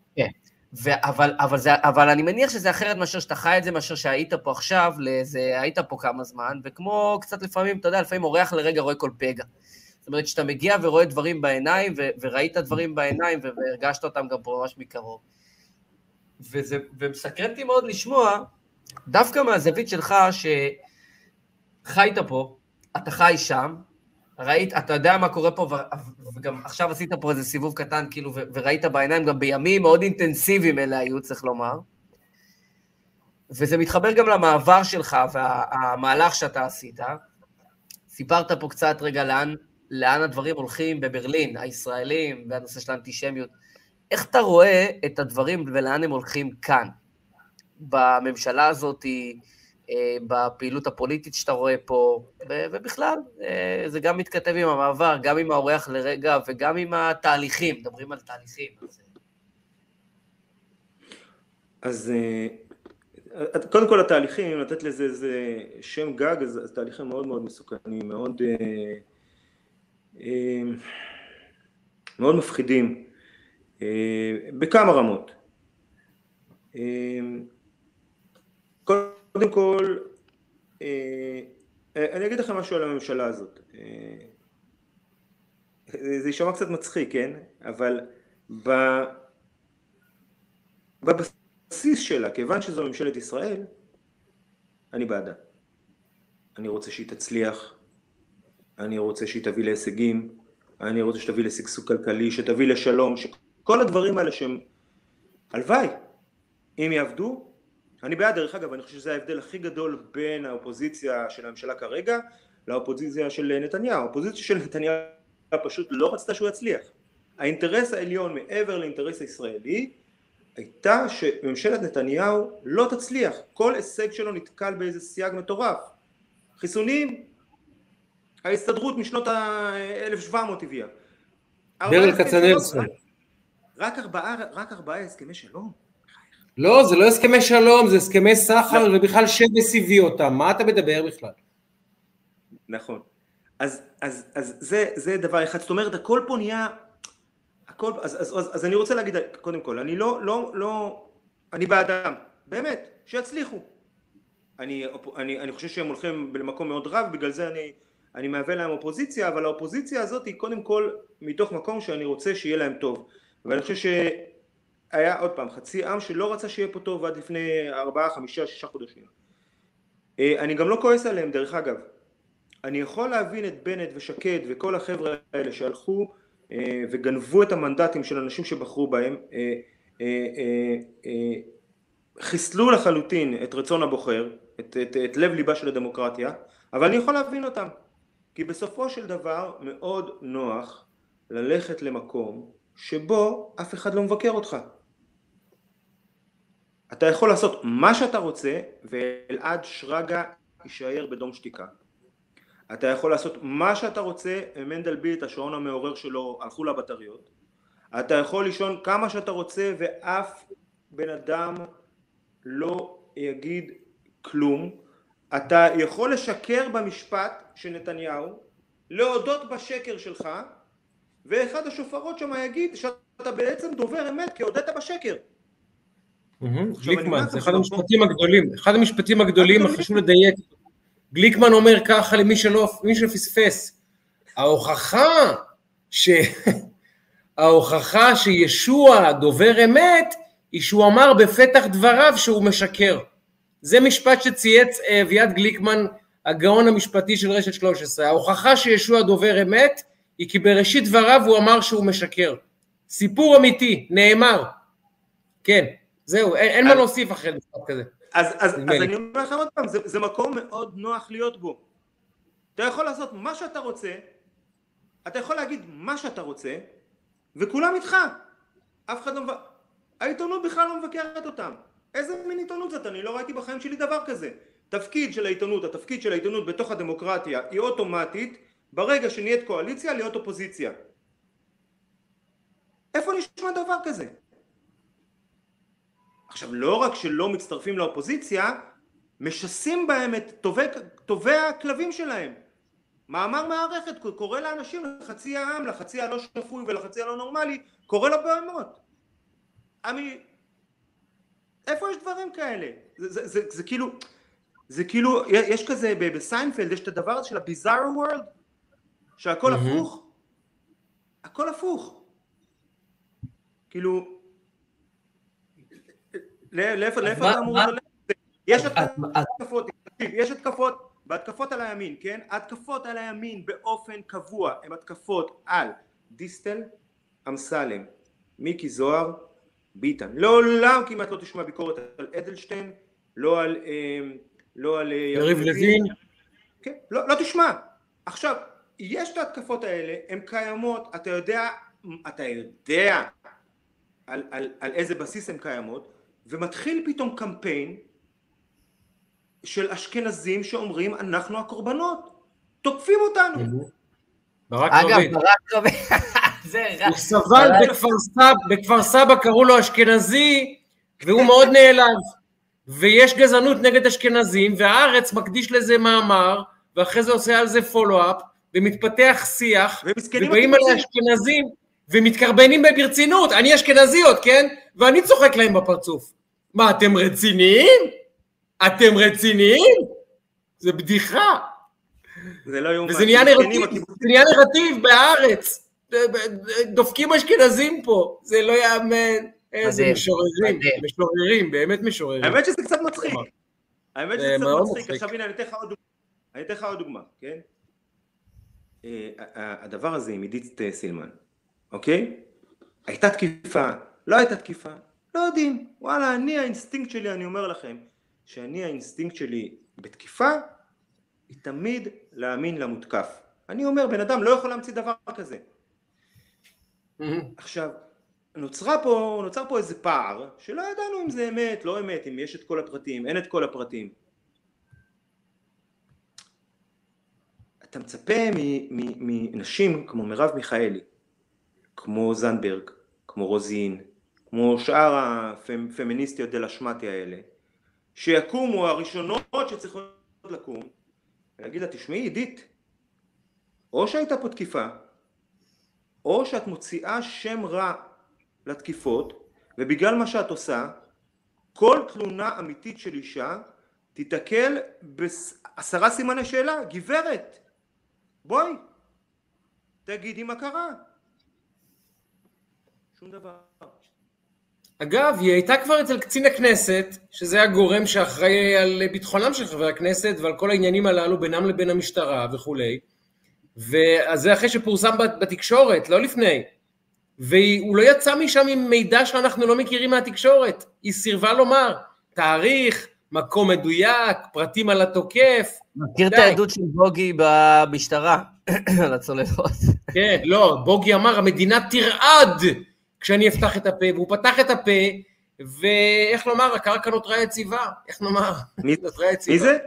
כן, אבל, אבל, זה, אבל אני מניח שזה אחרת מאשר שאתה חי את זה, מאשר שהיית פה עכשיו, לזה, היית פה כמה זמן, וכמו קצת לפעמים, אתה יודע, לפעמים אורח לרגע רואה כל פגע. אומרת, שאתה מגיע ורואה דברים בעיניים, ו- וראית דברים בעיניים, והרגשת אותם גם פה ממש מקרוב. וזה, ומסקרן אותי מאוד לשמוע, דווקא מהזווית שלך, שחיית פה, אתה חי שם, ראית, אתה יודע מה קורה פה, וגם עכשיו עשית פה איזה סיבוב קטן, כאילו, וראית בעיניים, גם בימים מאוד אינטנסיביים אלה היו, צריך לומר. וזה מתחבר גם למעבר שלך והמהלך שאתה עשית. סיפרת פה קצת רגע לאן לאן הדברים הולכים בברלין, הישראלים, והנושא של האנטישמיות. איך אתה רואה את הדברים ולאן הם הולכים כאן, בממשלה הזאת, אה, בפעילות הפוליטית שאתה רואה פה, ובכלל, אה, זה גם מתכתב עם המעבר, גם עם האורח לרגע וגם עם התהליכים, מדברים על תהליכים. אז אה, קודם כל התהליכים, לתת לזה איזה שם גג, אז תהליכים מאוד מאוד מסוכנים, מאוד מאוד מפחידים אה, בכמה רמות. אמ, קודם כל, אה, אני אגיד לכם משהו על הממשלה הזאת. אה, זה יישמע קצת מצחיק, כן? אבל בבסיס שלה, כיוון שזו ממשלת ישראל, אני בעדה. אני רוצה שהיא תצליח, אני רוצה שהיא תביא להישגים, אני רוצה שתביא לשגשוג כלכלי, שתביא לשלום, שכל הדברים האלה שהם, הלוואי, אם יעבדו, אני בעד דרך אגב, אני חושב שזה ההבדל הכי גדול בין האופוזיציה של הממשלה כרגע לאופוזיציה של נתניהו. האופוזיציה של נתניהו פשוט לא רצתה שהוא יצליח. האינטרס העליון מעבר לאינטרס הישראלי הייתה שממשלת נתניהו לא תצליח, כל הישג שלו נתקל באיזה סייג מטורף. חיסונים, ההסתדרות משנות ה-1700 הביאה. ברל כצנלסון. רק ארבעה, רק ארבעה הסכמי שלום. לא, זה לא הסכמי שלום, זה הסכמי סחר, לא. ובכלל שבס הביא אותם, מה אתה מדבר בכלל? נכון. אז, אז, אז זה, זה דבר אחד, זאת אומרת, הכל פה נהיה, הכל, אז, אז, אז, אז אני רוצה להגיד, קודם כל, אני לא, לא, לא, אני בעדם, באמת, שיצליחו. אני, אני, אני חושב שהם הולכים למקום מאוד רב, בגלל זה אני, אני מהווה להם אופוזיציה, אבל האופוזיציה הזאת היא קודם כל מתוך מקום שאני רוצה שיהיה להם טוב. ואני חושב שהיה עוד פעם חצי עם שלא רצה שיהיה פה טוב עד לפני ארבעה, חמישה, שישה חודשים. אה, אני גם לא כועס עליהם דרך אגב. אני יכול להבין את בנט ושקד וכל החבר'ה האלה שהלכו אה, וגנבו את המנדטים של אנשים שבחרו בהם, אה, חיסלו לחלוטין את רצון הבוחר, את, את, את לב ליבה של הדמוקרטיה, אבל אני יכול להבין אותם. כי בסופו של דבר מאוד נוח ללכת למקום שבו אף אחד לא מבקר אותך. אתה יכול לעשות מה שאתה רוצה ואלעד שרגא יישאר בדום שתיקה. אתה יכול לעשות מה שאתה רוצה, מנדלבליט השעון המעורר שלו הלכו לבטריות. אתה יכול לישון כמה שאתה רוצה ואף בן אדם לא יגיד כלום. אתה יכול לשקר במשפט של נתניהו, להודות בשקר שלך ואחד השופרות שם יגיד שאתה בעצם דובר אמת כי הודית בשקר. גליקמן, זה אחד המשפטים הגדולים, אחד המשפטים הגדולים, חשוב לדייק. גליקמן אומר ככה למי שלא, מי שפספס, ההוכחה ש... ההוכחה שישוע דובר אמת, היא שהוא אמר בפתח דבריו שהוא משקר. זה משפט שצייץ אה, אביעד גליקמן, הגאון המשפטי של רשת 13. ההוכחה שישוע דובר אמת, היא כי בראשית דבריו הוא אמר שהוא משקר. סיפור אמיתי, נאמר. כן, זהו, אין, אין מה להוסיף אחרי משפט כזה. אז, אז, אז אני אומר לכם עוד פעם, זה, זה מקום מאוד נוח להיות בו. אתה יכול לעשות מה שאתה רוצה, אתה יכול להגיד מה שאתה רוצה, וכולם איתך. אף אחד לא... מבקר, העיתונות בכלל לא מבקרת אותם. איזה מין עיתונות זאת? אני לא ראיתי בחיים שלי דבר כזה. תפקיד של העיתונות, התפקיד של העיתונות בתוך הדמוקרטיה היא אוטומטית ברגע שנהיית קואליציה להיות אופוזיציה. איפה נשמע דבר כזה? עכשיו לא רק שלא מצטרפים לאופוזיציה, משסים בהם את טובי, טובי הכלבים שלהם. מאמר מערכת קורא לאנשים, לחצי העם, לחצי הלא שפוי ולחצי הלא נורמלי, קורא לו בהמות. אני... איפה יש דברים כאלה? זה, זה, זה, זה כאילו, זה כאילו, יש כזה בסיינפלד, יש את הדבר הזה של הביזאר וורלד, שהכל mm-hmm. הפוך, הכל הפוך. כאילו, לאיפה אתה אמור ללכת? יש התקפות, יש התקפות, בהתקפות על הימין, כן? התקפות על הימין באופן קבוע הן התקפות על דיסטל, אמסלם, מיקי זוהר, ביטן. לעולם כמעט לא תשמע ביקורת על אדלשטיין, לא על... אמ, לא על... אה, יריב לוין. כן, לא, לא תשמע. עכשיו, יש את ההתקפות האלה, הן קיימות, אתה יודע, אתה יודע על, על, על איזה בסיס הן קיימות, ומתחיל פתאום קמפיין של אשכנזים שאומרים אנחנו הקורבנות, תוקפים אותנו. ברק רביד. אגב, ברק רביד. הוא סבל בכפר סבא, קראו לו אשכנזי, והוא מאוד נעלב. ויש גזענות נגד אשכנזים, והארץ מקדיש לזה מאמר, ואחרי זה עושה על זה פולו-אפ, ומתפתח שיח, ובאים על האשכנזים, ומתקרבנים ברצינות, אני אשכנזיות, כן? ואני צוחק להם בפרצוף. מה, אתם רציניים? אתם רציניים? זה בדיחה. זה לא יאומן. וזה נהיה נרטיב, זה נהיה נרטיב בהארץ. דופקים אשכנזים פה, זה לא יאמן. איזה משוררים, משוררים, באמת משוררים. האמת שזה קצת מצחיק. האמת שזה קצת מצחיק. עכשיו הנה, אני אתן לך עוד דוגמה. אני אתן לך עוד דוגמה, כן? אה, הדבר הזה עם עידית סילמן, אוקיי? הייתה תקיפה, לא הייתה תקיפה, לא יודעים. וואלה, אני האינסטינקט שלי, אני אומר לכם, שאני האינסטינקט שלי בתקיפה, היא תמיד להאמין למותקף. אני אומר, בן אדם לא יכול להמציא דבר כזה. עכשיו, נוצרה פה, נוצר פה איזה פער, שלא ידענו אם זה אמת, לא אמת, אם יש את כל הפרטים, אין את כל הפרטים. אתה מצפה מנשים כמו מרב מיכאלי, כמו זנדברג, כמו רוזין, כמו שאר הפמיניסטיות דלה שמטי האלה, שיקומו הראשונות שצריכות לקום, ולהגיד לה, תשמעי עידית, או שהייתה פה תקיפה, או שאת מוציאה שם רע לתקיפות, ובגלל מה שאת עושה, כל תלונה אמיתית של אישה תיתקל בעשרה סימני שאלה, גברת, בואי, תגידי מה קרה. שום דבר. אגב, היא הייתה כבר אצל קצין הכנסת, שזה הגורם שאחראי על ביטחונם של חברי הכנסת ועל כל העניינים הללו בינם לבין המשטרה וכולי. וזה אחרי שפורסם בתקשורת, לא לפני. והוא לא יצא משם עם מידע שאנחנו לא מכירים מהתקשורת. היא סירבה לומר תאריך, מקום מדויק, פרטים על התוקף. מכיר די. את העדות של בוגי במשטרה על הצוללות. כן, לא, בוגי אמר, המדינה תרעד כשאני אפתח את הפה, והוא פתח את הפה, ואיך לומר, הקרקע נותרה יציבה, איך נאמר? מי, מי זה?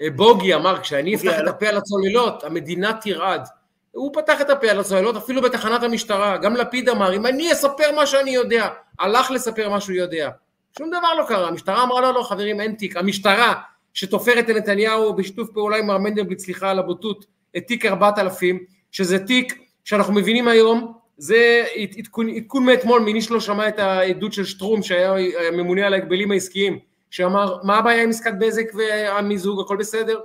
אה, בוגי אמר, כשאני אפתח את הפה על הצוללות, המדינה תרעד. הוא פתח את הפה על הצוללות, אפילו בתחנת המשטרה. גם לפיד אמר, אם אני אספר מה שאני יודע, הלך לספר מה שהוא יודע. שום דבר לא קרה. המשטרה אמרה לא, לא, חברים, אין תיק. המשטרה, שתופרת לנתניהו בשיתוף פעולה עם מר מנדלבליט, סליחה על הבוטות, את תיק 4000, שזה תיק שאנחנו מבינים היום, זה עדכון, מאתמול, מי שלא שמע את העדות של שטרום, שהיה ממונה על ההגבלים העסקיים, שאמר, מה הבעיה עם עסקת בזק והמיזוג, הכל בסדר?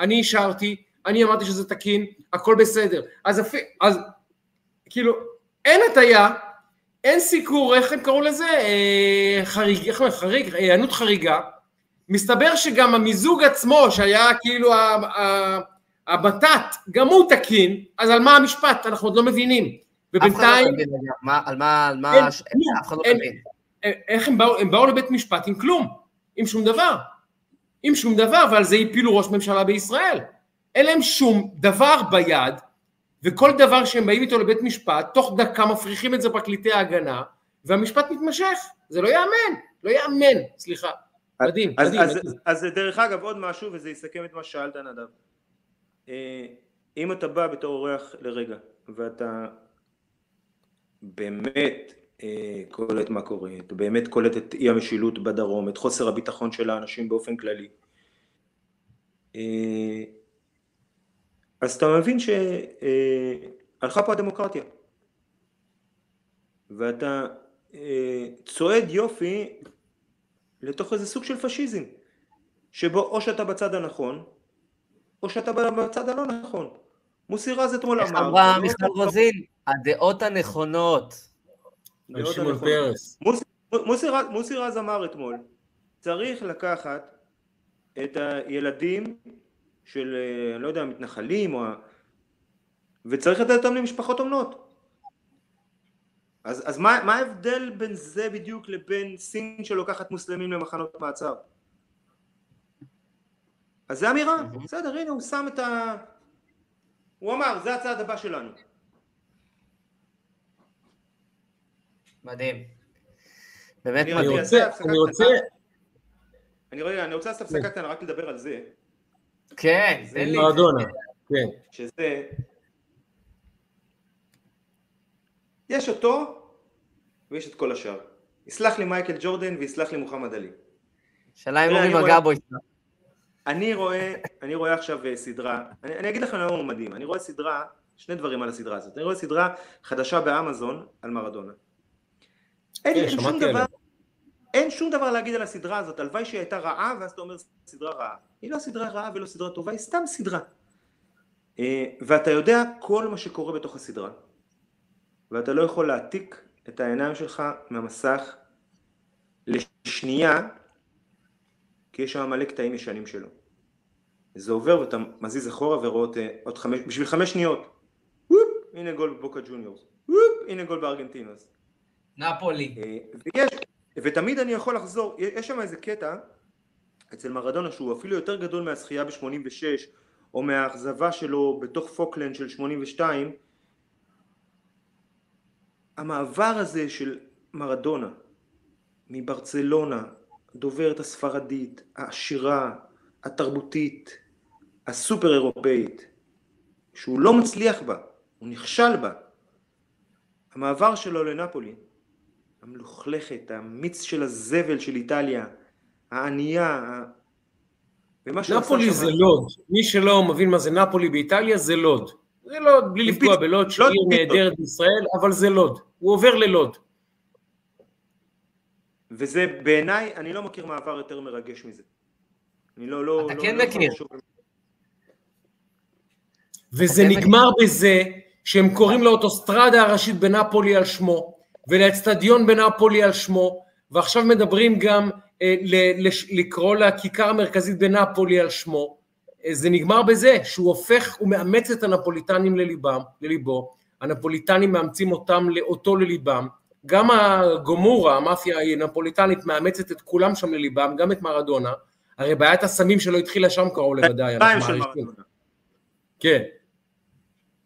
אני אישרתי, אני אמרתי שזה תקין, הכל בסדר. אז, אפ... אז כאילו, אין הטיה, אין סיקור, איך הם קראו לזה? אה, חריג, איך אומרים? חריג, היענות חריגה. מסתבר שגם המיזוג עצמו, שהיה כאילו הבט"ט, גם הוא תקין, אז על מה המשפט? אנחנו עוד לא מבינים. ובינתיים... אף אחד לא מבין, על מה, על מה, אף אחד לא מבין. איך הם באו, הם באו לבית משפט עם כלום, עם שום דבר. עם שום דבר, ועל זה הפילו ראש ממשלה בישראל. אין להם שום דבר ביד, וכל דבר שהם באים איתו לבית משפט, תוך דקה מפריחים את זה פרקליטי ההגנה, והמשפט מתמשך. זה לא ייאמן, לא ייאמן, סליחה. מדהים, אז, מדהים. אז, אז, אז דרך אגב עוד משהו, וזה יסכם את מה ששאלת נדב. אה, אם אתה בא בתור אורח לרגע, ואתה באמת אה, קולט מה קורה, באמת קולט את אי המשילות בדרום, את חוסר הביטחון של האנשים באופן כללי, אה, אז אתה מבין שהלכה פה הדמוקרטיה ואתה אה, צועד יופי לתוך איזה סוג של פשיזם שבו או שאתה בצד הנכון או שאתה בצד הלא נכון. מוסי רז אתמול אמר... איך אמרה מיכל רוזין? הדעות הנכונות. מוסי רז אמר אתמול, צריך לקחת את הילדים של, אה, לא יודע, מתנחלים, או... וצריך לתת אותם למשפחות אומנות. אז, אז מה, מה ההבדל בין זה בדיוק לבין סין שלוקחת מוסלמים למחנות מעצר? אז זה אמירה, בסדר, הנה הוא שם את ה... הוא אמר, זה הצעד הבא שלנו. מדהים. באמת מדהים. אני רוצה, אני רוצה... אני רוצה לעשות הפסקה קטנה רק לדבר על זה. כן, תן לי. מועדונה, כן. שזה... יש אותו ויש את כל השאר. יסלח לי מייקל ג'ורדן ויסלח לי מוחמד עלי. שאלה אם אורי מגע בו אני רואה, אני רואה עכשיו אה, סדרה, אני, אני אגיד לכם למה הוא מדהים, אני רואה סדרה, שני דברים על הסדרה הזאת, אני רואה סדרה חדשה באמזון על מרדונה. אין, אין שום דבר, אין שום דבר להגיד על הסדרה הזאת, הלוואי שהיא הייתה רעה ואז אתה אומר סדרה רעה. היא לא סדרה רעה ולא סדרה טובה, היא סתם סדרה. אה, ואתה יודע כל מה שקורה בתוך הסדרה, ואתה לא יכול להעתיק את העיניים שלך מהמסך לשנייה, כי יש שם מלא קטעים ישנים שלו. זה עובר ואתה מזיז אחורה ורואה אה, עוד חמש, בשביל חמש שניות, וופ, הנה גול בוקה ג'וניורס, וופ, הנה גול בארגנטינוס. נפולי. אה, ויש, ותמיד אני יכול לחזור, יש שם איזה קטע אצל מרדונה שהוא אפילו יותר גדול מהזכייה ב-86 או מהאכזבה שלו בתוך פוקלנד של 82 המעבר הזה של מרדונה מברצלונה, דוברת הספרדית, העשירה, התרבותית, הסופר אירופאית, שהוא לא מצליח בה, הוא נכשל בה. המעבר שלו לנפולי, המלוכלכת, המיץ של הזבל של איטליה, הענייה, נפולי זה לוד, מי שלא מבין מה זה נפולי באיטליה זה לוד. זה לוד, בלי לפגוע בלוד, שהיא נהדרת בישראל, אבל זה לוד. הוא עובר ללוד. וזה בעיניי, אני לא מכיר מעבר יותר מרגש מזה. אני לא, לא, אתה לא, כן לא מכיר. חושב- וזה נגמר בזה שהם קוראים לאוטוסטרדה הראשית בנפולי על שמו, ולאצטדיון בנפולי על שמו, ועכשיו מדברים גם אה, ל- לש- לקרוא לכיכר המרכזית בנפולי על שמו. אה, זה נגמר בזה שהוא הופך, הוא מאמץ את הנפוליטנים לליבם, לליבו, הנפוליטנים מאמצים אותם, אותו לליבם, גם הגומורה, המאפיה הנפוליטנית מאמצת את כולם שם לליבם, גם את מרדונה, הרי בעיית הסמים שלו התחילה שם קרוב לוודאי, שתיים אנחנו מעריכים. כן.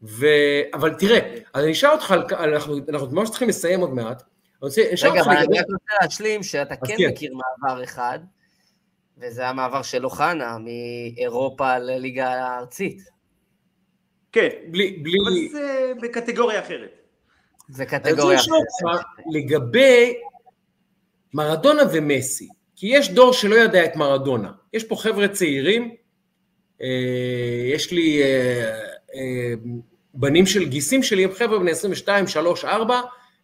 ו... אבל תראה, אז אני אשאל אותך, על- אנחנו, אנחנו ממש צריכים לסיים עוד מעט. אני רוצה, אני אשאל רגע, אותך אבל. אני רק רוצה להשלים שאתה כן כן. מכיר מעבר אחד, וזה המעבר של אוחנה מאירופה לליגה הארצית. כן, בלי, בלי... אבל זה בקטגוריה אחרת. זה אני רוצה קטגוריה לשאול. אותך לגבי מרדונה ומסי, כי יש דור שלא יודע את מרדונה. יש פה חבר'ה צעירים, אה, יש לי אה, אה, בנים של גיסים שלי, הם חבר'ה בני 22, 3, 4,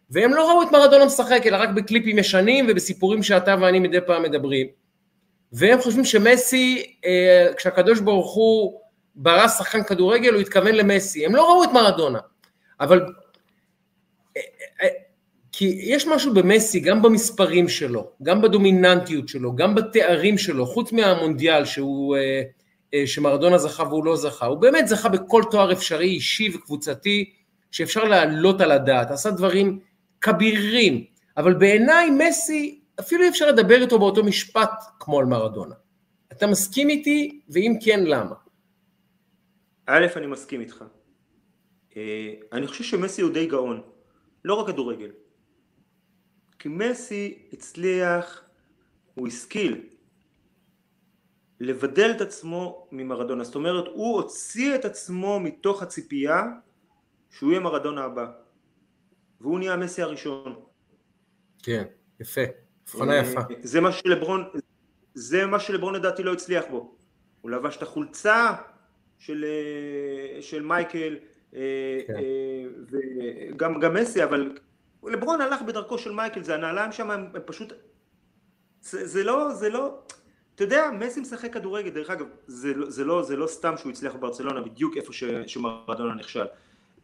והם לא ראו את מרדונה משחק, אלא רק בקליפים ישנים ובסיפורים שאתה ואני מדי פעם מדברים. והם חושבים שמסי, כשהקדוש ברוך הוא ברא שחקן כדורגל, הוא התכוון למסי. הם לא ראו את מרדונה. אבל כי יש משהו במסי, גם במספרים שלו, גם בדומיננטיות שלו, גם בתארים שלו, חוץ מהמונדיאל שהוא, אה, אה, שמרדונה זכה והוא לא זכה, הוא באמת זכה בכל תואר אפשרי, אישי וקבוצתי, שאפשר להעלות על הדעת, עשה דברים כבירים, אבל בעיניי מסי, אפילו אי אפשר לדבר איתו באותו משפט כמו על מרדונה. אתה מסכים איתי, ואם כן, למה? א', אני מסכים איתך. אה, אני חושב שמסי הוא די גאון, לא רק כדורגל. כי מסי הצליח, הוא השכיל לבדל את עצמו ממרדונה. זאת אומרת, הוא הוציא את עצמו מתוך הציפייה שהוא יהיה מרדונה הבא. והוא נהיה מסי הראשון. כן, יפה, הבחנה יפה. זה מה שלברון, זה מה שלברון לדעתי לא הצליח בו. הוא לבש את החולצה של, אה, של מייקל, אה, כן. אה, וגם גם מסי, אבל לברון הלך בדרכו של מייקל, זה הנעליים שם, הם, הם פשוט, זה, זה לא, זה לא, אתה יודע, מסי משחק כדורגל, דרך אגב, זה, לא- זה, לא, זה לא סתם שהוא הצליח בברצלונה, בדיוק איפה ש, שמרדונה נכשל.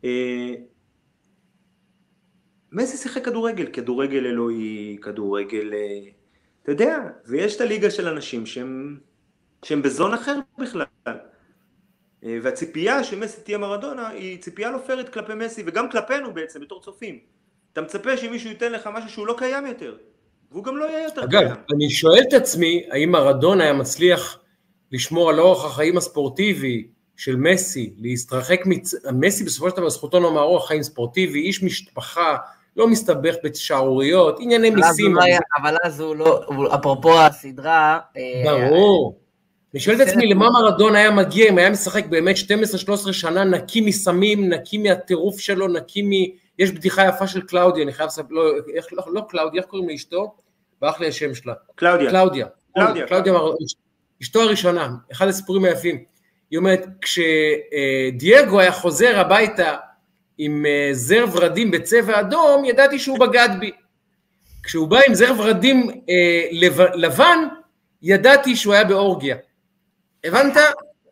אה, מסי שיחק כדורגל, כדורגל אלוהי, כדורגל, אה, אתה יודע, ויש את הליגה של אנשים שהם, שהם בזון אחר בכלל. אה, והציפייה שמסי תהיה מרדונה היא ציפייה לא פיירית כלפי מסי וגם כלפינו בעצם בתור צופים. אתה מצפה שמישהו ייתן לך משהו שהוא לא קיים יותר, והוא גם לא יהיה יותר אגב, קיים. אני שואל את עצמי, האם מרדונה היה מצליח לשמור על אורח החיים הספורטיבי של מסי, להסתרחק, מצ... מסי בסופו של דבר זכותו לומר אורח חיים ספורטיבי, איש משפחה, לא מסתבך בשערוריות, ענייני מיסים. לא היה- אבל אז הוא לא, אפרופו הסדרה, אה, ברור. אני שואל את עצמי, למה מרדונה היה מגיע אם היה משחק באמת 12-13 שנה נקי מסמים, נקי מהטירוף שלו, נקי מ... יש בדיחה יפה של קלאודיה, אני חייב לספר, לא, איך, לא, לא קלאודיה, איך קוראים לאשתו? ברח לי השם שלה. קלאודיה, קלאודיה. קלאודיה. קלאודיה, אשתו הראשונה, אחד הסיפורים היפים. היא אומרת, כשדייגו היה חוזר הביתה עם אה, זר ורדים בצבע אדום, ידעתי שהוא בגד בי. כשהוא בא עם זר ורדים אה, לב- לבן, ידעתי שהוא היה באורגיה. הבנת?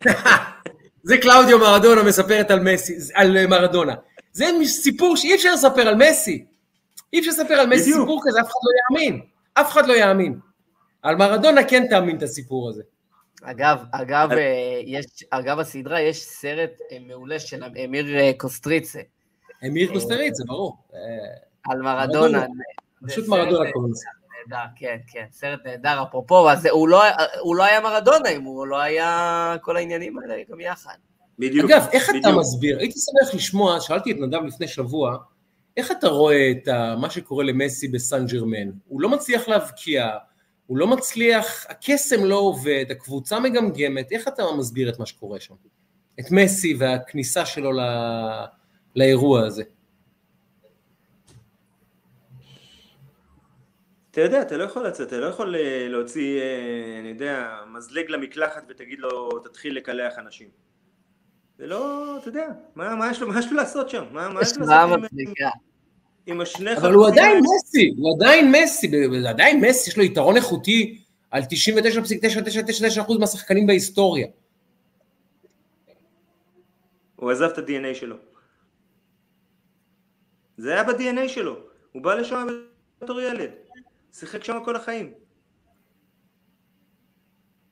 זה קלאודיו מרדונה מספרת על מסי, על אה, מרדונה. זה סיפור שאי אפשר לספר על מסי. אי אפשר לספר על מסי בדיוק. סיפור כזה, אף אחד לא יאמין. אף אחד לא יאמין. על מרדונה כן תאמין את הסיפור הזה. אגב, אגב, אה, יש, אגב הסדרה, יש סרט אה, מעולה של אמיר אה, קוסטריצה. אמיר קוסטריץ, זה ברור. על מרדונה. פשוט מרדונה קוראים לזה. נהדר, כן, כן, סרט נהדר, אפרופו, אז הוא לא, הוא לא היה מרדונה אם הוא לא היה כל העניינים האלה גם יחד. בדיוק. אגב, איך בדיוק. אתה מסביר? הייתי שמח לשמוע, שאלתי את נדב לפני שבוע, איך אתה רואה את מה שקורה למסי בסן ג'רמן? הוא לא מצליח להבקיע, הוא לא מצליח, הקסם לא עובד, הקבוצה מגמגמת, איך אתה מסביר את מה שקורה שם? את מסי והכניסה שלו לא... לאירוע הזה. אתה יודע, אתה לא יכול לצאת, אתה לא יכול אה, להוציא, אה, אני יודע, מזלג למקלחת ותגיד לו, תתחיל לקלח אנשים. זה לא, אתה יודע, מה, מה, יש, לו, מה יש לו לעשות שם? מה, מה יש לו לעשות עם, עם השני אבל הוא עדיין מסי, הוא עדיין מסי, עדיין מסי, יש לו יתרון איכותי על 99.999% מהשחקנים בהיסטוריה. הוא עזב את ה-DNA שלו. זה היה ב-DNA שלו, הוא בא לשם בתור ילד. שיחק שם כל החיים.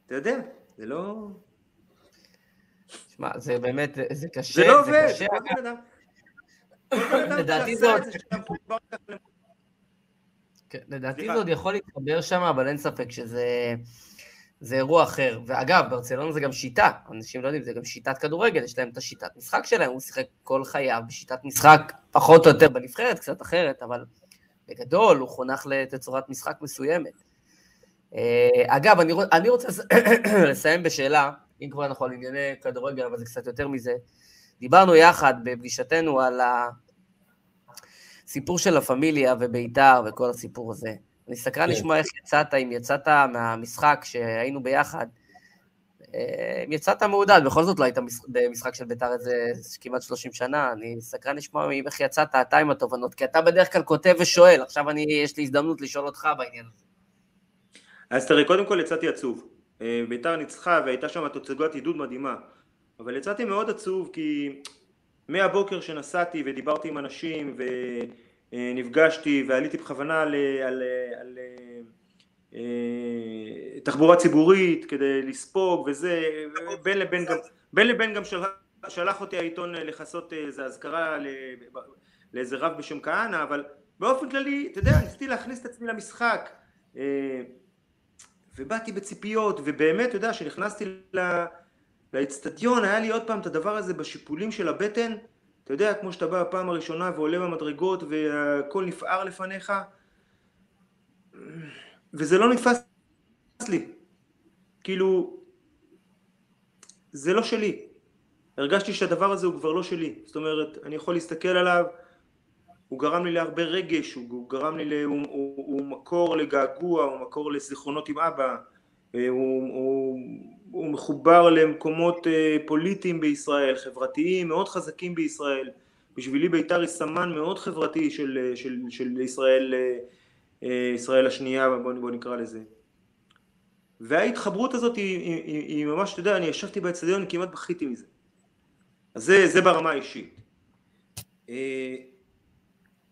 אתה יודע, זה לא... שמע, זה באמת, זה קשה. זה לא עובד, זה לדעתי זה עוד... כן, לדעתי זה עוד יכול להתחבר שם, אבל אין ספק שזה... זה אירוע אחר. ואגב, ברצלונה זה גם שיטה, אנשים לא יודעים, זה גם שיטת כדורגל, יש להם את השיטת משחק שלהם, הוא שיחק כל חייו בשיטת משחק פחות או יותר בנבחרת, קצת אחרת, אבל בגדול, הוא חונך לתצורת משחק מסוימת. אה, אגב, אני, אני רוצה לסיים בשאלה, אם כבר אנחנו על ענייני כדורגל, אבל זה קצת יותר מזה. דיברנו יחד בפגישתנו על הסיפור של הפמיליה ובית"ר וכל הסיפור הזה. אני סקרן כן. לשמוע איך יצאת, אם יצאת מהמשחק שהיינו ביחד, אה, אם יצאת מעודד, בכל זאת לא היית במשחק של בית"ר איזה כמעט 30 שנה, אני סקרן לשמוע איך יצאת אתה עם התובנות, כי אתה בדרך כלל כותב ושואל, עכשיו אני, יש לי הזדמנות לשאול אותך בעניין הזה. אז תראה, קודם כל יצאתי עצוב. אה, בית"ר ניצחה והייתה שם תוצגת עידוד מדהימה, אבל יצאתי מאוד עצוב כי מהבוקר שנסעתי ודיברתי עם אנשים ונפגשתי ועליתי בכוונה על, על, על, על אה, תחבורה ציבורית כדי לספוג וזה, בין לבין גם, בין לבין גם שלח, שלח אותי העיתון לכסות איזה אזכרה לאיזה רב בשם כהנא, אבל באופן כללי, אתה יודע, ניסיתי להכניס את עצמי למשחק אה, ובאתי בציפיות, ובאמת, אתה יודע, כשנכנסתי לאצטדיון, היה לי עוד פעם את הדבר הזה בשיפולים של הבטן, אתה יודע, כמו שאתה בא בפעם הראשונה ועולה במדרגות והכל נפער לפניך, וזה לא נתפס לי. כאילו, זה לא שלי. הרגשתי שהדבר הזה הוא כבר לא שלי. זאת אומרת, אני יכול להסתכל עליו, הוא גרם לי להרבה רגש, הוא, הוא גרם לי, הוא, הוא, הוא מקור לגעגוע, הוא מקור לזיכרונות עם אבא, אה, הוא, הוא, הוא מחובר למקומות אה, פוליטיים בישראל, חברתיים מאוד חזקים בישראל. בשבילי בית"ר היא סמן מאוד חברתי של, אה, של, של ישראל ישראל השנייה, בוא, בוא נקרא לזה. וההתחברות הזאת היא, היא, היא, היא ממש, אתה יודע, אני ישבתי באצטדיון, כמעט בכיתי מזה. אז זה, זה ברמה האישית.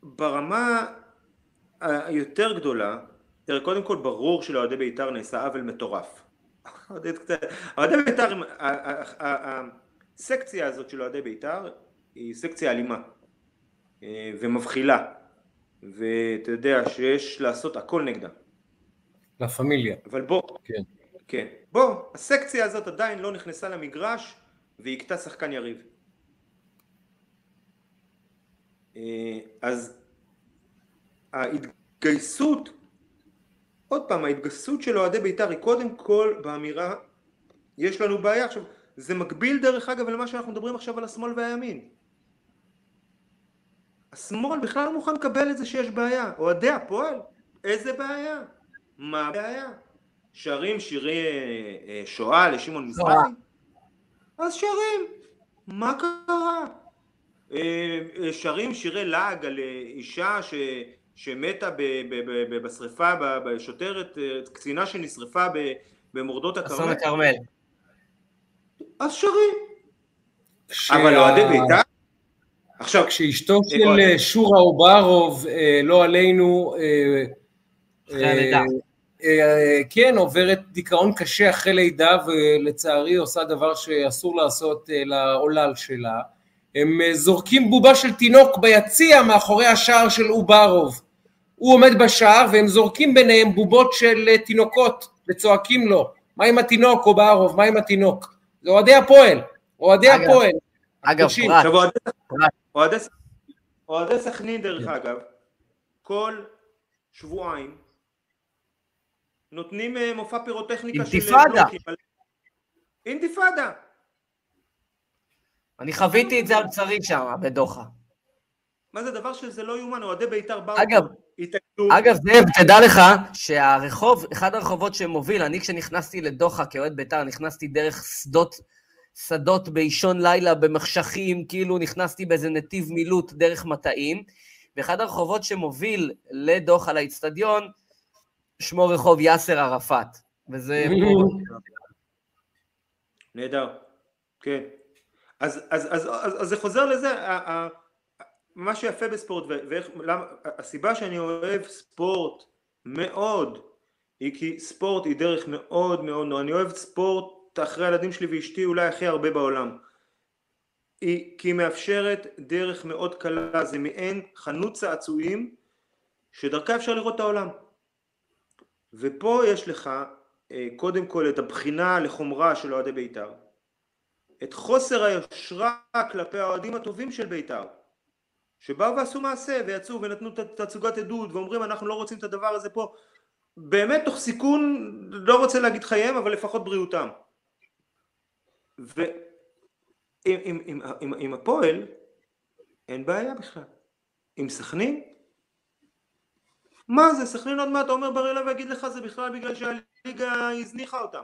ברמה היותר גדולה, תראה, קודם כל ברור שלאוהדי בית"ר נעשה עוול מטורף. אוהדי בית"ר, הסקציה הזאת של אוהדי בית"ר היא סקציה אלימה אה, ומבחילה. ואתה יודע שיש לעשות הכל נגדה. לה פמיליה. אבל בוא, כן. כן. בוא, הסקציה הזאת עדיין לא נכנסה למגרש והכתה שחקן יריב. אה, אז ההתגייסות, עוד פעם, ההתגייסות של אוהדי בית"ר היא קודם כל באמירה יש לנו בעיה. עכשיו, זה מקביל דרך אגב למה שאנחנו מדברים עכשיו על השמאל והימין. השמאל בכלל לא מוכן לקבל את זה שיש בעיה. אוהדי הפועל, איזה בעיה? מה הבעיה? שרים שירי אה, אה, שואה לשמעון מזרחי? אז שרים, מה קרה? אה, שרים שירי לעג על אישה ש... שמתה ב... ב... ב... בשריפה, בשוטרת, קצינה שנשרפה במורדות הכרמל. אסון הכרמל. אז שרים. אבל אוהדי בית"ר? עכשיו, כשאשתו של אה, שורה אוברוב, אה, לא עלינו, אה, כן, עוברת דיכאון קשה אחרי לידה ולצערי עושה דבר שאסור לעשות לעולל שלה, הם אה, זורקים בובה של תינוק ביציע מאחורי השער של אוברוב. הוא עומד בשער והם זורקים ביניהם בובות של אה, תינוקות וצועקים לו, מה עם התינוק אוברוב, מה עם התינוק? זה אוהדי הפועל, אוהדי אגב, הפועל. אגב, פרט, אוהדי- סכנין דרך אגב, כל שבועיים נותנים אה, מופע פירוטכניקה של אינתיפאדה. אינתיפאדה. אני חוויתי את זה על בשרי שם, בדוחה. מה זה דבר שזה לא יאומן, אוהדי בית"ר באו, אגב, אגב, זאב, תדע לך שהרחוב, אחד הרחובות שמוביל, אני כשנכנסתי לדוחה כאוהד בית"ר, נכנסתי דרך שדות, שדות באישון לילה, במחשכים, כאילו נכנסתי באיזה נתיב מילוט דרך מטעים, ואחד הרחובות שמוביל לדוחה לאיצטדיון, שמו רחוב יאסר ערפאת. וזה... נהדר, כן. אז, אז, אז, אז, אז זה חוזר לזה, ה- ה- מה שיפה בספורט, ואיך, למה, הסיבה שאני אוהב ספורט מאוד, היא כי ספורט היא דרך מאוד מאוד, אני אוהב ספורט אחרי הילדים שלי ואשתי אולי הכי הרבה בעולם. היא, כי היא מאפשרת דרך מאוד קלה, זה מעין חנות צעצועים שדרכה אפשר לראות את העולם. ופה יש לך אה, קודם כל את הבחינה לחומרה של אוהדי בית"ר, את חוסר היושרה כלפי האוהדים הטובים של בית"ר, שבאו ועשו מעשה ויצאו ונתנו תצוגת עדות ואומרים אנחנו לא רוצים את הדבר הזה פה, באמת תוך סיכון, לא רוצה להגיד חייהם, אבל לפחות בריאותם. ועם עם, עם, עם, עם הפועל אין בעיה בכלל. עם סכנין מה זה, סכנין עוד מעט עומר בר אילן ויגיד לך זה בכלל בגלל שהליגה הזניחה אותם.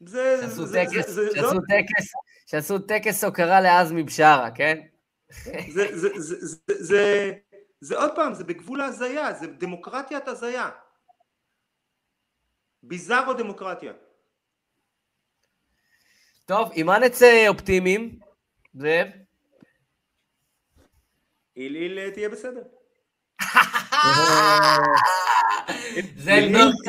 זה, שעשו טקס, הוקרה לעזמי בשארה, כן? זה, זה, זה, זה, זה, זה עוד פעם, זה בגבול ההזיה, זה דמוקרטיית הזיה. ביזארו דמוקרטיה. טוב, עם מה נצא אופטימיים? זאב? איל איל תהיה בסדר. זה נוקאוט.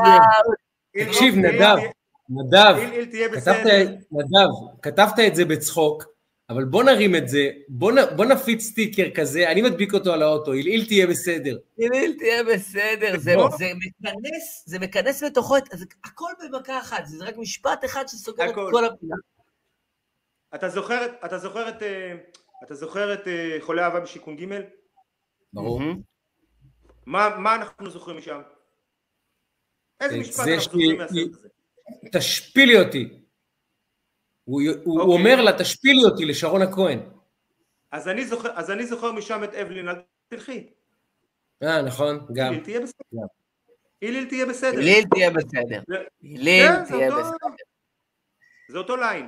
איל- תקשיב, נדב, איל- נדב, תהיה כתבת. נדב, כתבת את זה בצחוק, אבל בוא נרים את זה, בוא, נ, בוא נפיץ סטיקר כזה, אני מדביק אותו על האוטו, עילעיל תהיה בסדר. גיליל תהיה בסדר, זה. זה מכנס, זה מכנס בתוכו את, זה הכל במכה אחת, זה רק משפט אחד שסוגר את. כל הפינה. אתה זוכר, את- אתה זוכר את, אה, אתה זוכר את אה, חולי אהבה בשיכון ג'? ברור. מה, מה אנחנו זוכרים משם? איזה את משפט אנחנו זוכרים מהסרט הזה? תשפילי אותי. הוא, הוא אוקיי. אומר לה, תשפילי אותי לשרון הכהן. אז אני זוכר, אז אני זוכר משם את אוולין, אל תלכי. אה, נכון, גם. איליל תהיה בסדר. גם. איליל תהיה בסדר. גיליל תהיה בסדר. זה- גיליל כן, זה תהיה אותו- בסדר. זה אותו ליין.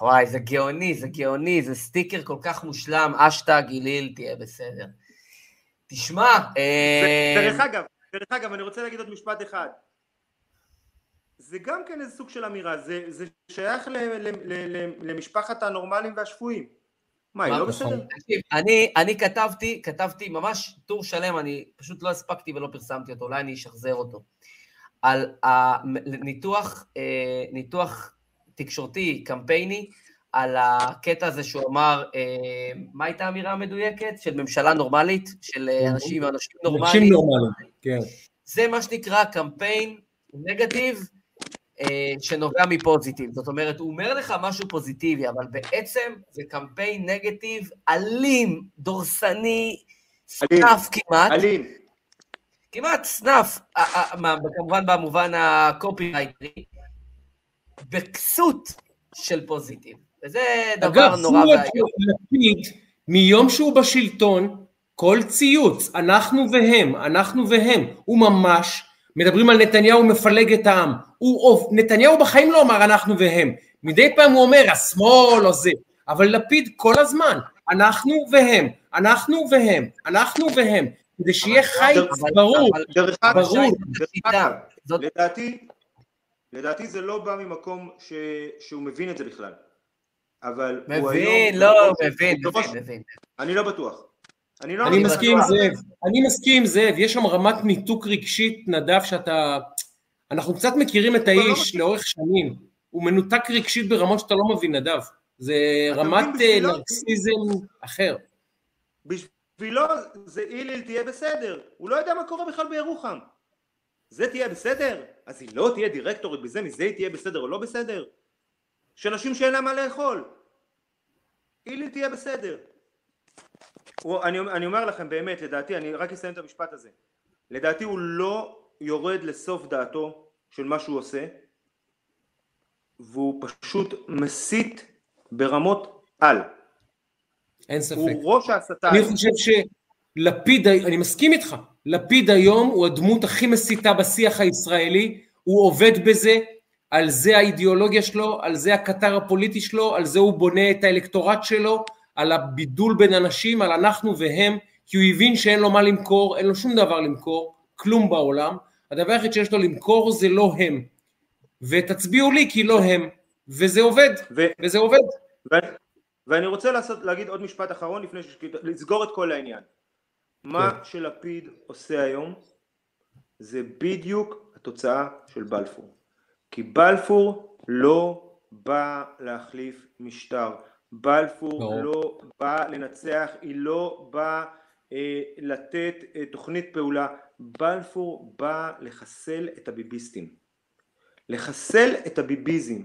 וואי, זה גאוני, זה גאוני, זה סטיקר כל כך מושלם, האשטג גיליל תהיה בסדר. תשמע, אה, דרך אגב, דרך אגב, אני רוצה להגיד עוד משפט אחד. זה גם כן איזה סוג של אמירה, זה, זה שייך ל, ל, ל, ל, למשפחת הנורמלים והשפויים. מה, היא לא נכון. בסדר? אני, אני כתבתי, כתבתי ממש טור שלם, אני פשוט לא הספקתי ולא פרסמתי אותו, אולי אני אשחזר אותו. על הניתוח, אה, ניתוח תקשורתי, קמפייני, על הקטע הזה שהוא אמר, אה, מה הייתה האמירה המדויקת? של ממשלה נורמלית, של אנשים, אנשים אנשים נורמליים. נורמליים, כן. זה מה שנקרא קמפיין נגטיב שנובע מפוזיטיב. זאת אומרת, הוא אומר לך משהו פוזיטיבי, אבל בעצם זה קמפיין נגטיב אלים, דורסני. snuff כמעט, אלים. כמעט snuff, אה, אה, כמובן במובן הקופירייטרי, בכסות של positive. וזה דבר אגב, נורא ואיום. לפיד, מיום שהוא בשלטון, כל ציוץ, אנחנו והם, אנחנו והם, הוא ממש, מדברים על נתניהו מפלג את העם. הוא, נתניהו בחיים לא אמר אנחנו והם. מדי פעם הוא אומר השמאל או זה, אבל לפיד כל הזמן, אנחנו והם, אנחנו והם, אנחנו והם, כדי שיהיה חיץ אבל- ברור. ברור. לדעתי, לדעתי זה לא בא ממקום ש, שהוא מבין את זה בכלל. אבל הוא היום... מבין, לא, הוא מבין, מבין, מבין. אני לא בטוח. אני לא אני מסכים עם. זאב, אני מסכים עם זאב, יש שם רמת ניתוק רגשית, נדב, שאתה... אנחנו קצת מכירים את לא האיש. לאורך שנים. הוא מנותק רגשית ברמות שאתה לא מבין, נדב. זה רמת אה, נרקסיזם אחר. בשבילו זה איליל תהיה בסדר, הוא לא יודע מה קורה בכלל בירוחם. זה תהיה בסדר? אז היא לא תהיה דירקטורית בזה, מזה היא תהיה בסדר או לא בסדר? יש אנשים שאין להם מה לאכול. איליל תהיה בסדר. הוא, אני, אני אומר לכם באמת, לדעתי, אני רק אסיים את המשפט הזה. לדעתי הוא לא יורד לסוף דעתו של מה שהוא עושה, והוא פשוט מסית ברמות על. אין ספק. הוא ראש ההסתה. אני חושב שלפיד, אני מסכים איתך, לפיד היום הוא הדמות הכי מסיתה בשיח הישראלי, הוא עובד בזה, על זה האידיאולוגיה שלו, על זה הקטר הפוליטי שלו, על זה הוא בונה את האלקטורט שלו, על הבידול בין אנשים, על אנחנו והם, כי הוא הבין שאין לו מה למכור, אין לו שום דבר למכור, כלום בעולם, הדבר היחיד שיש לו למכור זה לא הם. ותצביעו לי כי לא הם, וזה עובד, ו- וזה עובד. ו- ואני רוצה לעשות, להגיד עוד משפט אחרון לפני ש... לסגור את כל העניין. מה כן. שלפיד עושה היום זה בדיוק התוצאה של בלפור. כי בלפור לא בא להחליף משטר. בלפור ברור. לא בא לנצח, היא לא באה אה, לתת אה, תוכנית פעולה. בלפור בא לחסל את הביביסטים. לחסל את הביביזם.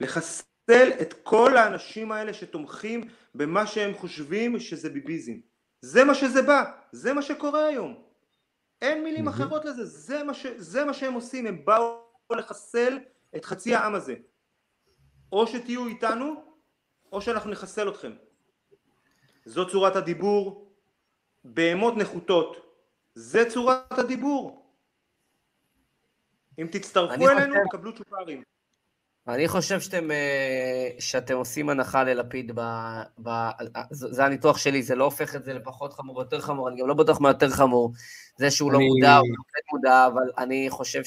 לחסל את כל האנשים האלה שתומכים במה שהם חושבים שזה ביביזם. זה מה שזה בא, זה מה שקורה היום. אין מילים. אחרות לזה, זה מה, ש, זה מה שהם עושים, הם באו לחסל את חצי העם הזה. או שתהיו איתנו, או שאנחנו נחסל אתכם. זו צורת הדיבור, בהמות נחותות. זה צורת הדיבור. אם תצטרפו אלינו, חושב- תקבלו צ'ופרים. אני חושב שאתם, אה, שאתם עושים הנחה ללפיד, ב, ב, זה הניתוח שלי, זה לא הופך את זה לפחות חמור או יותר חמור, אני גם לא בטוח מה יותר חמור, זה שהוא לא אני- מודע, הוא לא כן מודע, אבל אני חושב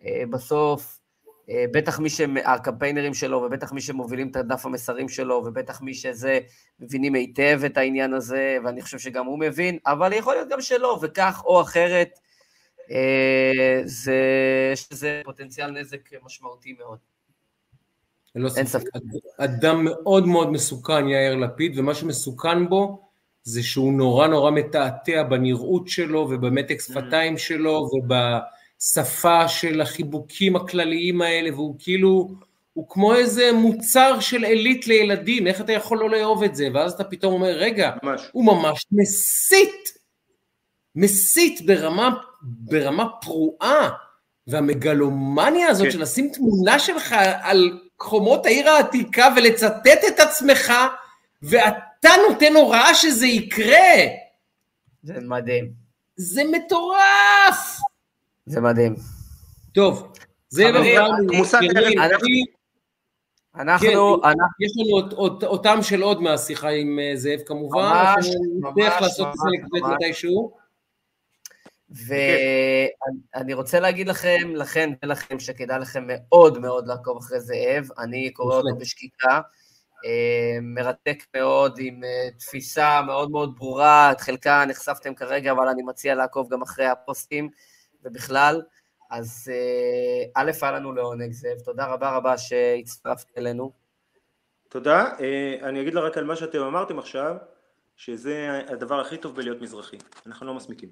שבסוף, בטח מי שהקמפיינרים שלו, ובטח מי שמובילים את דף המסרים שלו, ובטח מי שזה, מבינים היטב את העניין הזה, ואני חושב שגם הוא מבין, אבל יכול להיות גם שלא, וכך או אחרת, אה, זה, יש לזה פוטנציאל נזק משמעותי מאוד. ללא אין ספק. אדם מאוד מאוד מסוכן יאיר לפיד, ומה שמסוכן בו זה שהוא נורא נורא מתעתע בנראות שלו ובמתק שפתיים שלו ובשפה של החיבוקים הכלליים האלה, והוא כאילו, הוא כמו איזה מוצר של עילית לילדים, איך אתה יכול לא לאהוב את זה? ואז אתה פתאום אומר, רגע, ממש. הוא ממש מסית, מסית ברמה, ברמה פרועה, והמגלומניה הזאת כן. של לשים תמונה שלך על חומות העיר העתיקה ולצטט את עצמך, ואתה נותן הוראה שזה יקרה, זה מדהים. זה מטורף. זה מדהים. טוב, יקירי, אנחנו- כן, אנחנו, יש לנו אות- אות- אותם של עוד מהשיחה עם אה, זאב כמובן, ממש, אנחנו ממש, לעשות זה לקבט ממש. מתישהו. ואני רוצה להגיד לכם, לכן ולכם, שכדאי לכם מאוד מאוד לעקוב אחרי זאב, אני קורא אותו. בשקיקה, אה, מרתק מאוד, עם אה, תפיסה מאוד מאוד ברורה, את חלקה נחשפתם כרגע, אבל אני מציע לעקוב גם אחרי הפוסטים, ובכלל, אז אה, א', היה לנו לעונג זאב, תודה רבה רבה שהצטרפת אלינו. תודה. אה, אני אגיד לך רק על מה שאתם אמרתם עכשיו, שזה הדבר הכי טוב בלהיות מזרחי. אנחנו לא מסמיקים.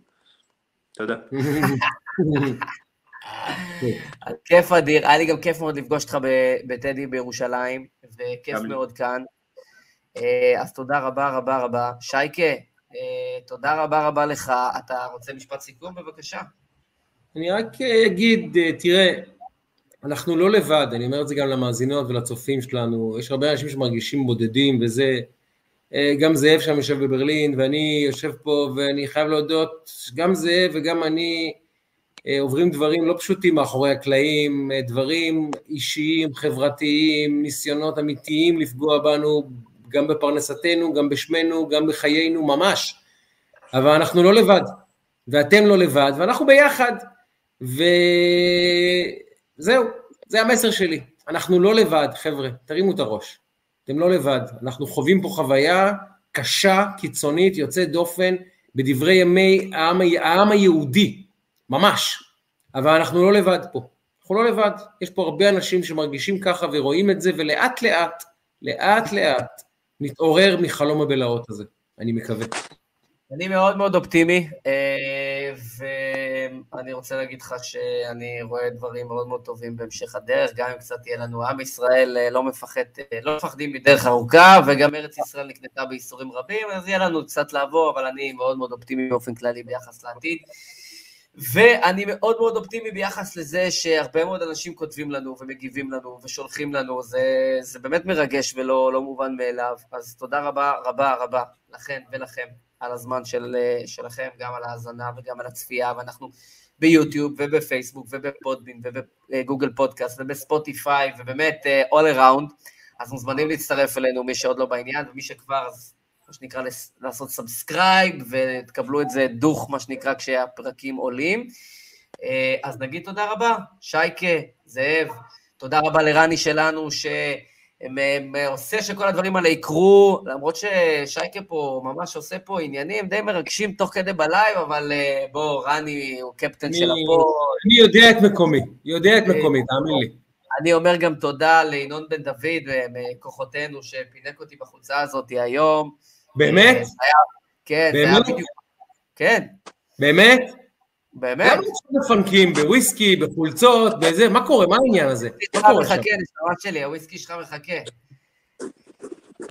תודה. כיף אדיר, היה לי גם כיף מאוד לפגוש אותך בטדי בירושלים, וכיף. מאוד כאן. אה, אז תודה רבה רבה רבה. שייקה, תודה רבה רבה לך. אתה רוצה משפט סיכום בבקשה? אני רק אה, אגיד, אה, תראה, אנחנו לא לבד, אני אומר את זה גם למאזינות ולצופים שלנו, יש הרבה אנשים שמרגישים בודדים וזה, אה, גם זאב שם יושב בברלין ואני יושב פה ואני חייב להודות, גם זאב וגם אני עוברים דברים לא פשוטים מאחורי הקלעים, דברים אישיים, חברתיים, ניסיונות אמיתיים לפגוע בנו, גם בפרנסתנו, גם בשמנו, גם בחיינו, ממש. אבל אנחנו לא לבד, ואתם לא לבד, ואנחנו ביחד. וזהו, זה המסר שלי. אנחנו לא לבד, חבר'ה, תרימו את הראש. אתם לא לבד. אנחנו חווים פה חוויה קשה, קיצונית, יוצאת דופן, בדברי ימי העם, העם היהודי, ממש. אבל אנחנו לא לבד פה. אנחנו לא לבד, יש פה הרבה אנשים שמרגישים ככה ורואים את זה, ולאט לאט, לאט לאט, נתעורר מחלום הבלהות הזה, אני מקווה. אני מאוד מאוד אופטימי, אה, ואני רוצה להגיד לך שאני רואה דברים מאוד מאוד טובים בהמשך הדרך, גם אם קצת יהיה לנו עם ישראל אה, לא מפחד, אה, לא מפחדים מדרך ארוכה, וגם ארץ ישראל נקנתה בייסורים רבים, אז יהיה לנו קצת לעבור, אבל אני מאוד מאוד אופטימי באופן כללי ביחס לעתיד. ואני מאוד מאוד אופטימי ביחס לזה שהרבה מאוד אנשים כותבים לנו ומגיבים לנו ושולחים לנו, זה, זה באמת מרגש ולא לא מובן מאליו. אז תודה רבה רבה רבה לכם ולכם על הזמן של, שלכם, גם על ההאזנה וגם על הצפייה, ואנחנו ביוטיוב ובפייסבוק ובפודבין ובגוגל פודקאסט ובספוטיפיי ובאמת uh, all around, אז מוזמנים להצטרף אלינו מי שעוד לא בעניין, ומי שכבר, אז מה שנקרא לעשות subscribe ותקבלו את זה דוך, מה שנקרא, כשהפרקים עולים. אה, אז נגיד תודה רבה, שייקה, זאב, תודה רבה לרני שלנו, ש... עושה שכל הדברים האלה יקרו, למרות ששייקה פה ממש עושה פה עניינים די מרגשים תוך כדי ב live, אבל אה, בוא, רני הוא קפטן של הפועל. אני יודע את מקומי, יודע את מקומי, תאמין לי. אני אומר גם תודה לינון בן דוד אה, מכוחותינו שפינק אותי בחולצה הזאת היום. באמת? כן, זה היה בדיוק. כן. באמת? באמת? למה אנשים מפנקים בוויסקי, בחולצות, בזה? מה קורה? מה העניין הזה? מה קורה מחכה, נשמה שלי, הוויסקי שלך מחכה.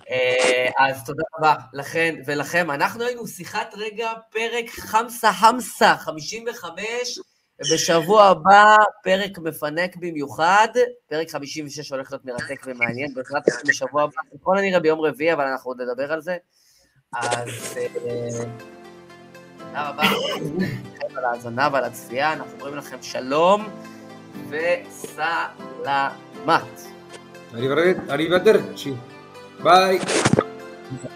אה, אז תודה רבה לכן ולכם. אנחנו היינו שיחת רגע, פרק חמסה חמסה, 55, ובשבוע הבא פרק מפנק במיוחד, פרק 56 הולך להיות מרתק ומעניין, בהחלט בשבוע הבא, ככל הנראה ביום רביעי, אבל אנחנו עוד נדבר על זה. אז... תודה רבה על ההאזנה ועל הצפייה, אנחנו אומרים לכם שלום וסלמת. Arrivederci. Bye.